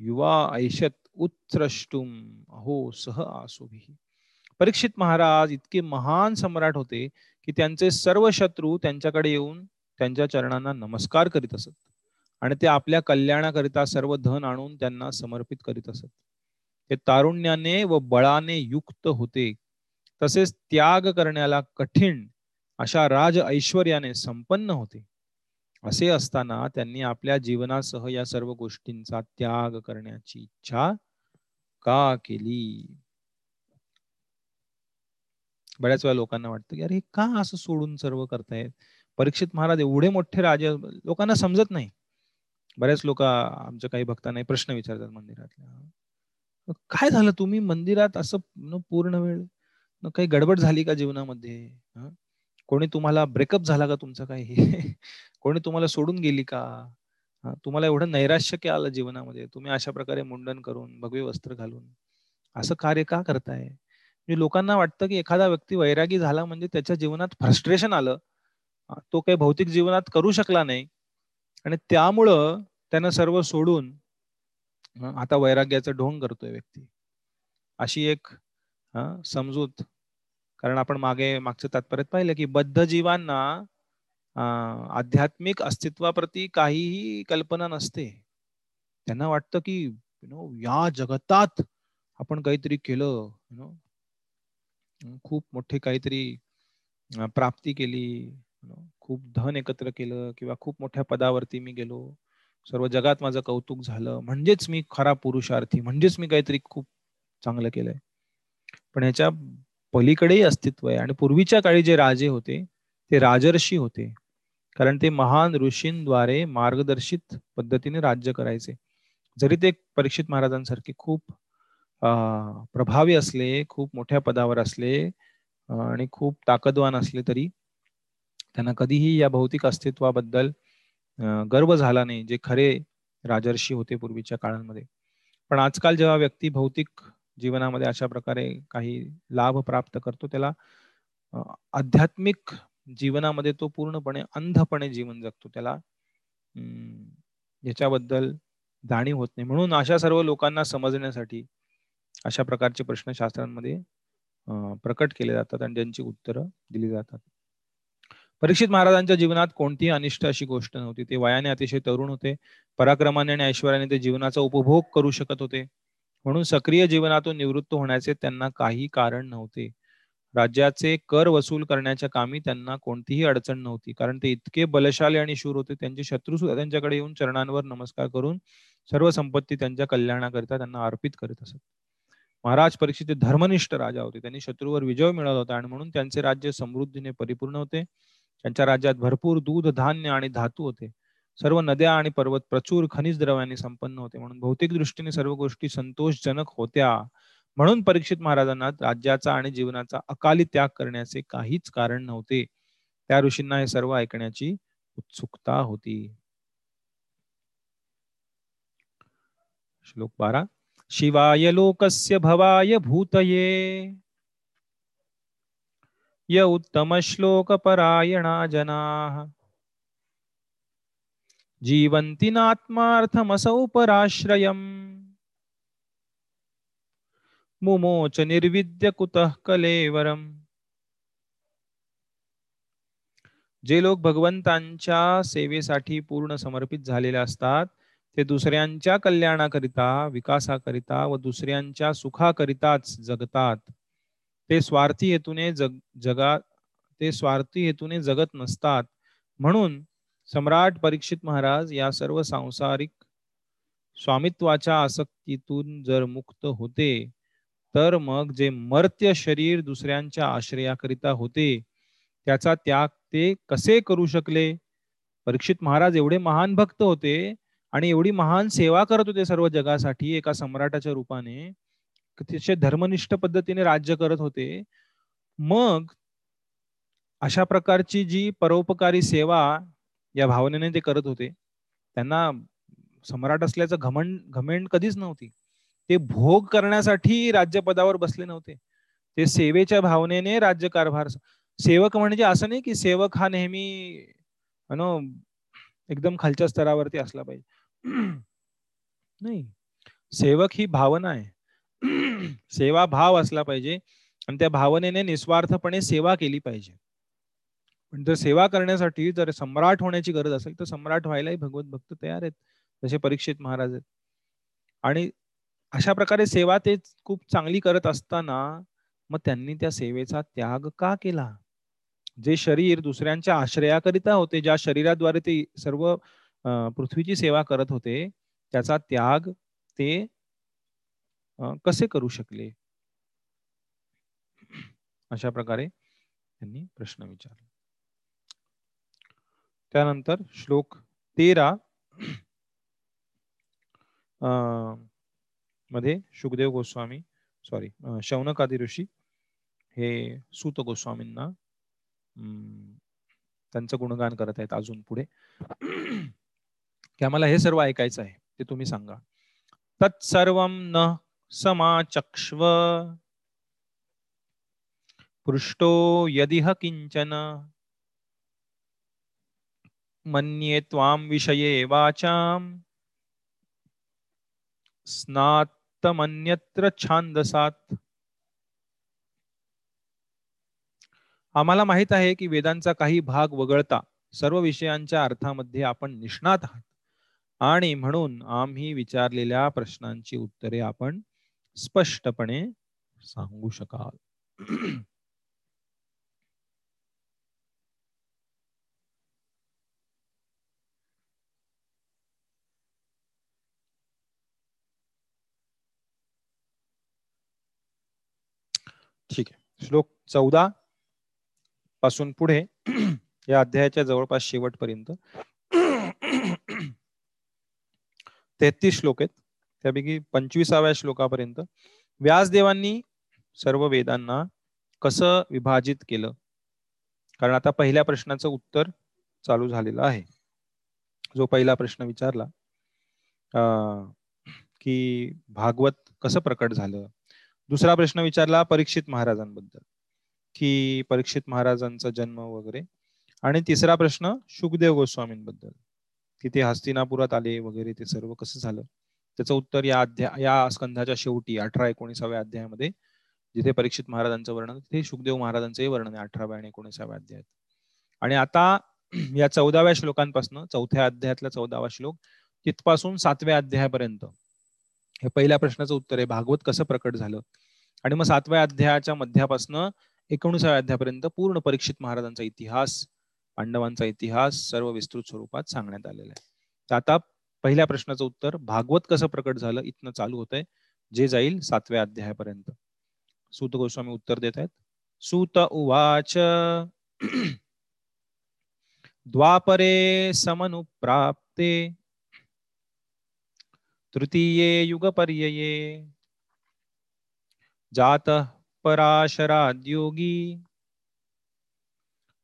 युवा ऐशत उत्स्रष्टुम, अहो सह आसुभिः। परीक्षित महाराज इतके महान सम्राट होते की त्यांचे सर्व शत्रू त्यांच्याकडे येऊन त्यांच्या चरणांना नमस्कार करीत असत. आणि ते आपल्या कल्याणाकरिता सर्व धन आणून त्यांना समर्पित करीत असत. ते तारुण्याने व बळाने युक्त होते. तसेच त्याग करण्याला कठीण अशा राज ऐश्वर्याने संपन्न होते. असे असताना त्यांनी आपल्या जीवनासह या सर्व गोष्टींचा त्याग करण्याची इच्छा का केली? बऱ्याच वेळा लोकांना वाटतं की अरे हे का असं सोडून सर्व करतायत? परीक्षित महाराज एवढे मोठे राजे लोकांना समजत नाही. बऱ्याच लोक आमच्या काही भक्तांना प्रश्न विचारतात मंदिरातल्या. काय झालं तुम्ही? मंदिरात असं पूर्ण वेळ काही गडबड झाली का जीवनामध्ये? कोणी तुम्हाला ब्रेकअप झाला का तुमचं काही? <laughs> कोणी तुम्हाला सोडून गेली का? तुम्हाला एवढं नैराश्य काय आलं जीवनामध्ये? तुम्ही अशा प्रकारे मुंडन करून भगवे वस्त्र घालून. असं कार्य का करताय? म्हणजे लोकांना वाटतं की एखादा व्यक्ती वैरागी झाला म्हणजे त्याच्या जीवनात फ्रस्ट्रेशन आलं. तो काही भौतिक जीवनात करू शकला नाही. आणि त्यामुळं त्यानं सर्व सोडून आता वैराग्याचा ढोंग करतोय व्यक्ती. अशी एक समजूत. कारण आपण मागे मागच्या तात्पर्यात पाहिलं की बद्ध जीवांना आध्यात्मिक अस्तित्वाप्रती काहीही कल्पना नसते. त्यांना वाटतं की यु नो या जगतात आपण काहीतरी केलं यु नो खूप मोठी काहीतरी प्राप्ती केली खूप धन एकत्र केलं किंवा खूप मोठ्या पदावरती मी गेलो. सर्व जगात माझं कौतुक झालं. म्हणजेच मी खरा पुरुषार्थी म्हणजेच मी काहीतरी खूप चांगलं केलंय. पण ह्याच्या पलीकडेही अस्तित्व आहे. आणि पूर्वीच्या काळी जे राजे होते ते राजर्षी होते. कारण ते महान ऋषींद्वारे मार्गदर्शित पद्धतीने राज्य करायचे. जरी ते परीक्षित महाराजांसारखे खूप प्रभावी असले खूप मोठ्या पदावर असले आणि खूप ताकदवान असले तरी त्यांना कधीही या भौतिक अस्तित्वाबद्दल गर्व झाला नाही जे खरे राजर्षी होते पूर्वीच्या काळांमध्ये. पण आजकाल जेव्हा व्यक्ती भौतिक जीवनामध्ये अशा प्रकारे काही लाभ प्राप्त करतो त्याला आध्यात्मिक जीवनामध्ये तो पूर्णपणे अंधपणे जीवन जगतो. त्याला अं, याच्याबद्दल जाणीव होत नाही. म्हणून अशा सर्व लोकांना समजण्यासाठी अशा प्रकारचे प्रश्न शास्त्रांमध्ये प्रकट केले जातात आणि ज्यांची उत्तरं दिली जातात. परीक्षित महाराजांच्या जीवनात कोणतीही अनिष्ट अशी गोष्ट नव्हती. ते वयाने अतिशय तरुण होते. पराक्रमाने आणि ऐश्वर्याने ते जीवनाचा उपभोग करू शकत होते. म्हणून सक्रिय जीवनातून निवृत्त होण्याचे त्यांना काही कारण नव्हते. राज्याचे कर वसूल करण्याच्या कामी त्यांना कोणतीही अडचण नव्हती. कारण ते इतके बलशाली आणि शूर होते. त्यांचे शत्रू सुद्धा त्यांच्याकडे येऊन चरणांवर नमस्कार करून सर्व संपत्ती त्यांच्या कल्याणाकरिता त्यांना अर्पित करीत असत. महाराज परीक्षित धर्मनिष्ठ राजा होते. त्यांनी शत्रूवर विजय मिळवला होता आणि म्हणून त्यांचे राज्य समृद्धीने परिपूर्ण होते. त्यांच्या राज्यात भरपूर दूध धान्य आणि धातू होते. सर्व नद्या आणि पर्वत प्रचूर खनिज द्रव्यांनी संपन्न होते. म्हणून भौतिक दृष्टीने सर्व गोष्टी संतोषजनक होत्या. म्हणून परीक्षित महाराजांना राज्याचा आणि जीवनाचा अकाली त्याग करण्याचे काहीच कारण नव्हते. त्या ऋषींना हे सर्व ऐकण्याची उत्सुकता होती. श्लोक बारा. शिवाय लोकस्य भवाय भूतये. य उत्तमश्लोकपरायणा जनाः जीवन्ति नात्मार्थमसौ पराश्रयम् मुमोच निर्विद्य कुतः कलेवरम। जे लोक भगवंतांच्या सेवेसाठी पूर्ण समर्पित झालेले असतात ते दुसऱ्यांच्या कल्याणाकरिता विकासाकरिता व दुसऱ्यांच्या सुखाकरिताच जगतात. ते स्वार्थी हेतूने जग जगा ते स्वार्थी हेतूने जगत नसतात. म्हणून सम्राट परीक्षित महाराज या सर्व सांसारिक स्वामित्वाच्या आसक्तीतून जर मुक्त होते तर मग जे मर्त्य शरीर दुसऱ्यांच्या आश्रयाकरिता होते त्याचा त्याग ते कसे करू शकले? परीक्षित महाराज एवढे महान भक्त होते आणि एवढी महान सेवा करत होते सर्व जगासाठी एका सम्राटाच्या रूपाने अतिशय धर्मनिष्ठ पद्धतीने राज्य करत होते. मग अशा प्रकारची जी परोपकारी सेवा या भावनेने ते करत होते. त्यांना सम्राट असल्याचं घमंड घमेंड कधीच नव्हती. ते भोग करण्यासाठी राज्यपदावर बसले नव्हते. ते सेवेच्या भावनेने राज्यकारभार सेवक म्हणजे असं नाही की सेवक हा नेहमी नो एकदम खालच्या स्तरावरती असला पाहिजे. <clears throat> नाही. सेवक ही भावना आहे. सेवा भाव असला पाहिजे आणि त्या भावनेने निस्वार्थपणे सेवा केली पाहिजे. पण जर सेवा करण्यासाठी जर सम्राट होण्याची गरज असेल तर सम्राट व्हायलाही भगवत भक्त तयार आहेत जसे परीक्षित महाराज आहेत. आणि अशा प्रकारे सेवा ते खूप चांगली करत असताना मग त्यांनी त्या सेवेचा त्याग का केला? जे शरीर दुसऱ्यांच्या आश्रयाकरिता होते ज्या शरीराद्वारे ते सर्व पृथ्वीची सेवा करत होते त्याचा त्याग ते कसे करू शकले? अशा प्रकारे त्यांनी प्रश्न विचारला. त्यानंतर श्लोक तेरा मध्ये सुखदेव गोस्वामी सॉरी शौनकादी ऋषी हे सूत गोस्वामींना त्यांचं गुणगान करत आहेत अजून पुढे. की आम्हाला हे सर्व ऐकायचं आहे ते तुम्ही सांगा. तत्सर्व न समाचक्ष्व। पृष्टो यदिह किंचन मन्ये त्वां विषये वाचां। स्नातमन्यत्र छांदसात। आम्हाला माहीत आहे की वेदांचा काही भाग वगळता सर्व विषयांच्या अर्थामध्ये आपण निष्णात आहात. आणि म्हणून आम्ही विचारलेल्या प्रश्नांची उत्तरे आपण स्पष्टपणे सांगू शकाल. ठीक आहे. श्लोक चौदा पासून पुढे या अध्यायाच्या जवळपास शेवटपर्यंत तेहतीस श्लोक आहेत. त्यापैकी पंचवीसाव्या श्लोकापर्यंत व्यासदेवांनी सर्व वेदांना कसं विभाजित केलं? कारण आता पहिल्या प्रश्नाचं उत्तर चालू झालेलं आहे. जो पहिला प्रश्न विचारला की भागवत कसं प्रकट झालं? दुसरा प्रश्न विचारला परीक्षित महाराजांबद्दल की परीक्षित महाराजांचा जन्म वगैरे. आणि तिसरा प्रश्न सुखदेव गोस्वामींबद्दल की ते हस्तिनापुरात आले वगैरे ते सर्व कसं झालं? त्याचं उत्तर या अध्याय या स्कंधाच्या शेवटी अठरा एकोणीसाव्या अध्यायामध्ये जिथे परीक्षित महाराजांचं वर्णन तिथे सुखदेव महाराजांचंही वर्णन आहे अठराव्या आणि एकोणीसाव्या अध्यायात. आणि आता <clears throat> या चौदाव्या श्लोकांपासून चौथ्या अध्यायातला चौदावा श्लोक तिथपासून सातव्या अध्यायापर्यंत. हे पहिल्या प्रश्नाचं उत्तर आहे भागवत कसं प्रकट झालं? आणि मग सातव्या अध्यायाच्या मध्यापासून एकोणीसाव्या अध्यायापर्यंत पूर्ण परीक्षित महाराजांचा इतिहास पांडवांचा इतिहास सर्व विस्तृत स्वरूपात सांगण्यात आलेला आहे. तर आता पहिल्या प्रश्नाचं उत्तर भागवत कसं प्रकट झालं इथनं चालू होत आहे जे जाईल सातव्या अध्यायापर्यंत. सूत गोस्वामी उत्तर देत आहेत. सूत उवाच द्वापरे समनुप्राप्ते तृतीये युगपर्यये जात पराशराद्योगी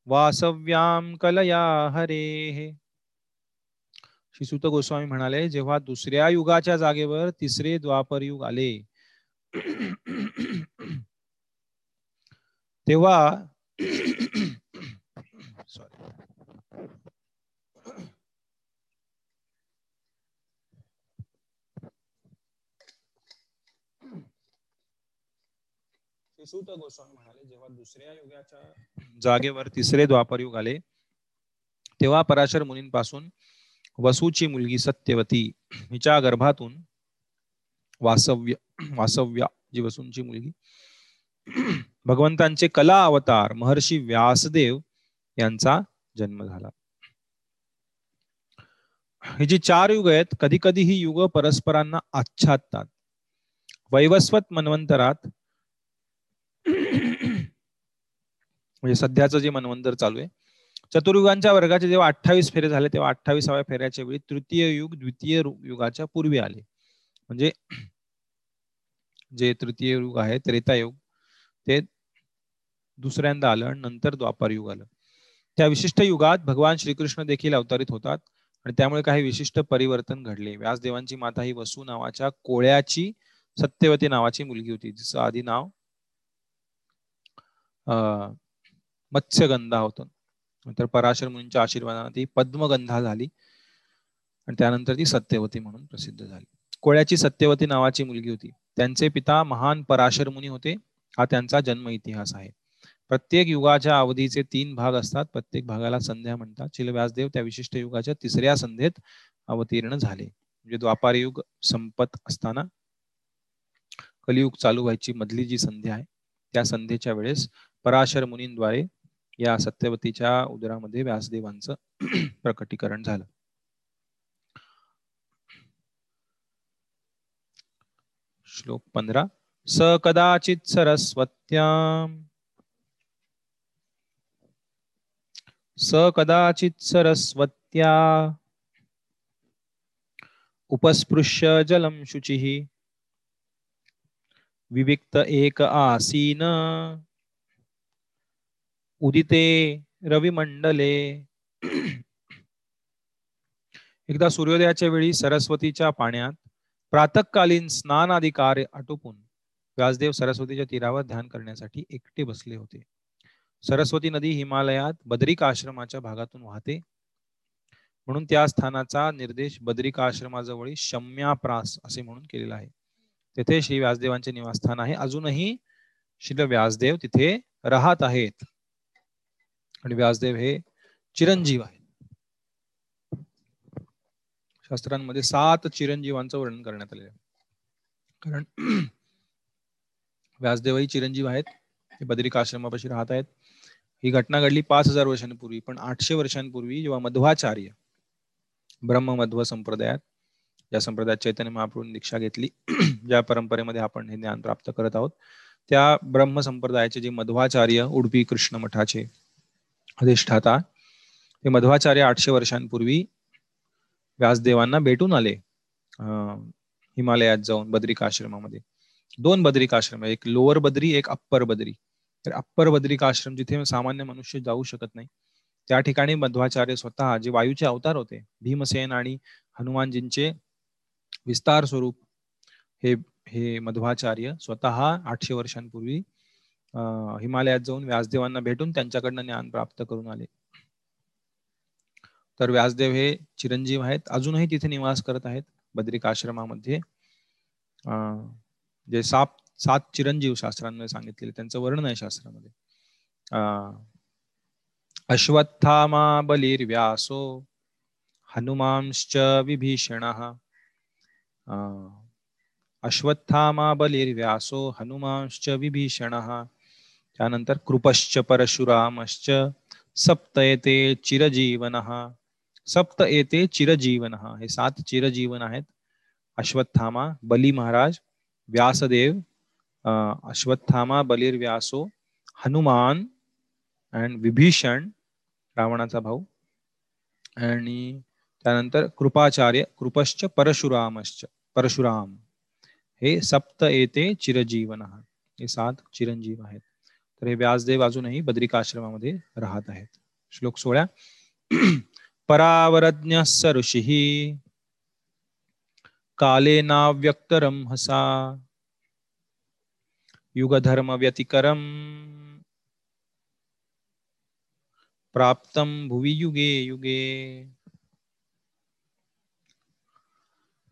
वासव्यां कलया हरेः। श्रीसुत गोस्वामी म्हणाले जेव्हा दुसऱ्या युगाच्या जागेवर तिसरे द्वापर युग आले तेव्हा सॉरी गोस्वामी म्हणाले जेव्हा दुसऱ्या युगाच्या जागेवर तिसरे द्वापर युग आले तेव्हा पराशर मुनींपासून वसूची मुलगी सत्यवती हिच्या गर्भातून वासव्य वासव्या जी वसूंची मुलगी भगवंतांचे कला अवतार महर्षी व्यासदेव यांचा जन्म झाला. ही जी चार युग आहेत कधी कधी ही युग परस्परांना आच्छादतात. वैवस्वत मन्वंतरात म्हणजे सध्याचं जे मन्वंतर चालू आहे चतुर्युगांच्या वर्गाचे जेव्हा अठ्ठावीस फेरे झाले तेव्हा अठ्ठावीसाव्या फेऱ्याच्या वेळी तृतीय युग द्वितीय युगाच्या पूर्वी आले. म्हणजे जे तृतीय युग आहे त्रेतायुग ते दुसऱ्यांदा आलं आणि नंतर द्वापार युग आलं. त्या विशिष्ट युगात भगवान श्रीकृष्ण देखील अवतरित होतात आणि त्यामुळे काही विशिष्ट परिवर्तन घडले. व्यासदेवांची माता ही वसू नावाच्या कोळ्याची सत्यवती नावाची मुलगी होती जिचं आधी नाव अं मत्स्यगंधा होतं. नंतर पराशर मुनींच्या आशीर्वादाने ती पद्मगंधा झाली. आणि त्यानंतर ती सत्यवती म्हणून प्रसिद्ध झाली. कोळ्याची सत्यवती नावाची मुलगी होती. त्यांचे पिता महान पराशर मुनी होते. हा त्यांचा जन्म इतिहास आहे. प्रत्येक युगाच्या अवधीचे तीन भाग असतात. प्रत्येक भागाला संध्या म्हणतात. शिल व्यासदेव त्या विशिष्ट युगाच्या तिसऱ्या संध्येत अवतीर्ण झाले. म्हणजे द्वापार युग संपत असताना कलियुग चालू व्हायची मधली जी संध्या आहे त्या संध्येच्या वेळेस पराशर मुनींद्वारे या सत्यवतीच्या उदरामध्ये व्यासदेवांचं <clears throat> प्रकटीकरण झालं. श्लोक पंधरा स कदाचित सरस्वत्या स कदाचित सरस्वत्या। उपस्पृश्य जलम शुचि। विविक्त एक आसीन। उदिते रविमंडले एकदा सूर्योदयाच्या वेळी सरस्वतीच्या पाण्यात प्रातकालीन स्नान आदी कार्य आटोपून व्यासदेव सरस्वतीच्या तीरावर ध्यान करण्यासाठी एकटे बसले होते. सरस्वती नदी हिमालयात बद्रिक आश्रमाच्या भागातून वाहते. म्हणून त्या स्थानाचा निर्देश बद्रिक आश्रमाजवळी शम्याप्रास असे म्हणून केलेला आहे. तेथे श्री व्यासदेवांचे निवासस्थान आहे. अजूनही श्री व्यासदेव तिथे राहत आहेत. आणि व्यासदेव हे चिरंजीव आहेत. शास्त्रांमध्ये सात चिरंजीवांचं वर्णन करण्यात आलेलं आहे. कारण व्यासदेवही चिरंजीव आहेत. ते बदरिक आश्रमापाशी राहत आहेत. ही घटना घडली पाच हजार वर्षांपूर्वी पण आठशे वर्षांपूर्वी जेव्हा मध्वाचार्य ब्रह्ममध्व संप्रदायात ज्या संप्रदायात चैतन्य महाप्रभूंनी दीक्षा घेतली <clears throat> ज्या परंपरेमध्ये आपण हे ज्ञान प्राप्त करत आहोत त्या ब्रह्म संप्रदायाचे जे मध्वाचार्य उडपी कृष्ण मठाचे अधिष्ठाता. हे मध्वाचार्य आठशे वर्षांपूर्वी व्यासदेवांना भेटून आले हिमालयात जाऊन बद्रिक आश्रमामध्ये. दोन बद्रिक आश्रम एक लोअर बद्री एक अप्पर बद्री. तर अप्पर बद्रिक आश्रम जिथे सामान्य मनुष्य जाऊ शकत नाही. त्या ठिकाणी मध्वाचार्य स्वतः जे वायूचे अवतार होते भीमसेन आणि हनुमानजींचे विस्तार स्वरूप हे हे मध्वाचार्य स्वतः आठशे वर्षांपूर्वी हिमालयात जाऊन व्यासदेवांना भेटून त्यांच्याकडनं ज्ञान प्राप्त करून आले. तर व्यासदेव हे चिरंजीव आहेत. अजूनही तिथे निवास करत आहेत बद्रिक आश्रमामध्ये. जे सात सात चिरंजीव शास्त्रांमध्ये सांगितलेले त्यांचं वर्णन आहे शास्त्रामध्ये. अश्वत्थामा बलिर्व्यासो हनुमांश्च विभीषण. अश्वत्थामा बलिर्व्यासो हनुमांश्च विभीषण. त्यानंतर कृपश्च परशुरामश्च सप्त येते चिरजीवन सप्त येते चिरजीवन हे सात चिरजीवन आहेत. अश्वत्थामा बली महाराज व्यासदेव अश्वत्थामा बलिर्व्यासो हनुमान अँड विभीषण रावणाचा भाऊ. आणि त्यानंतर कृपाचार्य कृपश्च परशुरामश्च परशुराम. हे सप्त येते चिरजीवन हे सात चिरंजीव आहेत. तर हे व्यासदेव अजूनही बद्रिकाश्रमामध्ये राहत आहेत. श्लोक सोळा. परावरज्ञ ऋषी काले नाव्यक्तरम हसा युगधर्म व्यतिकरम प्राप्तम भुवि युगे युगे।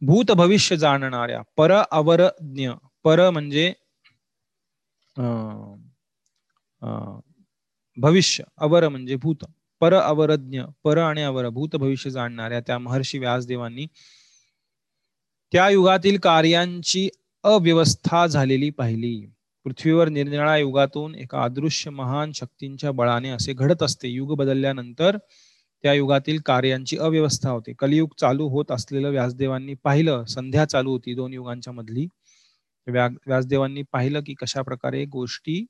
भूत भविष्य जाणणाऱ्या पर अवरज्ञ पर म्हणजे अं, भविष्य अवर म्हणजे भूत पर अवरज्ञ पर आणि अवर भूत भविष्य जाणणाऱ्या त्या महर्षी व्यासदेवांनी त्या युगातील कार्यांची अव्यवस्था झालेली पाहिली. पृथ्वीवर निरनिळ्या युगातून एका अदृश्य महान शक्तींच्या बळाने असे घडत असते. युग बदलल्यानंतर त्या युगातील कार्यांची अव्यवस्था होते. कलियुग चालू होत असलेलं व्यासदेवांनी पाहिलं संध्या चालू होती दोन युगांच्या मधली. व्यासदेवांनी पाहिलं की कशा प्रकारे गोष्टी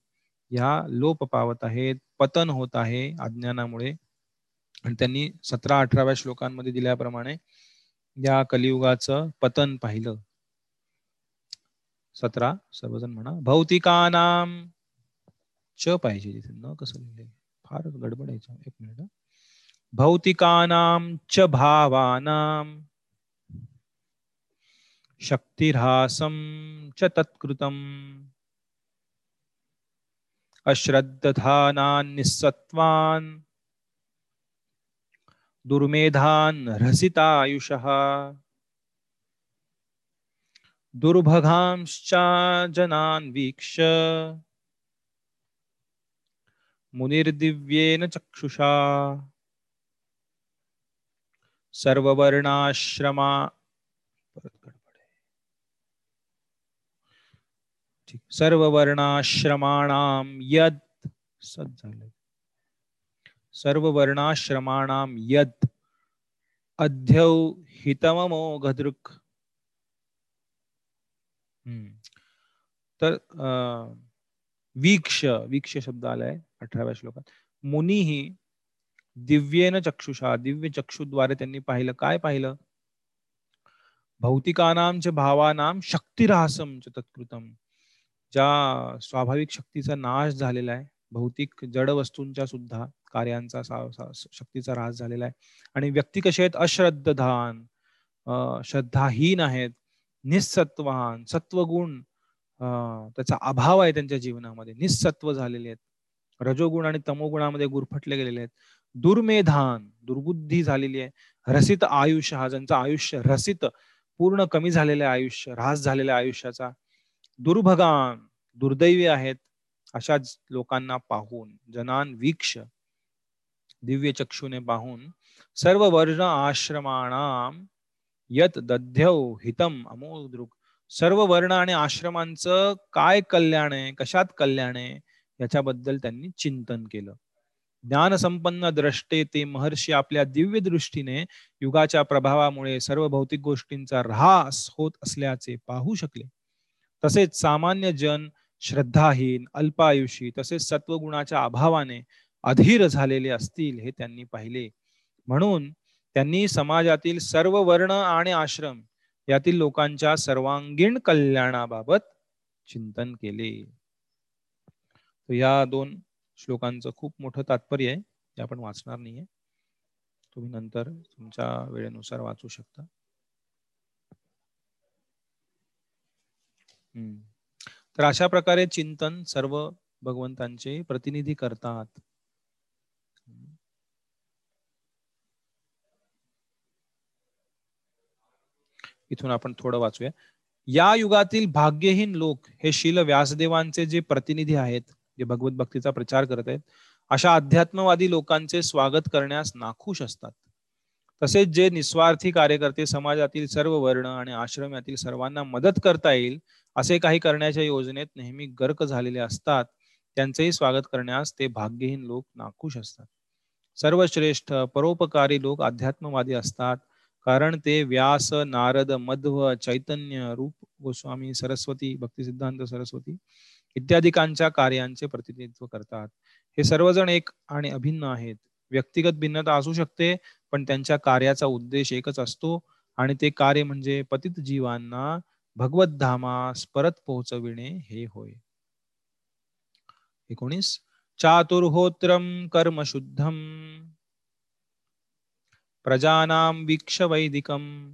ह्या लोप पावत आहेत पतन होत आहे अज्ञानामुळे. आणि त्यांनी सतरा अठराव्या श्लोकांमध्ये दिल्याप्रमाणे या कलियुगाचं पतन पाहिलं. सतरा सर्वजण म्हणा भौतिकानाम च पाहिजे तिथे. न कसं लिहिले? फार गडबड आहे एक मिनिट. भौतिकानाम च भावानाम शक्तिरासम च तत्कृतम. अश्रद्धानान् निस्सत्वान् दुर्मेधान् रसितायुषः दुर्भगांश्च जनान् वीक्ष मुनिर्दिव्येन चक्षुषा सर्ववर्णाश्रमा ठीक सर्व वर्णाश्रमाणाम सर्ववर्णाश्रमाणां यद सद झालंय सर्ववर्णाश्रमाणां यद अध्यव हितममोघदृक्. हम्म. तर वीक्ष वीक्ष शब्द आलाय अठराव्या श्लोकात. मुनीही दिव्येन चक्षुषा दिव्य चक्षुद्वारे त्यांनी पाहिलं. काय पाहिलं? भौतिकानाम च भावानाम शक्तिरासम च तत्कृतम. ज्या स्वाभाविक शक्तीचा नाश झालेला आहे भौतिक जड वस्तूंच्या सुद्धा कार्यांचा शक्तीचा ऱ्हास झालेला आहे. आणि व्यक्ती कसे आहेत? अश्रद्धान अं, श्रद्धाहीन आहेत निस्सत्वान सत्वगुण अं, त्याचा अभाव आहे त्यांच्या जीवनामध्ये निसत्व झालेले आहेत. रजोगुण आणि तमोगुणामध्ये गुरफटले गेलेले आहेत. दुर्मेधान दुर्बुद्धी झालेली आहे. रसित आयुष्य हा ज्यांचं आयुष्य रसित पूर्ण कमी झालेलं आहे आयुष्य ऱ्हास झालेल्या आयुष्याचा. दुर्भगान दुर्दैवी आहेत अशा लोकांना पाहून जनान वीक्ष दिव्य चक्षुने पाहून सर्व वर्ण आश्रमाणाम यत दध्यव हितम अमोदृक सर्व वर्ण आणि आश्रमांचं काय कल्याण आहे कशात कल्याण आहे याच्याबद्दल त्यांनी चिंतन केलं. ज्ञानसंपन्न द्रष्टे ते महर्षी आपल्या दिव्य दृष्टीने युगाच्या प्रभावामुळे सर्व भौतिक गोष्टींचा ऱ्हास होत असल्याचे पाहू शकले. तसेच सामान्य जन श्रद्धाहीन अल्पायुषी तसेच सत्वगुणाच्या अभावाने अधीर झालेले असतील हे त्यांनी पाहिले. म्हणून त्यांनी समाजातील सर्व वर्ण आणि आश्रम यातील लोकांच्या सर्वांगीण कल्याणाबाबत चिंतन केले. या दोन श्लोकांचं खूप मोठं तात्पर्य आहे ते आपण वाचणार नाहीये. तुम्ही नंतर तुमच्या वेळेनुसार वाचू शकता. तर अशा प्रकारे चिंतन सर्व भगवंतांचे प्रतिनिधी करतात. इथून आपण थोडं वाचूया. या युगातील भाग्यहीन लोक हे शील व्यासदेवांचे जे प्रतिनिधी आहेत जे भगवत भक्तीचा प्रचार करत आहेत अशा अध्यात्मवादी लोकांचे स्वागत करण्यास नाखुश असतात. तसेच जे निस्वार्थी कार्यकर्ते समाजातील सर्व वर्ण आणि आश्रम यातील सर्वांना मदत करता येईल असे काही करण्याच्या योजनेत नेहमी गर्क झालेले असतात त्यांचेही स्वागत करण्यास ते भाग्यहीन लोक नाखुश असतात. सर्वश्रेष्ठ परोपकारी लोक अध्यात्मवादी असतात कारण ते व्यास नारद मध्व चैतन्य रूप गोस्वामी सरस्वती भक्तिसिद्धांत सरस्वती इत्यादिकांच्या कार्यांचे प्रतिनिधित्व करतात. हे सर्वजण एक आणि अभिन्न आहेत. व्यक्तिगत भिन्नता असू शकते पण त्यांच्या कार्याचा उद्देश एकच असतो आणि ते कार्य म्हणजे पतित जीवांना भगवत धामास परत पोहोचविणे हे होय. एकोणीस. चातुर्होत्रम कर्म शुद्धम. प्रजानां वीक्ष वैदिकं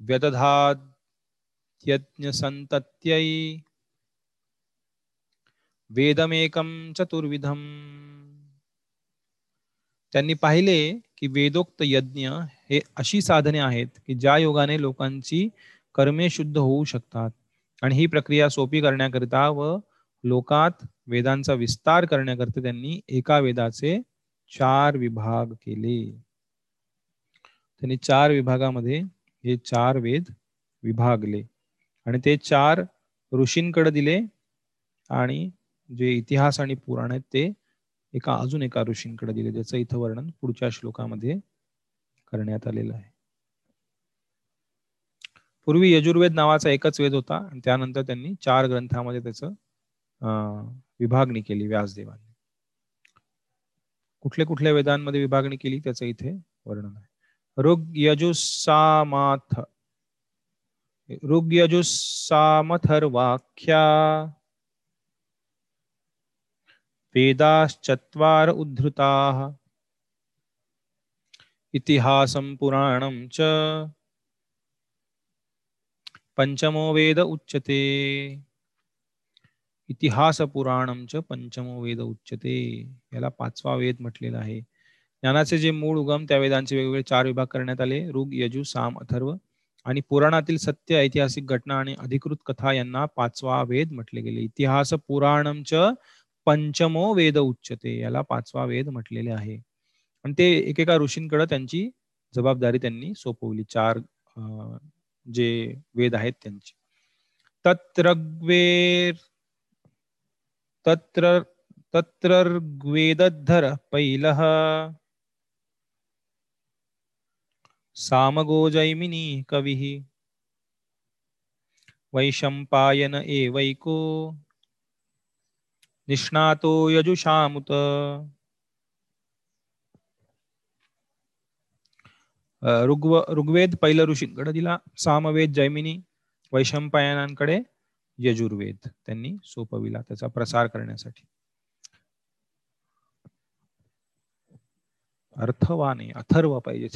व्यदधाद्यज्ञसन्तत्यै. वेदमेकं चतुर्विधम्. त्यांनी पाहिले की वेदोक्त यज्ञ हे अशी साधने आहेत की ज्या योगाने लोकांची कर्मे शुद्ध होऊ शकतात. आणि ही प्रक्रिया सोपी करण्याकरिता व लोकात वेदांचा विस्तार करण्याकरिता त्यांनी एका वेदाचे चार विभाग केले. त्यांनी चार विभागामध्ये हे चार वेद विभागले. आणि ते चार ऋषींकडे दिले आणि जे इतिहास आणि पुराण आहेत ते एका अजून एका ऋषींकडे दिले ज्याचं इथं वर्णन पुढच्या श्लोकामध्ये करण्यात आलेलं आहे. पूर्वी यजुर्वेद नावाचा एकच वेद होता आणि त्यानंतर त्यांनी चार ग्रंथामध्ये त्याचं विभागणी केली व्यासदेवांनी. कुठल्या कुठल्या वेदांमध्ये विभागणी केली त्याचं इथे वर्णन आहे. ऋग यजुसामाथ ऋग यजुसामथर्वाख्या वेदाश्चत्वार उद्धृताः। इतिहासं पुराणं च। पंचमो वेद उच्यते। इतिहासपुराणं च पंचमो वेद उच्यते। याला पाचवा वेद म्हटलेला आहे। ज्ञानाचे जे मूळ उगम त्या वेदांचे वेगवेगळे चार विभाग करण्यात आले. ऋग यजु साम अथर्व आणि पुराणातील सत्य ऐतिहासिक घटना आणि अधिकृत कथा यांना पाचवा वेद म्हटले गेले. इतिहास पुराणम च पंचमो वेद उच्चते याला पाचवा वेद म्हटलेले आहे. आणि ते एकेका ऋषींकडे त्यांची जबाबदारी त्यांनी सोपवली. चार जे वेद आहेत त्यांची. तत्रग्वेर तत्र तत्रर्ग्वेदधर पैलः सामगो जैमिनी कविः। वैशंपायन एवैको निष्णातो यजुषामुत। ऋग्व ऋग्वेद पहिलं ऋषींकडे दिला सामवेद जैमिनी वैशंपायनांकडे यजुर्वेद त्यांनी सोपविला त्याचा प्रसार करण्यासाठी. अर्थवाने अथर्व पाहिजे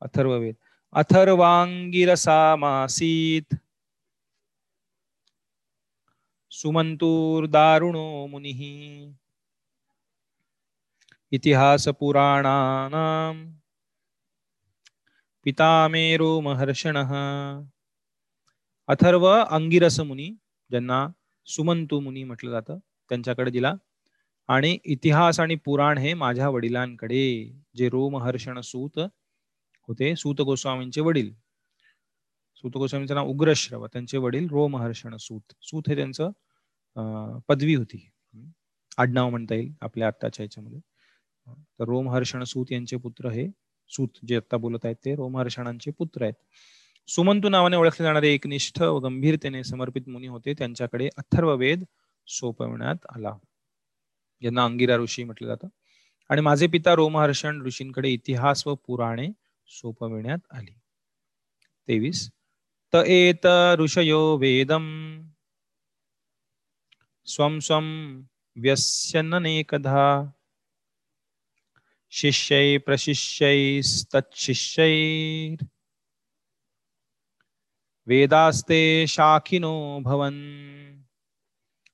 अथर्ववेद. अथर्वांगिरसामासीत। सुमंतूर्दारुणो मुनिः। इतिहासपुराणानां पितामेरो महर्षणः। अथर्व अंगिरस मुनी ज्यांना सुमंतू मुनी म्हटलं जातं त्यांच्याकडे दिला. आणि इतिहास आणि पुराण हे माझ्या वडिलांकडे जे रोमहर्षण सूत होते सूत गोस्वामींचे वडील. सूत गोस्वामींचं नाव उग्रश्रव त्यांचे वडील रोमहर्षण सूत. सूत हे त्यांचं पदवी होती. आडनाव म्हणता येईल आपल्या आत्ताच्या याच्यामध्ये. तर रोमहर्षण सूत यांचे पुत्र हे सूत जे आता बोलत आहेत ते रोमहर्षणांचे पुत्र आहेत. सुमंतू नावाने ओळखले जाणारे एकनिष्ठ व गंभीरतेने समर्पित मुनी होते. त्यांच्याकडे अथर्व वेद सोपवण्यात आला. ज्यांना अंगिरा ऋषी म्हटलं जातं. आणि माझे पिता रोमहर्षण ऋषींकडे इतिहास व पुराणे सोपविण्यात आली. तेवीस. त एत ऋषयो वेदम. स्वम स्वं व्यस्यननेकधा शिष्यै प्रशिष्यैस्तच्छिष्यैर् वेदास्ते शाखिनो भवन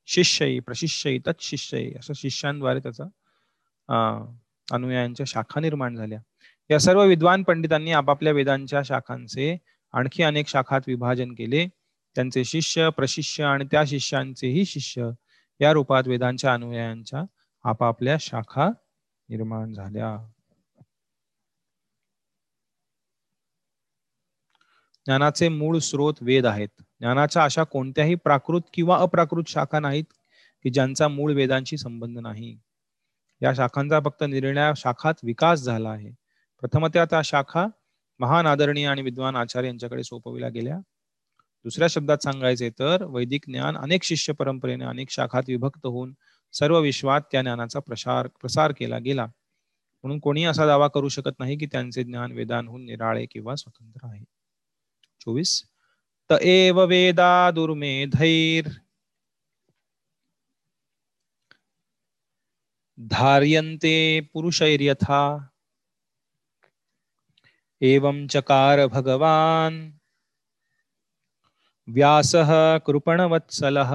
शिष्य प्रशिष्य तत्शिष्य असं शिष्यांद्वारे त्याचा अनुयायांच्या शाखा निर्माण झाल्या. या सर्व विद्वान पंडितांनी आपापल्या वेदांच्या शाखांचे आणखी अनेक शाखात विभाजन केले. त्यांचे शिष्य प्रशिष्य आणि त्या शिष्यांचेही शिष्य या रूपात वेदांच्या अनुयायांच्या आपापल्या शाखा निर्माण झाल्या. ज्ञानाचे मूळ स्रोत वेद आहेत. ज्ञानाच्या अशा कोणत्याही प्राकृत किंवा अप्राकृत शाखा नाहीत की ज्यांचा मूळ वेदांशी संबंध नाही. या शाखांचा फक्त निर्णया शाखात विकास झाला आहे. प्रथमतः त्या शाखा महान आदरणीय आणि विद्वान आचार्य यांच्याकडे सोपविल्या गेल्या. दुसऱ्या शब्दात सांगायचे तर वैदिक ज्ञान अनेक शिष्य परंपरेने अनेक शाखात विभक्त होऊन सर्व विश्वात त्या ज्ञानाचा प्रसार प्रसार केला गेला. म्हणून कोणी असा दावा करू शकत नाही की त्यांचे ज्ञान वेदांहून निराळे किंवा स्वतंत्र आहे. चोवीस. त एव वेदा दुर्मेधैर धार्यन्ते पुरुषैर्यथा एवं चकार भगवान व्यासः कृपणवत्सलः।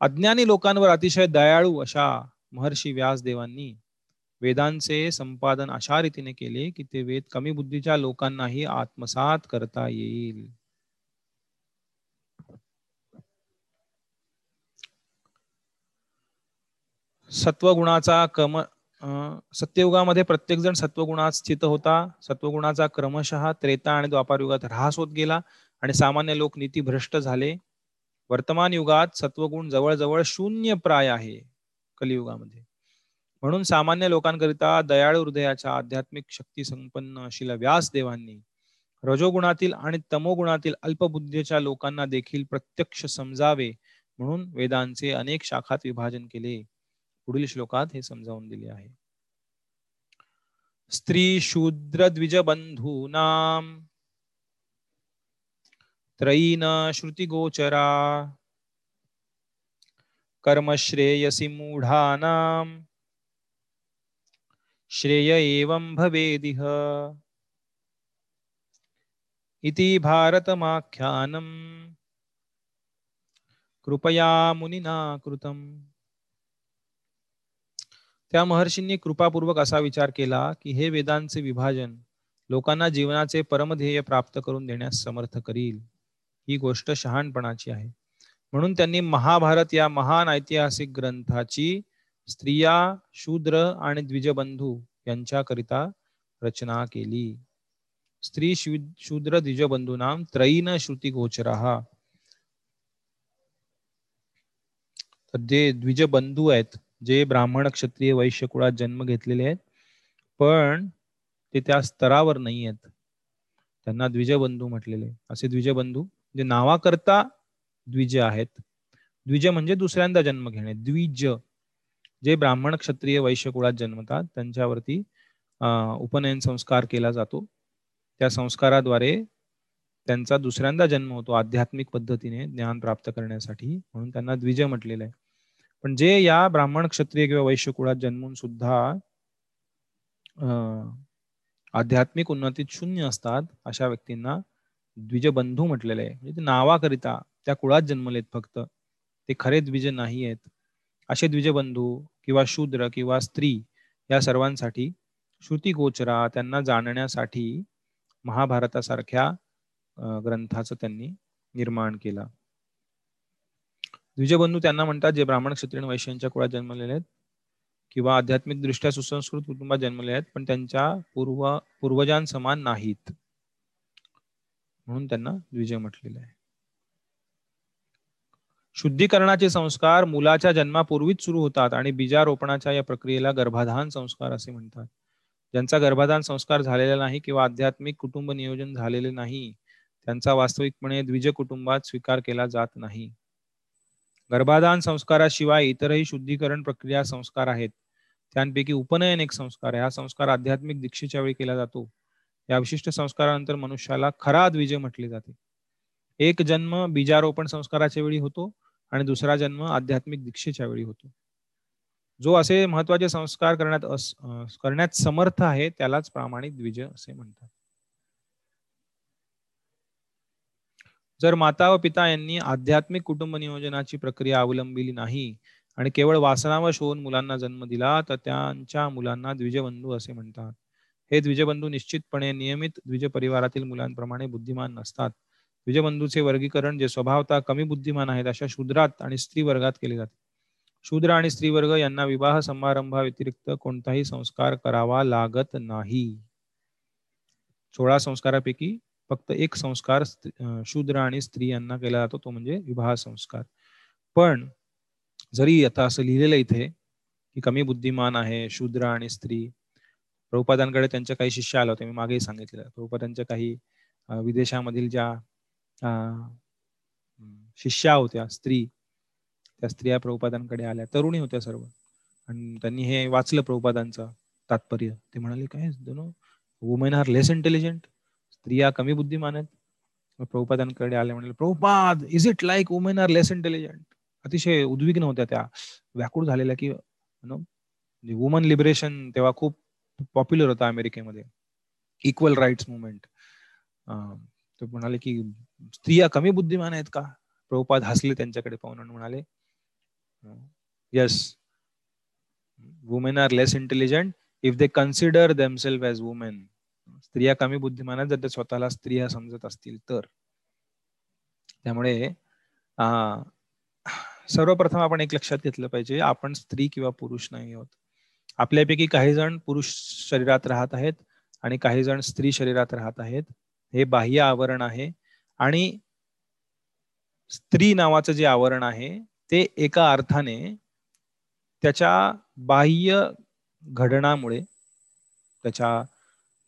अज्ञानी लोकांवर अतिशय दयाळू अशा महर्षी व्यासदेवांनी वेदांचे संपादन अशा रीतीने केले की ते वेद कमी बुद्धीच्या लोकांनाही आत्मसात करता येईल. सत्वगुणाचा कम सत्ययुगामध्ये प्रत्येक जण सत्वगुणात स्थित होता. सत्वगुणाचा क्रमशः त्रेता आणि द्वापारयुगात ऱ्हास होत गेला आणि सामान्य लोक नीती भ्रष्ट झाले. वर्तमान युगात सत्वगुण जवळजवळ शून्य प्राय आहे कलियुगामध्ये. म्हणून सामान्य लोकांकरिता दयाळू हृदयाच्या आध्यात्मिक शक्ती संपन्न शिला व्यासदेवांनी रजोगुणातील आणि तमोगुणातील अल्पबुद्धीच्या लोकांना देखील प्रत्यक्ष समजावे म्हणून वेदांचे अनेक शाखात विभाजन केले. पुढील श्लोकात हे समजावून दिले आहे. स्त्री शूद्र द्विज बंधूनाम त्रयीन श्रुतिगोचरा कर्मश्रेयसी मूढानाम श्रेय एवं भवेदिह इति भारतमाख्यानम। कृपया मुनिना कृतम्। त्या महर्षींनी कृपापूर्वक असा विचार केला की हे वेदांचे विभाजन लोकांना जीवनाचे परमध्येय प्राप्त करून देण्यास समर्थ करील. ही गोष्ट शहाणपणाची आहे. म्हणून त्यांनी महाभारत या महान ऐतिहासिक ग्रंथाची स्त्रिया शूद्र आणि द्विजबंधू यांच्याकरिता रचना केली. स्त्री शूद्र द्विजबंधू नाम त्रयीन श्रुती गोचरहा तर जे द्विजबंधू आहेत जे ब्राह्मण क्षत्रिय वैश्य कुळात जन्म घेतलेले आहेत पण ते त्या स्तरावर नाही आहेत. त्यांना द्विजबंधू म्हटलेले. असे द्विजबंधू जे नावाकरता द्विज आहेत. द्विज म्हणजे दुसऱ्यांदा जन्म घेणे. द्विज जे ब्राह्मण क्षत्रिय वैश्य कुळात जन्मतात त्यांच्यावरती उपनयन संस्कार केला जातो. त्या संस्काराद्वारे त्यांचा दुसऱ्यांदा जन्म होतो आध्यात्मिक पद्धतीने ज्ञान प्राप्त करण्यासाठी म्हणून त्यांना द्विज म्हटलेलं आहे. पण जे या ब्राह्मण क्षत्रिय किंवा वैश्य कुळात जन्मून सुद्धा आध्यात्मिक उन्नतीत शून्य असतात अशा व्यक्तींना द्विजबंधू म्हटलेले आहे. म्हणजे नावाकरिता त्या कुळात जन्मलेत फक्त. ते खरे द्विज नाही आहेत असे द्विजबंधू किंवा शूद्र किंवा स्त्री या सर्वांसाठी श्रुती गोचरा त्यांना जाणण्यासाठी महाभारतासारख्या ग्रंथाचं त्यांनी निर्माण केला. द्विजबंधू त्यांना म्हणतात जे ब्राह्मण क्षत्रिय वैश्यांच्या कुळात जन्मलेले आहेत किंवा आध्यात्मिक दृष्ट्या सुसंस्कृत कुटुंबात जन्मले आहेत पण त्यांच्या पूर्व पूर्वजांसमान नाहीत. म्हणून त्यांना द्विजय म्हटलेलं आहे. शुद्धीकरणाचे संस्कार मुलाच्या जन्मापूर्वीच सुरू होतात आणि बीजारोपणाच्या या प्रक्रियेला गर्भाधान संस्कार असे म्हणतात. ज्यांचा गर्भाधान संस्कार झालेला नाही किंवा आध्यात्मिक कुटुंब नियोजन झालेले नाही त्यांचा वास्तविकपणे द्विज कुटुंबात स्वीकार केला जात नाही. गर्भाधान संस्काराशिवाय इतरही शुद्धीकरण प्रक्रिया संस्कार आहेत. त्यांपैकी उपनयन एक संस्कार आहे. हा संस्कार आध्यात्मिक दीक्षेच्या वेळी केला जातो. या विशिष्ट संस्कारानंतर मनुष्याला खरा द्विजय म्हटले जाते. एक जन्म बीजारोपण संस्काराच्या वेळी होतो आणि दुसरा जन्म आध्यात्मिक दीक्षेच्या वेळी होतो. जो असे महत्त्वाचे संस्कार करण्यात करण्यात समर्थ आहे त्यालाच प्रामाणिक द्विज असे म्हणतात. जर माता व पिता यांनी आध्यात्मिक कुटुंब नियोजनाची प्रक्रिया अवलंबिली नाही आणि केवळ वासनावश होऊन मुलांना जन्म दिला तर त्यांच्या मुलांना द्विजबंधू असे म्हणतात. हे द्विजबंधू निश्चितपणे नियमित द्विज परिवारातील मुलांप्रमाणे बुद्धिमान नसतात. द्विजबंधूचे वर्गीकरण जे स्वभावता कमी बुद्धिमान आहेत अशा शूद्रात आणि स्त्री वर्गात केले जाते. शूद्र आणि स्त्री वर्ग यांना विवाह समारंभाव्यतिरिक्त कोणताही संस्कार करावा लागत नाही. सोळा संस्कारापैकी फक्त एक संस्कार शूद्र आणि स्त्री यांना केला जातो तो म्हणजे विवाह संस्कार. पण जरी आता असं लिहिलेलं इथे की कमी बुद्धिमान आहे शूद्र आणि स्त्री प्रभुपादांकडे त्यांच्या काही शिष्य आले होते मी मागेही सांगितलेलं. प्रभुपादांच्या काही विदेशामधील ज्या शिष्या होत्या स्त्री त्या स्त्रिया प्रभुपादांकडे आल्या. तरुणी होत्या सर्व. आणि त्यांनी हे वाचलं प्रभुपादांचं तात्पर्य. ते म्हणाले काय? दोन वुमेन आर लेस इंटेलिजंट स्त्रिया कमी बुद्धिमान आहेत प्रभुपादांकडे आले म्हणाले Prabhupada is it like women are less intelligent अतिशय उद्विग्न होत्या त्या. व्याकुळ झालेल्या की नो वुमन लिबरेशन तेव्हा खूप पॉप्युलर होता अमेरिकेमध्ये. इक्वल राईट्स मुवमेंट ते म्हणाले की स्त्रिया कमी बुद्धिमान आहेत का? प्रभुपाद हसले त्यांच्याकडे पाहून आणि म्हणाले yes women are less intelligent if they consider themselves as women स्त्रिया कमी बुद्धिमान आहेत जर त्या स्वतःला स्त्रिया समजत असतील तर. त्यामुळे सर्वप्रथम आपण एक लक्षात घेतलं पाहिजे आपण स्त्री किंवा पुरुष नाही आहोत. आपल्यापैकी काही जण पुरुष शरीरात राहत आहेत आणि काही जण स्त्री शरीरात राहत आहेत. हे बाह्य आवरण आहे आणि स्त्री नावाचं जे आवरण आहे ते एका अर्थाने त्याच्या बाह्य घडणामुळे त्याच्या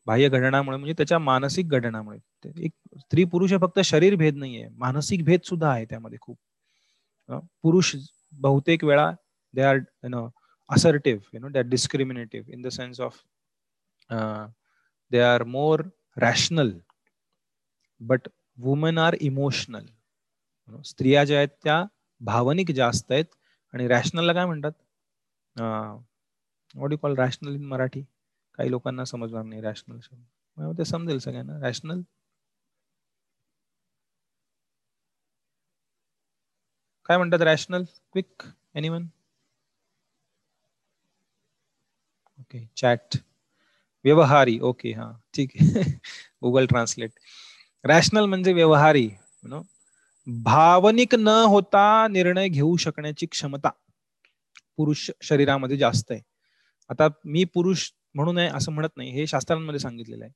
बाह्य घडणामुळे म्हणजे त्याच्या मानसिक घडणामुळे एक स्त्री पुरुष हे फक्त शरीर भेद नाहीये मानसिक भेद सुद्धा आहे त्यामध्ये खूप. पुरुष बहुतेक वेळा they are you know assertive you know they're discriminative in the sense of uh, they are more rational but women are emotional. स्त्रिया ज्या आहेत त्या भावनिक जास्त आहेत आणि रॅशनलला काय म्हणतात? What you call rational in Marathi? काही लोकांना समजणार नाही रॅशनल शब्द. ते समजेल सगळ्यांना. रॅशनल काय म्हणतात rational quick anyone okay chat व्यवहारी. ओके हा. ठीक आहे. गुगल ट्रान्सलेट रॅशनल म्हणजे व्यवहारी नो भावनिक न होता निर्णय घेऊ शकण्याची क्षमता पुरुष शरीरामध्ये जास्त आहे. आता मी पुरुष म्हणून आहे असं म्हणत नाही. हे शास्त्रांमध्ये सांगितलेलं आहे.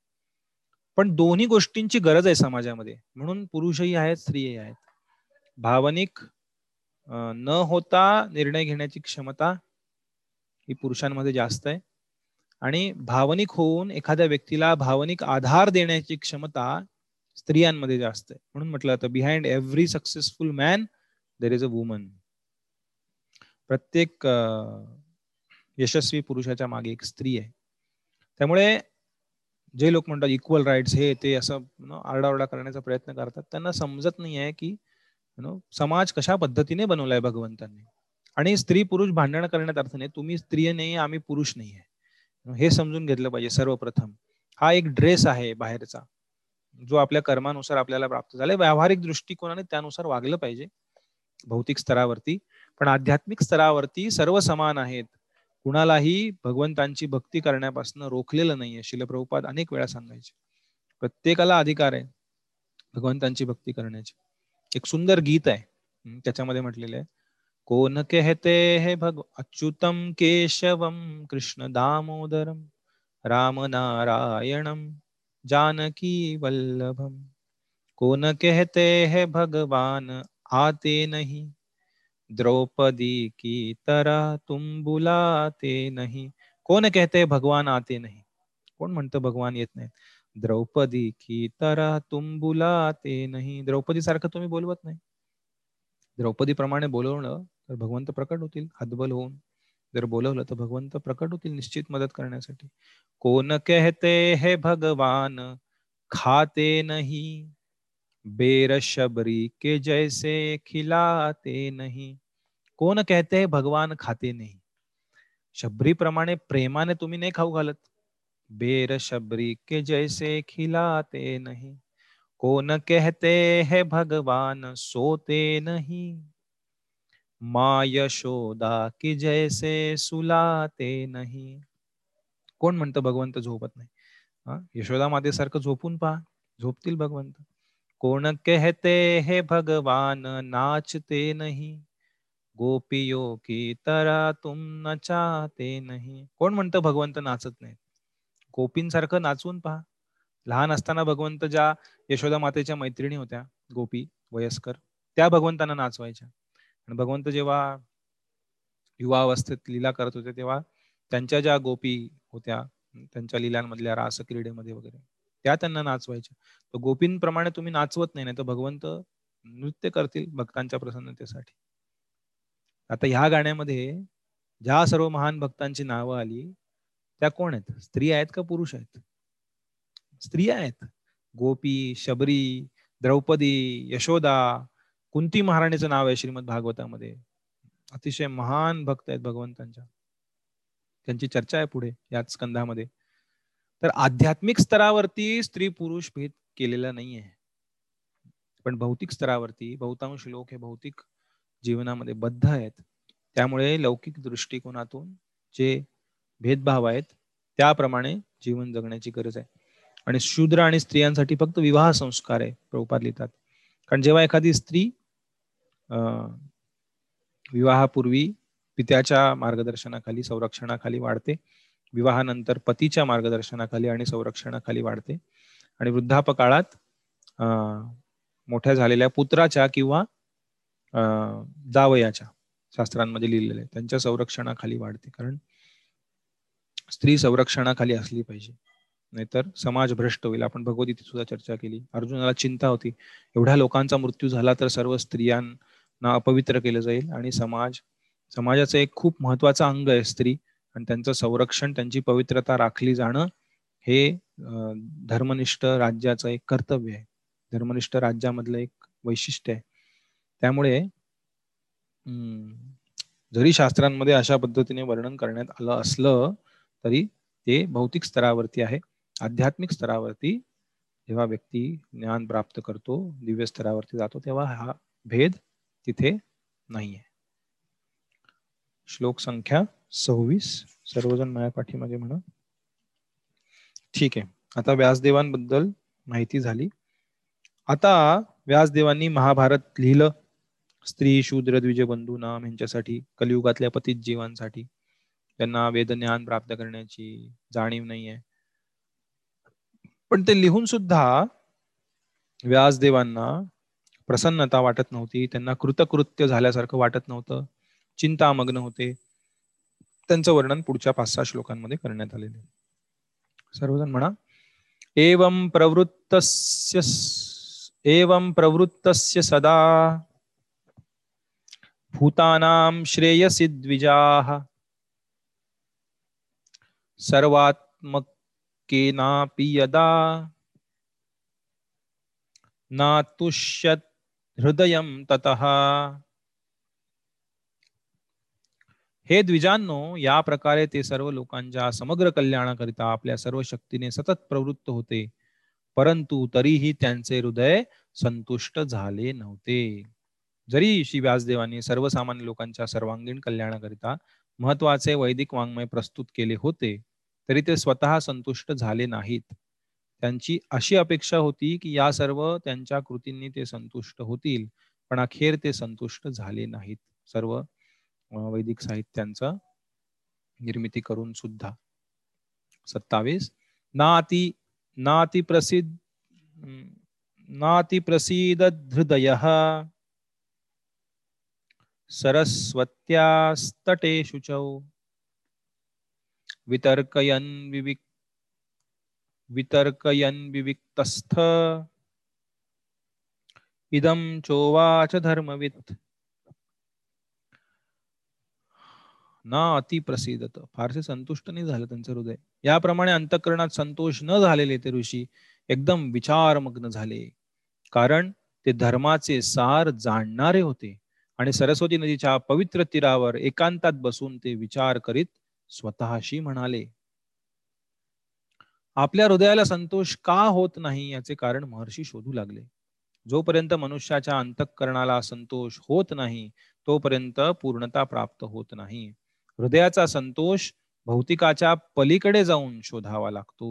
पण दोन्ही गोष्टींची गरज आहे समाजामध्ये. म्हणून पुरुषही आहेत स्त्रीही आहेत. भावनिक न होता निर्णय घेण्याची क्षमता ही पुरुषांमध्ये जास्त आहे. आणि भावनिक होऊन एखाद्या व्यक्तीला भावनिक आधार देण्याची क्षमता स्त्रियांमध्ये जास्त आहे. म्हणून म्हटलं जातं behind every successful man there is a woman प्रत्येक यशस्वी पुरुषाच्या मागे एक स्त्री आहे. त्यामुळे जे लोक म्हणतात इक्वल राईट्स हे ते असं आरडाओरडा करण्याचा प्रयत्न करतात त्यांना समजत नाही आहे की नो समाज कशा पद्धतीने बनवलाय भगवंतांनी. आणि स्त्री पुरुष भांडण करण्यात अर्थ नाही तुम्ही स्त्री नाही आम्ही पुरुष नाही आहे हे समजून घेतलं पाहिजे सर्वप्रथम. हा एक ड्रेस आहे बाहेरचा जो आपल्या कर्मानुसार आपल्याला प्राप्त झालाय. व्यावहारिक दृष्टिकोनाने त्यानुसार वागलं पाहिजे भौतिक स्तरावरती. पण आध्यात्मिक स्तरावरती सर्व समान आहेत. कुणालाही भगवंतांची भक्ती करण्यापासून रोखलेलं नाहीये. शिलप्रभुपाद अनेक वेळा सांगायचे. प्रत्येकाला अधिकार आहे भगवंतांची भक्ती करण्याची. एक सुंदर गीत आहे. त्याच्यामध्ये म्हटलेलं आहे. कोण कहते हे भग अच्युतम केशवम कृष्ण दामोदरम राम नारायणम जानकी वल्लभम कोण कहते है भगवान आते नहीं. द्रौपदी की तरह तुम बुलाते नहीं। कोण कहते भगवान आते नहीं। कोण म्हणतं भगवान येत नाही द्रौपदी की तरह तुम बुलाते नाही। द्रौपदी सारखं तुम्ही बोलवत नाही। द्रौपदी प्रमाणे बोलवलं तर भगवंत प्रकट होतील हदबल होऊन. जर बोलवलं तर भगवंत प्रकट होतील निश्चित मदत करण्यासाठी. कोण कहते हे भगवान? खाते नहीं। बेर शबरी के जैसे खिलाते नहीं। कोण कहते भगवान खाते नाही। शबरी प्रमाणे प्रेमाने तुम्ही नाही खाऊ घालत। बेर शबरी के जैसे खिलाते नहीं। कोण कहते है भगवान सोते नहीं। माँ यशोदा की जैसे सुलाते नहीं। कोण म्हणतं भगवंत झोपत नाही? हा? यशोदा मातेसारखं झोपून पहा. झोपतील भगवंत. कोण कहते हे भगवान नाचते नाही। गोपियो की तरा तुम नचाते नाही। कोण म्हणतं भगवंत नाचत नाही गोपींसारखं नाचून पहा. लहान असताना भगवंत ज्या यशोदा मातेच्या मैत्रिणी होत्या गोपी वयस्कर त्या भगवंतांना नाचवायच्या. आणि भगवंत जेव्हा युवा अवस्थेत लीला करत होते तेव्हा त्यांच्या ज्या गोपी होत्या त्यांच्या लिलांमधल्या रास क्रीडेमध्ये वगैरे त्या त्यांना नाचवायच्या. तर गोपींप्रमाणे तुम्ही नाचवत नाही तर भगवंत नृत्य करतील भक्तांच्या प्रसन्नतेसाठी. आता ह्या गाण्यामध्ये ज्या सर्व महान भक्तांची नावं आली त्या कोण आहेत? स्त्री आहेत का पुरुष आहेत? स्त्रिया आहेत. गोपी शबरी द्रौपदी यशोदा कुंती महाराणीचं नाव आहे श्रीमद भागवतामध्ये. अतिशय महान भक्त आहेत भगवंतांच्या. त्यांची चर्चा आहे पुढे याच स्कंधामध्ये. तर आध्यात्मिक स्तरावरती स्त्री पुरुष भेद केलेला नाहीये. पण भौतिक स्तरावरती बहुतांश लोक हे भौतिक जीवनामध्ये बद्ध आहेत. त्यामुळे लौकिक दृष्टिकोनातून जे भेदभाव आहेत त्याप्रमाणे जीवन जगण्याची गरज आहे. आणि शूद्र आणि स्त्रियांसाठी फक्त विवाह संस्कार आहे प्रभुपाद लिहितात. कारण जेव्हा एखादी स्त्री विवाहापूर्वी पित्याच्या मार्गदर्शनाखाली संरक्षणाखाली वाढते विवाहानंतर पतीच्या मार्गदर्शनाखाली आणि संरक्षणाखाली वाढते. आणि वृद्धापकाळात मोठ्या झालेल्या पुत्राच्या किंवा जावयाच्या शास्त्रांमध्ये लिहिलेले त्यांच्या संरक्षणाखाली वाढते. कारण स्त्री संरक्षणाखाली असली पाहिजे. नाहीतर समाज भ्रष्ट होईल. आपण भगवद्गीतेत सुद्धा चर्चा केली. अर्जुनाला चिंता होती. एवढ्या लोकांचा मृत्यू झाला तर सर्व स्त्रियांना अपवित्र केलं जाईल. आणि समाज समाजाचं एक खूप महत्वाचं अंग आहे स्त्री. आणि त्यांचं संरक्षण त्यांची पवित्रता राखली जाणं हे धर्मनिष्ठ राज्याचं एक कर्तव्य आहे. धर्मनिष्ठ राज्यामधलं एक वैशिष्ट्य आहे. त्यामुळे जरी शास्त्रांमध्ये अशा पद्धतीने वर्णन करण्यात आलं असलं तरी ते भौतिक स्तरावरती आहे. आध्यात्मिक स्तरावरती जेव्हा व्यक्ती ज्ञान प्राप्त करतो दिव्य स्तरावरती जातो तेव्हा हा भेद तिथे नाहीये. श्लोक संख्या सव्वीस. सर्वजण माझ्या पाठीमागे म्हणा. ठीक आहे. आता व्यासदेवांबद्दल माहिती झाली. आता व्यासदेवांनी महाभारत लिहिलं. स्त्री शूद्र द्विज बंधू नाम यांच्यासाठी कलियुगातल्या पतित जीवांसाठी. त्यांना वेदज्ञान प्राप्त करण्याची जाणीव नाहीये. पण ते लिहून सुद्धा व्यासदेवांना प्रसन्नता वाटत नव्हती. त्यांना कृतकृत्य झाल्यासारखं वाटत नव्हतं. चिंतामग्न होते. त्यांचं वर्णन पुढच्या पाच सहा श्लोकांमध्ये करण्यात आलेले सर्वजण म्हणा एवं प्रवृत्तस्य एवं प्रवृत्तस्य सदा भूतानां श्रेयसी द्विजाः सर्वात्मकेनापि यदा नातुष्यत् हृदयं ततः। हे द्विजांनो या प्रकारे ते सर्व लोकांच्या समग्र कल्याणाकरिता आपल्या सर्व शक्तीने सतत प्रवृत्त होते. परंतु तरीही त्यांचे हृदय संतुष्ट झाले नव्हते. जरी श्री व्यासदेवांनी सर्वसामान्य लोकांच्या सर्वांगीण कल्याणाकरिता महत्त्वाचे वैदिक वाङ्मय प्रस्तुत केले होते तरी ते स्वतः संतुष्ट झाले नाहीत. त्यांची अशी अपेक्षा होती की या सर्व त्यांच्या कृतींनी ते संतुष्ट होतील पण अखेर ते संतुष्ट झाले नाहीत. सर्व वैदिक साहित्यांचा निर्मिती करून सुद्धा. सत्तावीस. नाती नाती प्रसिद्ध नाती प्रसिद्ध हृदय सरस्वत्यास्तटे शुचौ वितर्कयन् विविक् वितर्कयन् विविक्तस्थ। इदं चोवाच धर्मवित्। ना अति प्रसिद्धत फारसे संतुष्ट नाही झालं त्यांचं हृदय. याप्रमाणे अंतकरणात संतोष न झालेले ते ऋषी एकदम विचारमग्न झाले. कारण ते धर्माचे सार जाणणारे होते आणि सरस्वती नदीच्या पवित्र तीरावर एकांतात बसून ते विचार करीत स्वतःशी म्हणाले आपल्या हृदयाला संतोष का होत नाही याचे कारण महर्षी शोधू लागले. जोपर्यंत मनुष्याच्या अंतःकरणाला संतोष होत नाही तोपर्यंत पूर्णता प्राप्त होत नाही. हृदयाचा संतोष भौतिकाच्या पलीकडे जाऊन शोधावा लागतो.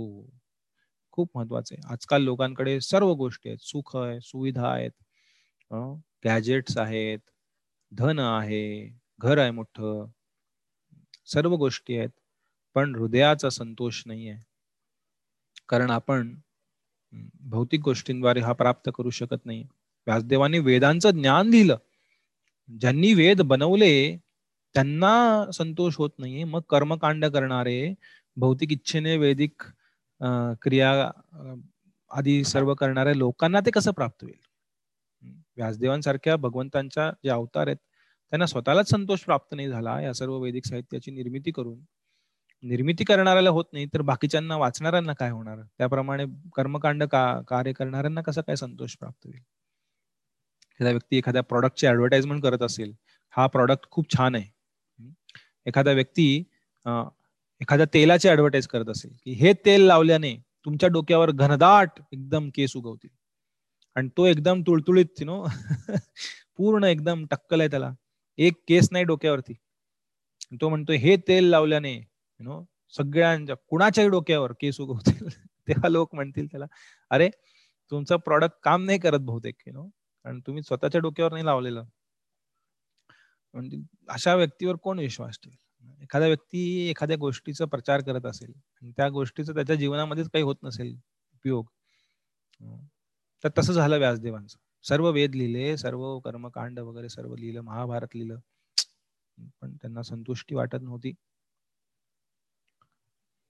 खूप महत्त्वाचे आजकाल लोकांकडे सर्व गोष्टी आहेत. सुख आहे सुविधा आहेत गॅजेट्स आहेत धन आहे घर आहे मोठ. सर्व गोष्टी आहेत पण हृदयाचा संतोष नाही आहे. कारण आपण भौतिक गोष्टींद्वारे हा प्राप्त करू शकत नाही. व्यासदेवांनी वेदांचं ज्ञान दिलं. ज्यांनी वेद बनवले त्यांना संतोष होत नाहीये. मग कर्मकांड करणारे भौतिक इच्छेने वैदिक क्रिया आदी सर्व करणाऱ्या लोकांना ते कसं प्राप्त होईल? व्यासदेवांसारख्या भगवंतांच्या जे अवतार आहेत त्यांना स्वतःलाच संतोष प्राप्त नाही झाला. या सर्व वैदिक साहित्याची निर्मिती करून निर्मिती करणाऱ्याला होत नाही तर बाकीच्यांना वाचणाऱ्यांना काय होणार? त्याप्रमाणे कर्मकांड का कार्य करणाऱ्यांना कसा काय संतोष प्राप्त होईल? एखादा व्यक्ती एखाद्या प्रॉडक्टची ऍडव्हर्टाइजमेंट करत असेल हा प्रॉडक्ट खूप छान आहे. एखादा व्यक्ती एखाद्या तेलाची ऍडव्हर्टाईज करत असेल की हे तेल लावल्याने तुमच्या डोक्यावर घनदाट एकदम केस उगवतील. आणि तो एकदम तुळतुळीत नो <laughs> पूर्ण एकदम टक्कल आहे त्याला. एक केस नाही डोक्यावरती. तो म्हणतो हे तेल लावल्याने यु नो सगळ्यांच्या कुणाच्याही डोक्यावर केस उगवतील. <laughs> तेव्हा लोक म्हणतील त्याला अरे तुमचं प्रॉडक्ट काम नाही करत बहुतेक यु नो कारण तुम्ही स्वतःच्या डोक्यावर नाही लावलेलं. म्हणजे अशा व्यक्तीवर कोण विश्वास ठेवेल? एखाद्या व्यक्ती एखाद्या गोष्टीचा प्रचार करत असेल आणि त्या गोष्टीचा त्याच्या जीवनामध्येच काही होत नसेल उपयोग तर तसं झालं व्यासदेवांचं. सर्व वेद लिहिले सर्व कर्मकांड वगैरे सर्व लिहिलं महाभारत लिहिलं. पण त्यांना संतुष्टी वाटत नव्हती.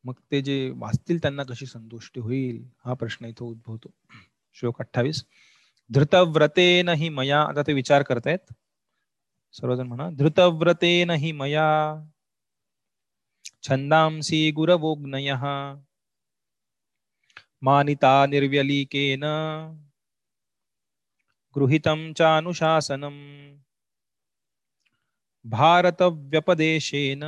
मग ते जे वाचतील त्यांना कशी संतुष्टी होईल हा प्रश्न इथं उद्भवतो. श्लोक अठ्ठावीस. धृतव्रते नाही मया आता ते विचार करतायत. सर्वजण म्हणा, धृतव्रतेन हि मया छंदांसी गुरवोग्नय, मानिता निर्व्यलीकेन, गृहीतं चानुशासनम्, भारतव्यपदेशेन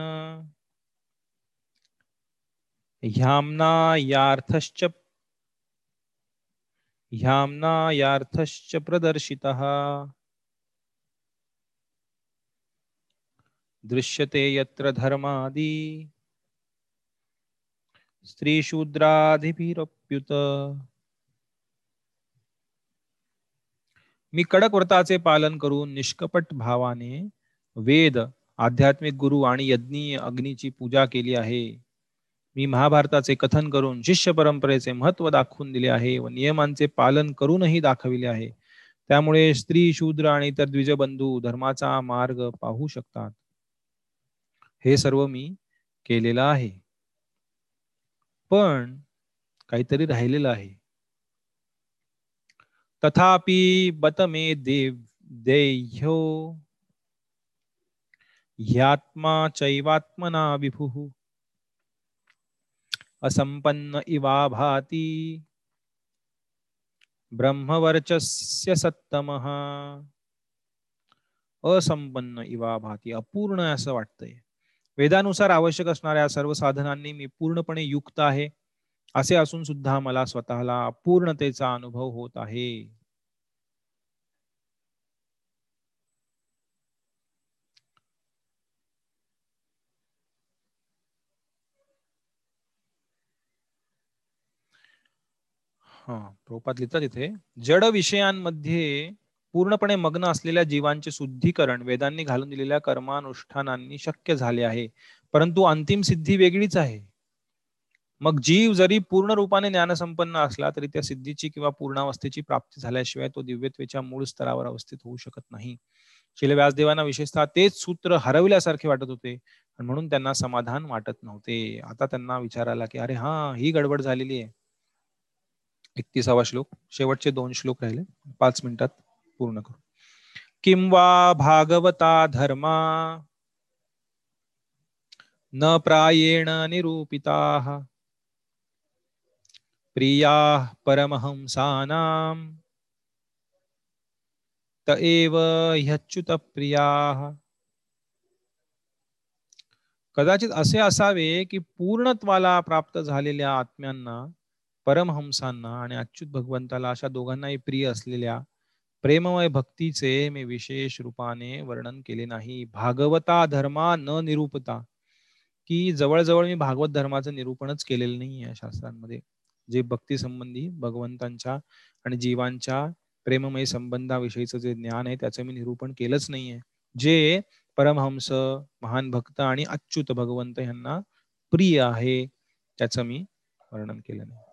ह्याम्नायार्थश्च ह्याम्नायार्थश्च प्रदर्शितः। दृश्यते यत्र धर्मादि। स्त्रीशूद्राधिभिरप्युत मी कडक व्रताचे पालन करून निष्कपट भावाने वेद आध्यात्मिक गुरु आणि यज्ञीय अग्नीची पूजा केली आहे. मी महाभारताचे कथन करून शिष्य परंपरेचे महत्त्व दाखवून दिले आहे व नियमांचे पालन करूनही दाखविले आहे. त्यामुळे स्त्री शूद्र आणि इतर द्विजबंधू धर्माचा मार्ग पाहू शकतात. हे सर्व मी केलेलं आहे. पण काहीतरी राहिलेलं आहे. तथापि बत मे देव देह्यो, ह्यात्मा चैवात्मना विभुः असंपन्न इवा भाती, ब्रह्मवर्चस्य सत्तमः असंपन्न इवा भाती, अपूर्ण असं वाटतंय. वेदानुसार आवश्यक असणाऱ्या सर्व साधनांनी मी पूर्णपणे युक्त आहे. असे असून सुद्धा मला स्वतःला पूर्णतेचा अनुभव होत आहे. हा प्रोपात लिहितात इथे जड विषयांमध्ये पूर्णपणे मग्न असलेल्या जीवांचे शुद्धीकरण वेदांनी घालून दिलेल्या कर्मानुष्ठानांनी शक्य झाले आहे. परंतु अंतिम सिद्धी वेगळीच आहे. मग जीव जरी पूर्ण रूपाने ज्ञानसंपन्न असला तरी त्या सिद्धीची किंवा पूर्णावस्थेची प्राप्ती झाल्याशिवाय तो दिव्यत्वेच्या मूळ स्तरावर अवस्थित होऊ शकत नाही. शिल व्यासदेवांना विशेषतः तेच सूत्र हरविल्यासारखे वाटत होते म्हणून त्यांना समाधान वाटत नव्हते. आता त्यांना विचारायला की अरे हा ही गडबड झालेली आहे. एकतीसावा श्लोक शेवटचे दोन श्लोक राहिले. पाच मिनिटात. पूर्ण करू. किंवा भागवता धर्मा न प्रायेण निरूपिता प्रिया परमहंसानां त एव ह्यच्युत प्रिया। कदाचित असे असावे की पूर्णत्वाला प्राप्त झालेल्या आत्म्यांना परमहंसांना आणि अच्युत भगवंताला अशा दोघांनाही प्रिय असलेल्या प्रेममय भक्तीचे मी विशेष रूपाने वर्णन केले नाही. भागवता धर्मा न निरूपता. की जवळजवळ मी भागवत धर्माचं निरूपणच केलेलं नाही या शास्त्रांमध्ये. जे भक्ती संबंधी भगवंतांच्या आणि जीवांच्या प्रेममय संबंधाविषयीचं जे ज्ञान आहे त्याचं मी निरूपण केलंच नाहीये. जे परमहंस महान भक्त आणि अच्युत भगवंत यांना प्रिय आहे त्याचं मी वर्णन केलं नाही.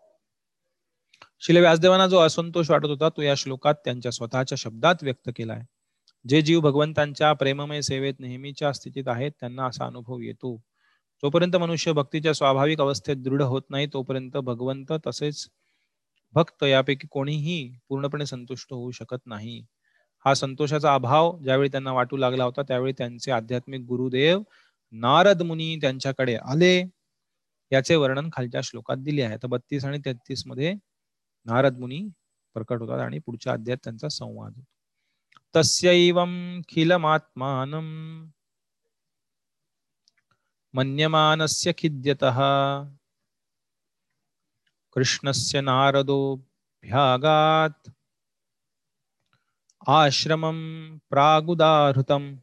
शिले व्यासदेवांना जो असंतोष वाटत होता तो या श्लोकात त्यांच्या स्वतःच्या शब्दात व्यक्त केला आहे. जे जीव भगवंतांच्या प्रेममय सेवेत नेहमीच्या स्थितीत आहेत त्यांना असा अनुभव येतो. जोपर्यंत मनुष्य भक्तीच्या स्वाभाविक अवस्थेत दृढ होत नाही तोपर्यंत भगवंत तसेच भक्त यापैकी कोणीही पूर्णपणे संतुष्ट होऊ शकत नाही. हा संतोषाचा अभाव ज्यावेळी त्यांना वाटू लागला होता त्यावेळी त्यांचे आध्यात्मिक गुरुदेव नारद मुनी त्यांच्याकडे आले. याचे वर्णन खालच्या श्लोकात दिले आहे. तर बत्तीस आणि तेहतीसमध्ये नारद मुनी प्रकट होतात आणि पुढच्या अध्यायात त्यांचा संवाद होतो. तस्यैवं खिलमात्मानं मन्यमानस्य खिद्यतः कृष्णस्य नारदोऽभ्यागात् आश्रमं प्रागुदाहृतम्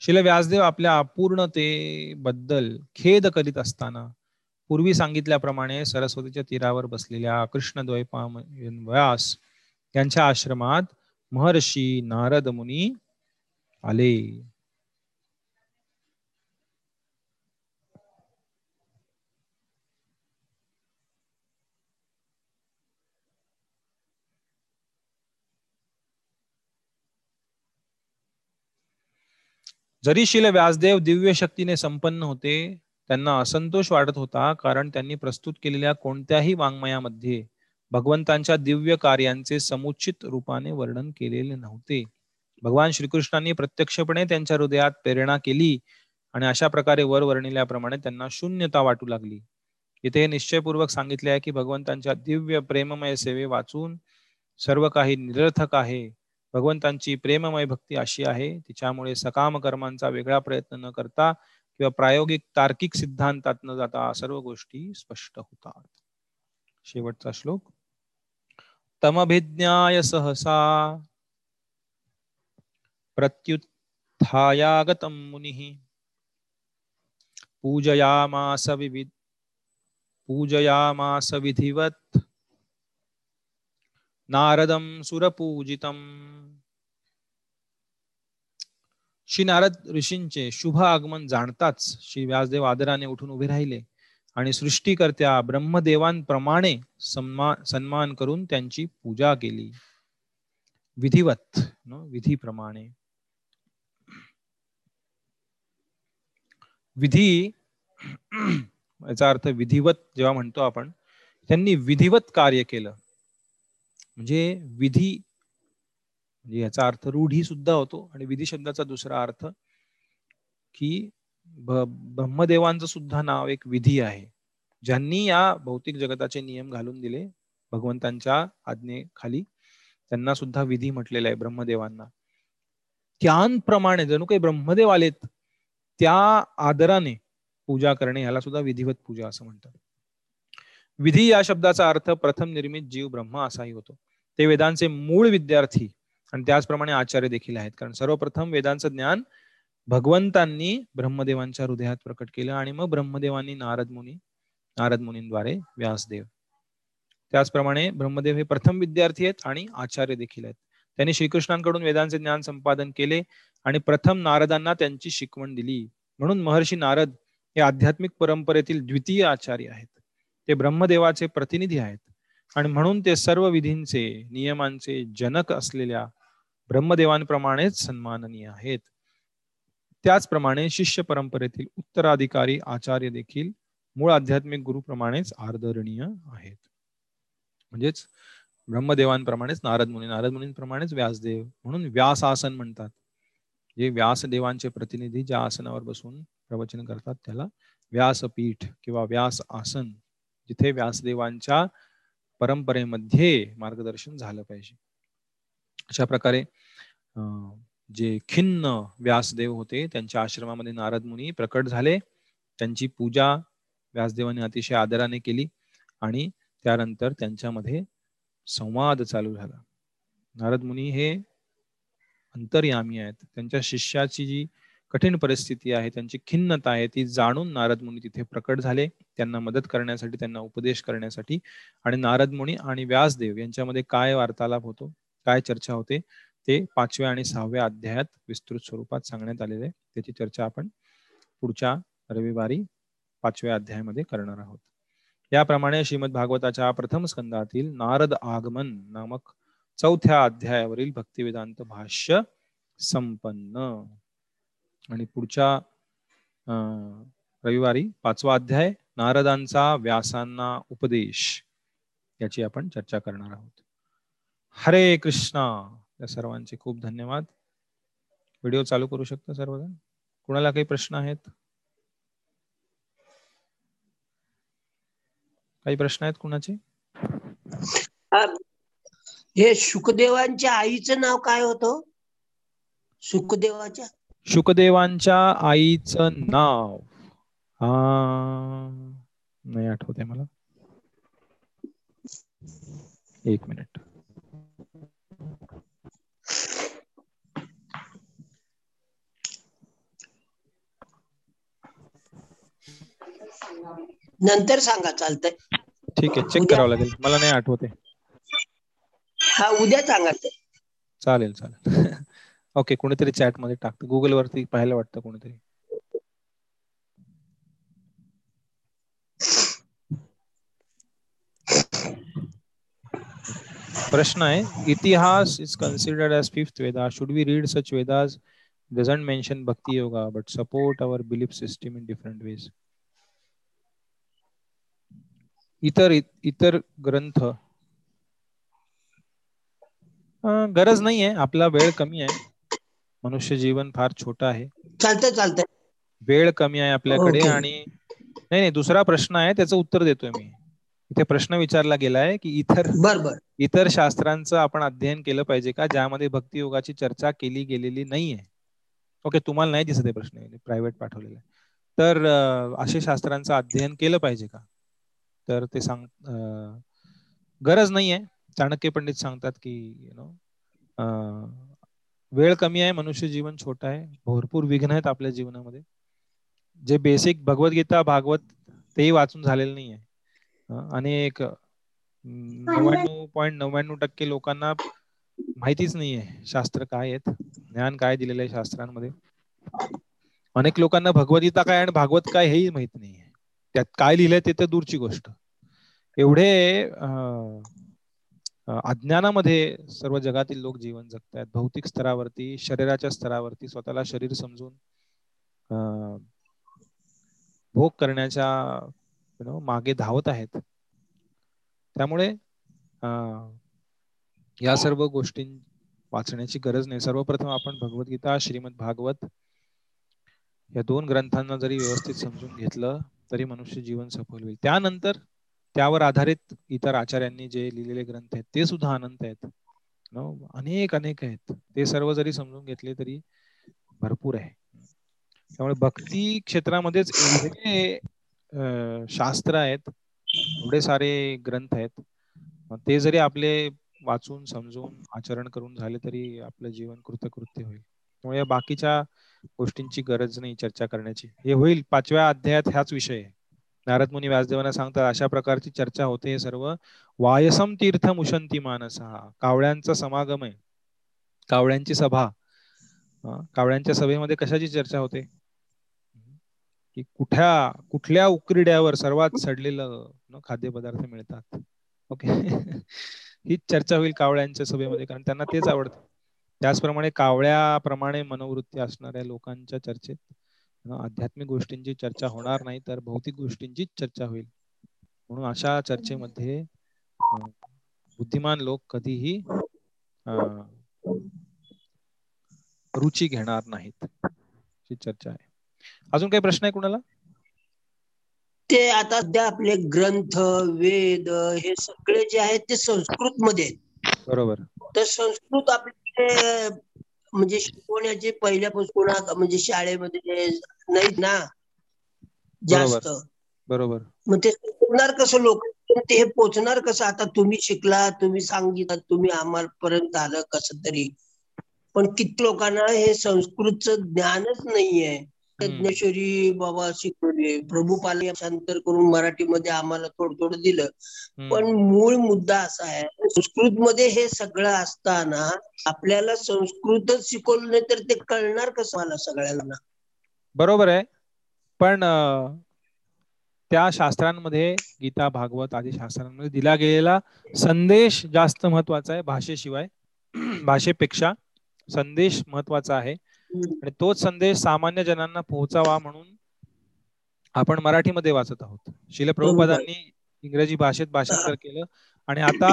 शिल व्यासदेव आपल्या अपूर्णतेबद्दल खेद करीत असताना पूर्वी सांगितल्याप्रमाणे सरस्वतीच्या तीरावर बसलेल्या कृष्णद्वैपाम व्यास यांच्या आश्रमात महर्षी नारद मुनी आले. जरी शिल व्यासदेव दिव्य शक्तीने संपन्न होते त्यांना असंतोष वाटत होता कारण त्यांनी प्रस्तुत केलेल्या कोणत्याही वाङ्मयामध्ये भगवंतांच्या दिव्य कार्यांचे समुचित रूपाने वर्णन केलेले नव्हते. भगवान श्रीकृष्णांनी प्रत्यक्षपणे त्यांच्या हृदयात प्रेरणा केली आणि अशा प्रकारे वर वर्णिल्याप्रमाणे त्यांना शून्यता वाटू लागली. इथे हे निश्चयपूर्वक सांगितले आहे की भगवंतांच्या दिव्य प्रेममय सेवे वाचून सर्व काही निरर्थक आहे. भगवंतांची प्रेममय भक्ती अशी आहे तिच्यामुळे सकाम कर्मांचा वेगळा प्रयत्न न करता किंवा प्रायोगिक तार्किक सिद्धांतात न जाता सर्व गोष्टी स्पष्ट होतात. शेवटचा श्लोक. तमभिज्ञाय सहसा प्रत्युत्थायागत मुनिः। पूजयामास विविध पूजयामास विधिवत। नारदं सुरपूजितम्। श्री नारद ऋषींचे शुभ आगमन जाणताच श्री व्यासदेव आदराने उठून उभे राहिले आणि सृष्टीकर्त्या ब्रह्मदेवांप्रमाणे सन्मान सन्मान करून त्यांची पूजा केली. विधिवत विधीप्रमाणे. विधी याचा अर्थ विधिवत जेव्हा म्हणतो आपण त्यांनी विधिवत कार्य केलं. म्हणजे विधी म्हणजे याचा अर्थ रूढी सुद्धा होतो आणि विधी शब्दाचा दुसरा अर्थ की ब्रह्मदेवांचं सुद्धा नाव एक विधी आहे. ज्यांनी या भौतिक जगताचे नियम घालून दिले भगवंतांच्या आज्ञेखाली त्यांना सुद्धा विधी म्हटलेला आहे ब्रह्मदेवांना. त्यांप्रमाणे जणू काही ब्रह्मदेव आलेत त्या आदराने पूजा करणे याला सुद्धा विधिवत पूजा असं म्हणतात. विधी या शब्दाचा अर्थ प्रथम निर्मित जीव ब्रह्म असाही होतो. ते वेदांचे मूळ विद्यार्थी आणि त्याचप्रमाणे आचार्य देखील आहेत. कारण सर्वप्रथम वेदांचं ज्ञान भगवंतांनी ब्रह्मदेवांच्या हृदयात प्रकट केलं आणि मग ब्रह्मदेवांनी नारद मुनी नारद मुनींद्वारे व्यासदेव. त्याचप्रमाणे ब्रह्मदेव हे प्रथम विद्यार्थी आहेत आणि आचार्य देखील आहेत. त्यांनी श्रीकृष्णांकडून वेदांचे ज्ञान संपादन केले आणि प्रथम नारदांना त्यांची शिकवण दिली. म्हणून महर्षी नारद हे आध्यात्मिक परंपरेतील द्वितीय आचार्य आहेत. ते ब्रह्मदेवाचे प्रतिनिधी आहेत. आणि म्हणून ते सर्व विधींचे नियमांचे जनक असलेल्या ब्रह्मदेवांप्रमाणेच सन्माननीय आहेत. त्याचप्रमाणे शिष्य परंपरेतील उत्तराधिकारी आचार्य देखील मूळ आध्यात्मिक गुरुप्रमाणेच आदरणीय आहेत. म्हणजेच ब्रह्मदेवांप्रमाणेच नारद मुनी नारद मुनींप्रमाणेच व्यासदेव म्हणून व्यास आसन म्हणतात. जे व्यासदेवांचे प्रतिनिधी ज्या आसनावर बसून प्रवचन करतात त्याला व्यासपीठ किंवा व्यास आसन जिथे व्यासदेवांच्या परंपरेमध्ये मार्गदर्शन झालं पाहिजे. अशा प्रकारे जे खिन्न व्यासदेव होते त्यांच्या आश्रमामध्ये नारद मुनी प्रकट झाले. त्यांची पूजा व्यासदेवाने अतिशय आदराने केली आणि त्यानंतर त्यांच्यामध्ये संवाद चालू झाला. नारद मुनी हे अंतर्यामी आहेत. त्यांच्या शिष्याची जी कठीण परिस्थिती आहे त्यांची खिन्नता आहे ती जाणून नारद मुनी तिथे प्रकट झाले. त्यांना मदत करण्यासाठी त्यांना उपदेश करण्यासाठी. आणि नारद मुनी आणि व्यासदेव यांच्यामध्ये काय वार्तालाप होतो? काय चर्चा होते ते पाचव्या आणि सहाव्या अध्यायात विस्तृत स्वरूपात सांगण्यात आलेले. आहे त्याची चर्चा आपण पुढच्या रविवारी पाचव्या अध्यायामध्ये करणार आहोत. याप्रमाणे श्रीमद भागवताच्या प्रथम स्कंदातील नारद आगमन नामक चौथ्या अध्यायावरील भक्तिवेदांत भाष्य संपन्न. आणि पुढच्या रविवारी पाचवा अध्याय नारदांचा व्यासांना उपदेश याची आपण चर्चा करणार आहोत. हरे कृष्णा. या सर्वांचे खूप धन्यवाद. व्हिडिओ चालू करू शकता सर्वजण? कुणाला काही प्रश्न आहेत? काही प्रश्न आहेत कुणाचे?
हे सुखदेवांच्या आईचं नाव काय होतं? सुखदेवाच्या
शुकदेवांच्या आईचं नाव. आ, नाही आठवते मला. एक मिनिट.
नंतर सांगा चालतंय.
ठीक आहे चेक करावं लागेल. मला नाही आठवते
हा उद्या सांगायचं
चालेल चालेल. <laughs> ओके कोणीतरी चॅटमध्ये टाकतं. गुगल वरती पाहायला वाटतं कोणीतरी. प्रश्न आहे इतिहास is considered as fifth Veda. Should we read such Vedas doesn't mention bhakti yoga but support our belief system in different ways. इतर इतर ग्रंथ. गरज नाही आहे आपला वेळ कमी आहे. मनुष्य जीवन फार छोटा आहे.
चालतंय चालतंय.
वेळ कमी आहे आपल्याकडे
Okay.
आणि नाही नाही दुसरा प्रश्न आहे त्याचं उत्तर देतोय मी. इथे प्रश्न विचारला गेलाय की इतर
बर बर.
इतर शास्त्रांचं आपण अध्ययन केलं पाहिजे का ज्यामध्ये भक्ती योगाची चर्चा केली गेलेली नाहीये? ओके तुम्हाला नाही दिसत आहे प्रश्न प्रायव्हेट पाठवलेला आहे. तर असे शास्त्रांचं अध्ययन केलं पाहिजे का? तर ते सांग गरज नाहीये. चाणक्य पंडित सांगतात की यु नो वेळ कमी आहे मनुष्य जीवन छोट आहे. भरपूर विघ्न आहेत आपल्या जीवनामध्ये. जे बेसिक भगवद्गीता भागवत तेही वाचून झालेलं नाही आहे आणि एक नव्याण्णव पॉईंट नव्याण्णव टक्के लोकांना माहितीच नाहीये शास्त्र काय आहेत ज्ञान काय दिलेलं आहे शास्त्रांमध्ये. अनेक लोकांना भगवद्गीता काय आणि भागवत काय हेही माहीत नाहीये. त्यात काय लिहिलंय ते तर दूरची गोष्ट. एवढे अं, अज्ञानामध्ये सर्व जगातील लोक जीवन जगतायत. भौतिक स्तरावरती शरीराच्या स्तरावरती स्वतःला शरीर समजून अं, भोग करण्याच्या you know, मागे धावत आहेत. त्यामुळे अं, या सर्व गोष्टी वाचण्याची गरज नाही. सर्वप्रथम आपण भगवद्गीता श्रीमद भागवत या दोन ग्रंथांना जरी व्यवस्थित समजून घेतलं तरी मनुष्य जीवन सफल होईल. त्यानंतर त्यावर आधारित इतर आचार्यांनी जे लिहिलेले ग्रंथ आहेत ते सुद्धा अनंत आहेत. अनेक अनेक आहेत. ते सर्व जरी समजून घेतले तरी भरपूर आहे. त्यामुळे भक्ती क्षेत्रामध्येच एवढे शास्त्र आहेत एवढे सारे ग्रंथ आहेत. मग ते जरी आपले वाचून समजून आचरण करून झाले तरी आपलं जीवन कृतकृत्य होईल. त्यामुळे या बाकीच्या गोष्टींची गरज नाही चर्चा करण्याची. हे होईल. पाचव्या अध्यायात ह्याच विषय नारद मुनी व्यासदेवांना सांगतात अशा प्रकारची चर्चा होते हे सर्व. वायसम तीर्थ मुशंती मानसा. कावळ्यांचा समागम आहे. कावळ्यांची सभा. कावळ्यांच्या सभेमध्ये कशाची चर्चा होते? की कुठ्या कुठल्या उकरड्यावर सर्वात सडलेलं खाद्यपदार्थ मिळतात. ओके. <laughs> हीच चर्चा होईल कावळ्यांच्या सभेमध्ये कारण त्यांना तेच आवडतं. त्याचप्रमाणे कावळ्याप्रमाणे मनोवृत्ती असणाऱ्या लोकांच्या चर्चेत आध्यात्मिक गोष्टींची चर्चा होणार नाही तर भौतिक गोष्टींचीच चर्चा होईल. म्हणून अशा चर्चेमध्ये बुद्धिमान लोक कधीही अं, रुची घेणार नाहीत ही चर्चा आहे. अजून काही प्रश्न आहे कुणाला?
ते आता सध्या आपले ग्रंथ वेद हे सगळे जे आहेत ते संस्कृत मध्ये आहेत.
बरोबर.
तर संस्कृत आपले म्हणजे शिकवण्याचे पहिल्यापासून म्हणजे शाळेमध्ये नाहीत ना. जास्त.
बरोबर.
मग ते शिकवणार कसं लोक? ते पोचणार कसं? आता तुम्ही शिकला तुम्ही सांगितलं तुम्ही आम्हाला पर्यंत आलं कसं तरी. पण किती लोकांना हे संस्कृतचं ज्ञानच नाहीये. ज्ञानेश्वरी बाबा शिकवले प्रभुपाल भाषांतर करून मराठीमध्ये आम्हाला थोडं थोडं दिलं. पण मूळ मुद्दा असा आहे संस्कृत मध्ये हे सगळं असताना आपल्याला संस्कृतच शिकवलं नाही तर ते कळणार कसं मला सगळ्यांना?
बरोबर आहे. पण त्या शास्त्रांमध्ये गीता भागवत आदी शास्त्रांमध्ये दिला गेलेला संदेश जास्त महत्त्वाचा आहे भाषेशिवाय. <clears throat> भाषेपेक्षा संदेश महत्त्वाचा आहे. आणि तोच संदेश सामान्य जनांना पोहोचावा म्हणून आपण मराठीमध्ये वाचत आहोत. शिल प्रभुपादांनी इंग्रजी भाषेत भाषांतर केलं. आणि आता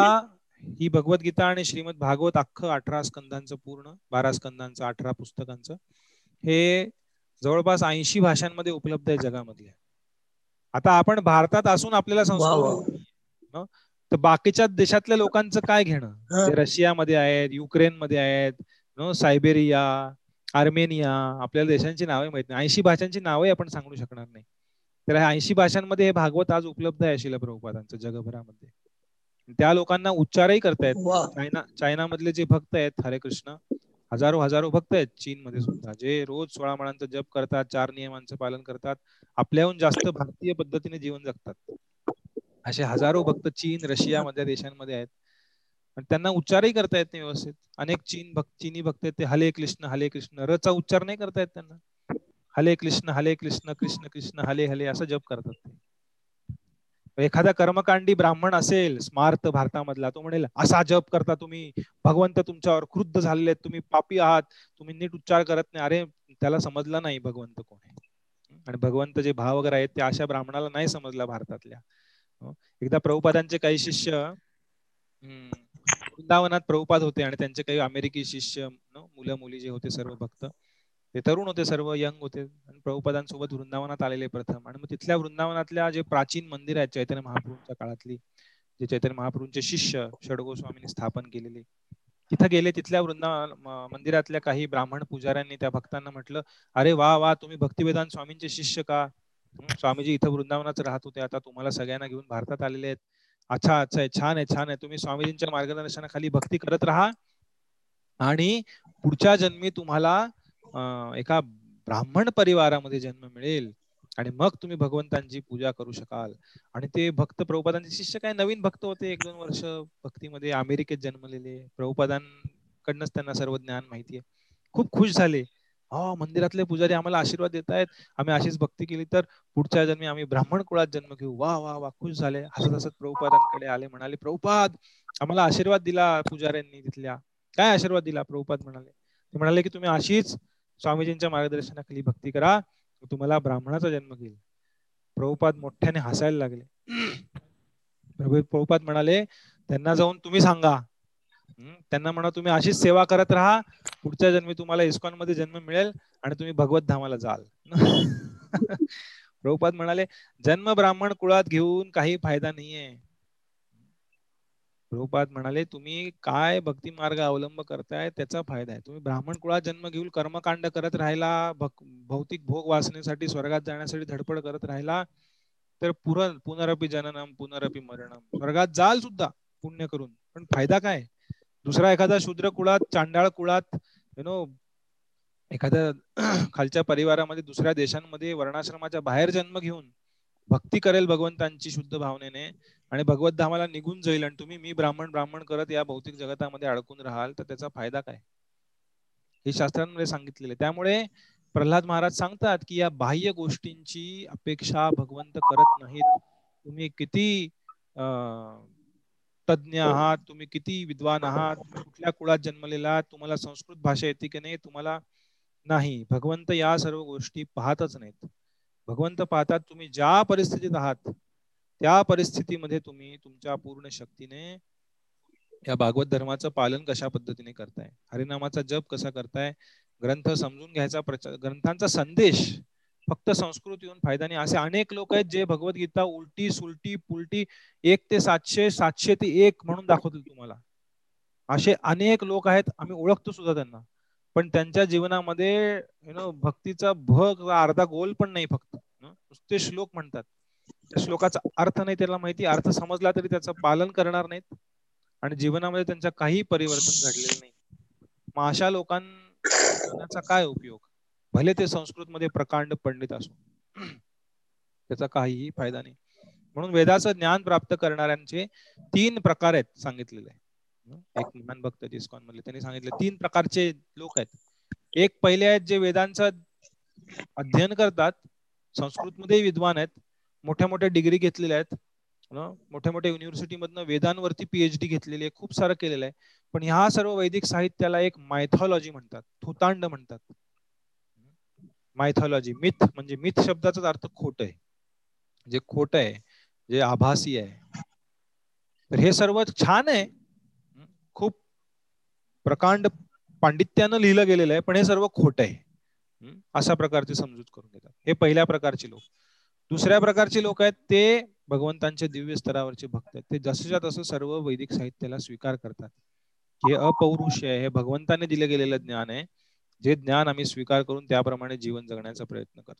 ही भगवद्गीता आणि श्रीमद भागवत अख्खं अठरा स्कंदांचं पूर्ण बारा स्कंदांचं अठरा पुस्तकांचं हे जवळपास ऐंशी भाषांमध्ये उपलब्ध आहे जगामधल्या आता आपण भारतात असून आपल्याला संस्कृत? तर बाकीच्या देशातल्या लोकांचं काय घेणं? रशियामध्ये आहेत युक्रेन मध्ये आहेत न? सायबेरिया आर्मेनिया आपल्याला देशांची नावे माहीत नाही. ऐंशी भाषांची नावे आपण सांगू शकणार नाही. तर ह्या ऐंशी भाषांमध्ये हे भागवत आज उपलब्ध आहे शिला प्रभुपादांचं जगभरामध्ये. त्या लोकांना उच्चारही करतायत. चायना चायना मधले जे भक्त आहेत हरे कृष्ण हजारो हजारो भक्त आहेत चीन मध्ये सुद्धा जे रोज सोळा मणांचं जप करतात चार नियमांचं पालन करतात आपल्याहून जास्त भारतीय पद्धतीने जीवन जगतात. असे हजारो भक्त चीन रशिया मधल्या देशांमध्ये आहेत. त्यांना उच्चारही करता येत नाही व्यवस्थित. अनेक चीन भक्त चीनी भक्त आहेत ते हले कृष्ण हले कृष्ण रचा उच्चार नाही करता येत त्यांना. हले कृष्ण हले कृष्ण कृष्ण कृष्ण हले हले असं जप करतात ते. एखादा कर्मकांडी ब्राह्मण असेल स्मार्त भारतामधला तो म्हणेल असा जप करता तुम्ही भगवंत तुमच्यावर क्रुद्ध झालेले आहेत तुम्ही पापी आहात तुम्ही नीट उच्चार करत नाही. अरे त्याला समजला नाही भगवंत कोण. आहे आणि भगवंत जे भाव वगैरे आहेत ते अशा ब्राह्मणाला नाही समजला भारतातल्या. एकदा प्रभुपादांचे काही शिष्य वृंदावनात प्रभुपाद होते आणि त्यांचे काही अमेरिकी शिष्य मुलं मुली जे होते सर्व भक्त ते तरुण होते सर्व यंग होते आणि प्रभुपादांसोबत वृंदावनात आलेले प्रथम. आणि मग तिथल्या वृंदावनातल्या जे प्राचीन मंदिर आहेत चैतन्य महाप्रभूंच्या काळातली जे चैतन्य महाप्रभूंचे शिष्य षडगोस्वामींनी स्थापन केलेले तिथं गेले तिथल्या वृंदावन मंदिरातल्या काही ब्राह्मण पुजाऱ्यांनी त्या भक्तांना म्हटलं अरे वा वा तुम्ही भक्तिवेदांत स्वामींचे शिष्य का? स्वामीजी इथं वृंदावनात राहत होते आता तुम्हाला सगळ्यांना घेऊन भारतात आलेले आहेत. अच्छा अच्छा आहे छान आहे छान आहे. तुम्ही स्वामीजींच्या मार्गदर्शनाखाली भक्ती करत राहा. आणि पुढच्या जन्मी तुम्हाला एका ब्राह्मण परिवारामध्ये जन्म मिळेल. आणि मग तुम्ही भगवंतांची पूजा करू शकाल. आणि ते भक्त प्रभुपादांचे शिष्य काय नवीन भक्त होते? एक दोन वर्ष भक्तीमध्ये अमेरिकेत जन्मलेले. प्रभुपादांकडनंच त्यांना सर्व ज्ञान माहिती आहे खूप खुश झाले. हो मंदिरातले पुजारी आम्हाला आशीर्वाद देत आहेत आम्ही अशीच भक्ती केली तर पुढच्या जन्मी आम्ही ब्राह्मण कुळात जन्म घेऊ. वा वा वा खुश झाले. हसत हसत प्रभुपादांकडे आले म्हणाले प्रभुपाद आम्हाला आशीर्वाद दिला पुजाऱ्यांनी तिथल्या. काय आशीर्वाद दिला? प्रभुपाद म्हणाले. ते म्हणाले की तुम्ही अशीच स्वामीजींच्या मार्गदर्शनाखाली भक्ती करा. तुम्हाला ब्राह्मणाचा जन्म घेईल. प्रभुपाद मोठ्याने हसायला लागले. प्रभुपाद म्हणाले त्यांना जाऊन तुम्ही सांगा. त्यांना म्हणा तुम्ही अशीच सेवा करत राहा पुढच्या जन्मी तुम्हाला इस्कॉनमध्ये जन्म मिळेल आणि तुम्ही भगवत धामाला जाल. <laughs> प्रभुपाद म्हणाले जन्म ब्राह्मण कुळात घेऊन काही फायदा नाहीये. प्रभुपाद म्हणाले तुम्ही काय भक्ती मार्ग अवलंब करताय त्याचा फायदा आहे. तुम्ही ब्राह्मण कुळात जन्म घेऊन कर्मकांड करत राहिला भौतिक भोग वाचण्यासाठी स्वर्गात जाण्यासाठी धडपड करत राहिला तर पुरण पुनरपी जननम पुनरपी मरणम. स्वर्गात जाल सुद्धा पुण्य करून. पण फायदा काय? दुसरा एखादा शूद्र कुळात चांडाळ कुळात यु नो एखाद्या <clears throat> खालच्या परिवारामध्ये दुसऱ्या देशांमध्ये वर्णाश्रमाच्या बाहेर जन्म घेऊन भक्ती करेल भगवंतांची शुद्ध भावनेने आणि भगवत धामाला निघून जाईल आणि तुम्ही मी ब्राह्मण ब्राह्मण करत या भौतिक जगतामध्ये अडकून राहाल तर त्याचा फायदा काय? हे शास्त्रांमध्ये सांगितलेले. त्यामुळे प्रल्हाद महाराज सांगतात की या बाह्य गोष्टींची अपेक्षा भगवंत करत नाहीत. तुम्ही किती अं तज्ज्ञ आहात तुम्ही किती विद्वान आहात कुठल्या कुळात जन्मलेला तुम्हाला संस्कृत भाषा येते की नाही तुम्हाला नाही. भगवंत या सर्व गोष्टी पाहतच नाहीत. भगवंत पाहतात तुम्ही ज्या परिस्थितीत आहात त्या परिस्थितीमध्ये तुम्ही तुमच्या पूर्ण शक्तीने या भागवत धर्माचं पालन कशा पद्धतीने करताय? हरिनामाचा जप कसा करताय? ग्रंथ समजून घ्यायचा प्रचार ग्रंथांचा संदेश फक्त संस्कृत येऊन फायदा नाही. असे अनेक लोक आहेत जे भगवद्गीता उलटी सुलटी पुलटी एक ते सातशे सातशे ते एक म्हणून दाखवतील तुम्हाला. असे अनेक लोक आहेत आम्ही ओळखतो सुद्धा त्यांना. पण त्यांच्या जीवनामध्ये यु नो भक्तीचा भग अर्धा गोल पण नाही फक्त. नुसते श्लोक म्हणतात. त्या श्लोकाचा अर्थ नाही त्याला माहिती. अर्थ समजला तरी त्याचं पालन करणार नाहीत. आणि जीवनामध्ये त्यांचा काही परिवर्तन घडलेलं नाही. मग अशा लोकांचा काय उपयोग? भले ते संस्कृत मध्ये प्रकांड पंडित असो त्याचा काहीही फायदा नाही. म्हणून वेदाचं ज्ञान प्राप्त करणाऱ्यांचे तीन प्रकार आहेत सांगितलेले. एक महान भक्त इस्कॉन मधले त्यांनी सांगितले तीन प्रकारचे लोक आहेत. एक पहिले आहेत जे वेदांचं अध्ययन करतात संस्कृत मध्ये विद्वान आहेत मोठ्या मोठ्या डिग्री घेतलेल्या आहेत. मोठ्या मोठ्या युनिव्हर्सिटी मधनं वेदांवरती पीएचडी घेतलेली आहे खूप सारं केलेलं आहे. पण ह्या सर्व वैदिक साहित्याला एक मायथॉलॉजी म्हणतात थुतांड म्हणतात. मायथॉलॉजी मिथ म्हणजे मिथ शब्दाचा अर्थ खोट आहे. जे खोट आहे जे आभासी आहे. तर हे सर्व छान आहे. खूप प्रकांड पांडित्यानं लिहिलं गेलेलं आहे पण हे सर्व खोट आहे. अशा प्रकारची समजूत करून घेतात. हे पहिल्या प्रकारचे लोक. दुसऱ्या प्रकारचे लोक आहेत ते भगवंतांच्या दिव्य स्तरावरचे भक्त आहेत. ते जसंच्या तसं सर्व वैदिक साहित्याला स्वीकार करतात. हे अपौरुष आहे. हे भगवंताने दिले गेलेलं ज्ञान आहे. जे ज्ञान आम्ही स्वीकार करून त्याप्रमाणे जीवन जगण्याचा प्रयत्न करतो.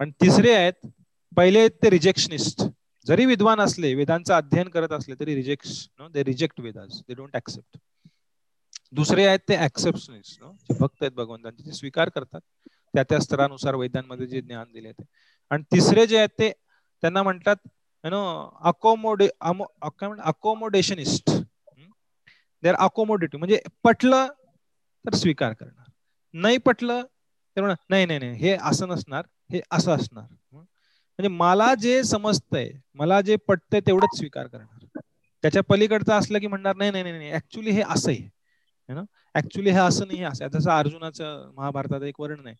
आणि तिसरे आहेत पहिले आहेत ते रिजेक्शनिस्ट जरी विद्वान असले वेदांचं अध्ययन करत असले तरी reject no they reject Vedas they don't accept दुसरे आहेत ते ऍक्सेप्शनिस्ट नो जे भक्त आहेत भगवंतांचे ते स्वीकार करतात. त्या त्या स्तरानुसार वेदांमध्ये जे ज्ञान दिले ते. आणि तिसरे जे आहेत ते त्यांना म्हणतात नो अकोमोडे अकोमोडेशनिस्ट दे आर अकोमोडेटिव्ह म्हणजे पटलं तर स्वीकार करणार नाही पटलं तर म्हणा नाही नाही नाही हे असं नसणार हे असं असणार. म्हणजे मला जे समजतंय मला जे पटतंय तेवढंच स्वीकार करणार. त्याच्या पलीकडचं असलं की म्हणणार नाही नाही नाही ऍक्च्युली हे असं आहे. ना ऍक्च्युली हे असं नाही असं जसं अर्जुनाचं महाभारतात एक वर्णन आहे.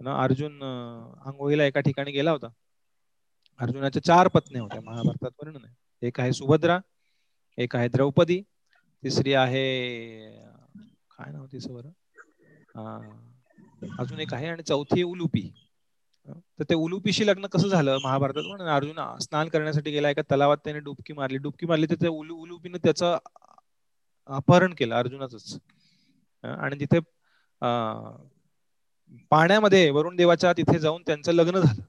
ना अर्जुन आंघोळीला एका ठिकाणी गेला होता. अर्जुनाच्या चार पत्नी होत्या. महाभारतात वर्णन आहे. एक आहे सुभद्रा एक आहे द्रौपदी तिसरी आहे काय नाव तिचं बरं? अजून एक आहे आणि चौथी उलुपी. तर ते उलुपीशी लग्न कसं झालं महाभारतात? म्हणून अर्जुन स्नान करण्यासाठी गेला एका तलावात त्याने डुबकी मारली. डुबकी मारली तर त्या उलु उलुपीने त्याचं अपहरण केलं अर्जुनाच आणि तिथे पाण्यामध्ये वरुण देवाच्या तिथे जाऊन त्यांचं लग्न झालं.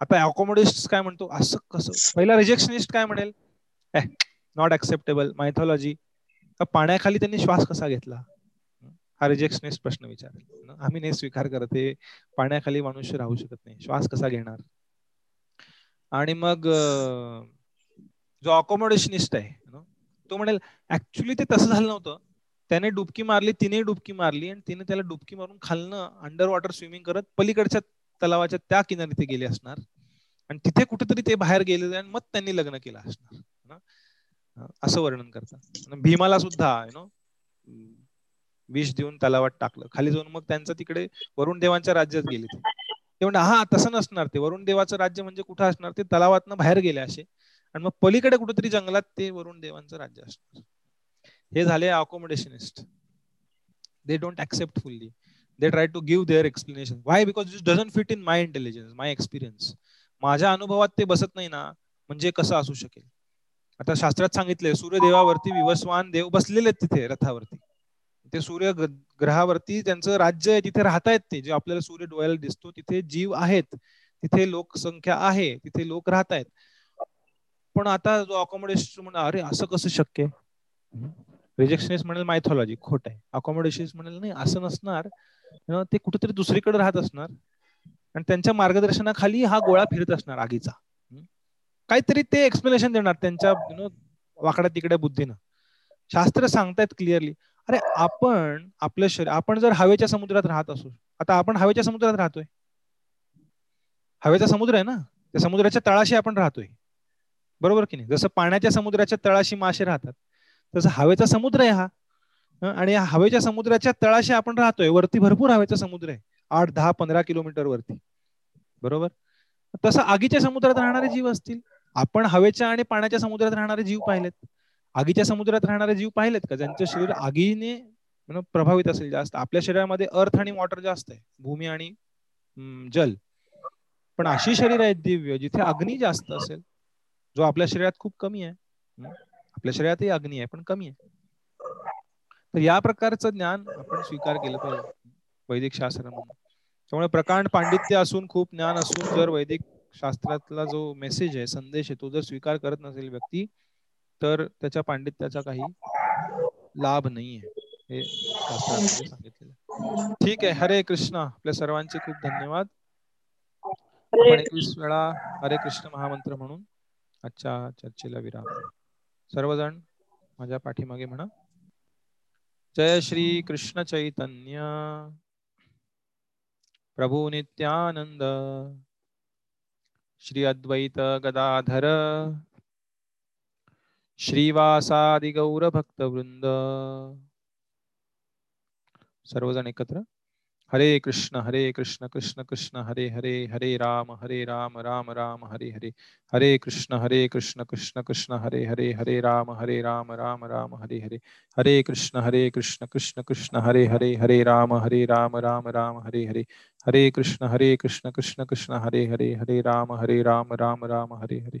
आता अकोमोडिस्ट काय म्हणतो? असं कसं? पहिला रिजेक्शनिस्ट काय म्हणेल? नॉट ऍक्सेप्टेबल मायथॉलॉजी पाण्याखाली त्यांनी श्वास कसा घेतला? हा रिजेक्शनिस्ट प्रश्न विचारेल. आम्ही नाही स्वीकार करत. हे पाण्याखाली मनुष्य राहू शकत नाही. श्वास कसा घेणार? आणि मग जो अकोमोडेशनिस्ट आहे तो म्हणेल ऍक्च्युली ते तसं झालं नव्हतं. त्याने डुबकी मारली तिने डुबकी मारली आणि तिने त्याला डुबकी मारून खालनं अंडर वॉटर स्विमिंग करत पलीकडच्या तलावाच्या त्या किनारी ते गेले असणार. आणि तिथे कुठेतरी ते बाहेर गेले आणि मग त्यांनी लग्न केलं असणार. असं वर्णन करतात. भीमाला सुद्धा यु नो विष देऊन तलावात टाकलं. खाली जाऊन मग त्यांचं तिकडे वरुण देवांच्या राज्यात गेले ते. म्हणजे हा तसं नसणार ते. वरुण देवाचं राज्य म्हणजे कुठं असणार? ते तलावातनं बाहेर गेले असे. आणि मग पलीकडे कुठेतरी जंगलात ते वरुण देवांचं राज्य असणार. हे झाले accommodationist they don't accept fully they try to give their explanation why because it doesn't fit in my intelligence my experience माझ्या अनुभवात ते बसत नाही ना म्हणजे कसं असू शकेल? आता शास्त्रात सांगितले सूर्यदेवावरती विवस्वान देव बसलेले आहेत तिथे रथावरती. ते सूर्य ग्रहावरती त्यांचं राज्य आहे तिथे राहतायत ते जे आपल्याला सूर्य डोळ्याला दिसतो तिथे जीव आहेत. तिथे लोकसंख्या आहे तिथे लोक राहत आहेत पण आता जो अकॉमोडेशन म्हणा अरे असं कसं शक्य? रिजेक्शनिस्ट म्हणेल मायथॉलॉजी खोट आहे. अकोमोडेशन म्हणेल नाही असं नसणार. ते कुठेतरी दुसरीकडे राहत असणार. आणि त्यांच्या मार्गदर्शनाखाली हा गोळा फिरत असणार आगीचा. काहीतरी ते एक्सप्लेनेशन देणार त्यांच्या वाकड्या तिकड्या बुद्धीनं. शास्त्र सांगतायत क्लिअरली अरे आपण आपलं शरीर आपण जर हवेच्या समुद्रात राहत असू आता आपण हवेच्या समुद्रात राहतोय. हवेचा समुद्र आहे ना त्या समुद्राच्या तळाशी आपण राहतोय. बरोबर की नाही? जसं पाण्याच्या समुद्राच्या तळाशी मासे राहतात तसं हवेचा समुद्र आहे हा. आणि हवेच्या समुद्राच्या तळाशी आपण राहतोय वरती भरपूर हवेचा समुद्र आहे आठ दहा पंधरा किलोमीटर वरती. बरोबर? तसं आगीच्या समुद्रात राहणारे जीव असतील. आपण हवेच्या आणि पाण्याच्या समुद्रात राहणारे जीव पाहिलेत. आगीच्या समुद्रात राहणारे जीव पाहिलेत का? ज्यांचं शरीर आगीने प्रभावित असेल जास्त. आपल्या शरीरामध्ये अर्थ आणि वॉटर जास्त आहे. भूमी आणि जल. पण अशी शरीर आहेत दिव्य जिथे अग्नी जास्त असेल जो आपल्या शरीरात खूप कमी आहे. आपल्या शरीरातही अग्नी आहे पण कमी आहे. तर या प्रकारचं ज्ञान आपण स्वीकार केलं पाहिजे. वैदिक शास्त्र म्हणून. त्यामुळे प्रकांड पांडित्य असून खूप ज्ञान असून जर वैदिक शास्त्रातला जो मेसेज आहे संदेश आहे तो जर स्वीकार करत नसेल व्यक्ती तर त्याच्या पांडित्याचा काही लाभ नाहीये. हे शास्त्रामध्ये सांगितलेलं ठीक आहे. हरे कृष्ण. आपल्या सर्वांचे खूप धन्यवाद. आपण एकवीस वेळा हरे कृष्ण महामंत्र म्हणून आजच्या चर्चेला विराम सर्वजण माझ्या पाठीमागे म्हणा. जय श्री कृष्ण चैतन्य. प्रभू नित्यानंद. श्री अद्वैत गदाधर. श्रीवासादि गौर भक्त सर्वजण एकत्र. हरे कृष्ण हरे कृष्ण कृष्ण कृष्ण हरे हरे हरे राम हरे राम राम राम हरे हरे। हरे कृष्ण हरे कृष्ण कृष्ण कृष्ण हरे हरे हरे राम हरे राम राम राम हरे हरे। हरे कृष्ण हरे कृष्ण कृष्ण कृष्ण हरे हरे हरे राम हरे राम राम राम हरे हरे। हरे कृष्ण हरे कृष्ण कृष्ण कृष्ण हरे हरे हरे राम हरे राम राम राम हरे हरे।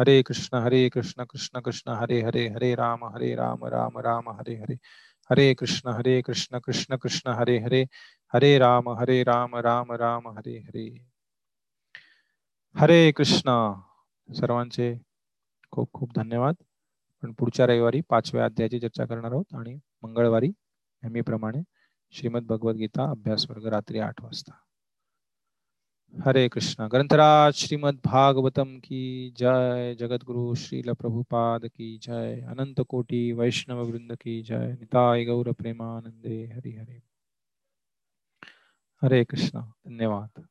हरे कृष्ण हरे कृष्ण कृष्ण कृष्ण हरे हरे हरे राम हरे राम राम राम हरे हरे। हरे कृष्ण हरे कृष्ण कृष्ण कृष्ण हरे हरे हरे राम हरे राम राम राम हरे हरे। हरे कृष्ण। सर्वांचे खूप खूप धन्यवाद. पण पुढच्या रविवारी पाचव्या अध्यायाची चर्चा करणार आहोत आणि मंगळवारी नेहमीप्रमाणे श्रीमद भगवद्गीता अभ्यास वर्ग रात्री आठ वाजता. हरे कृष्ण। ग्रंथराज श्रीमद भागवतम की जय। जगत जगद्गुरु श्रील प्रभुपाद की जय। अनंत कोटि वैष्णव वृंद की जय। निताय गौर प्रेमानंदे। हरि हरे। हरे कृष्ण। धन्यवाद।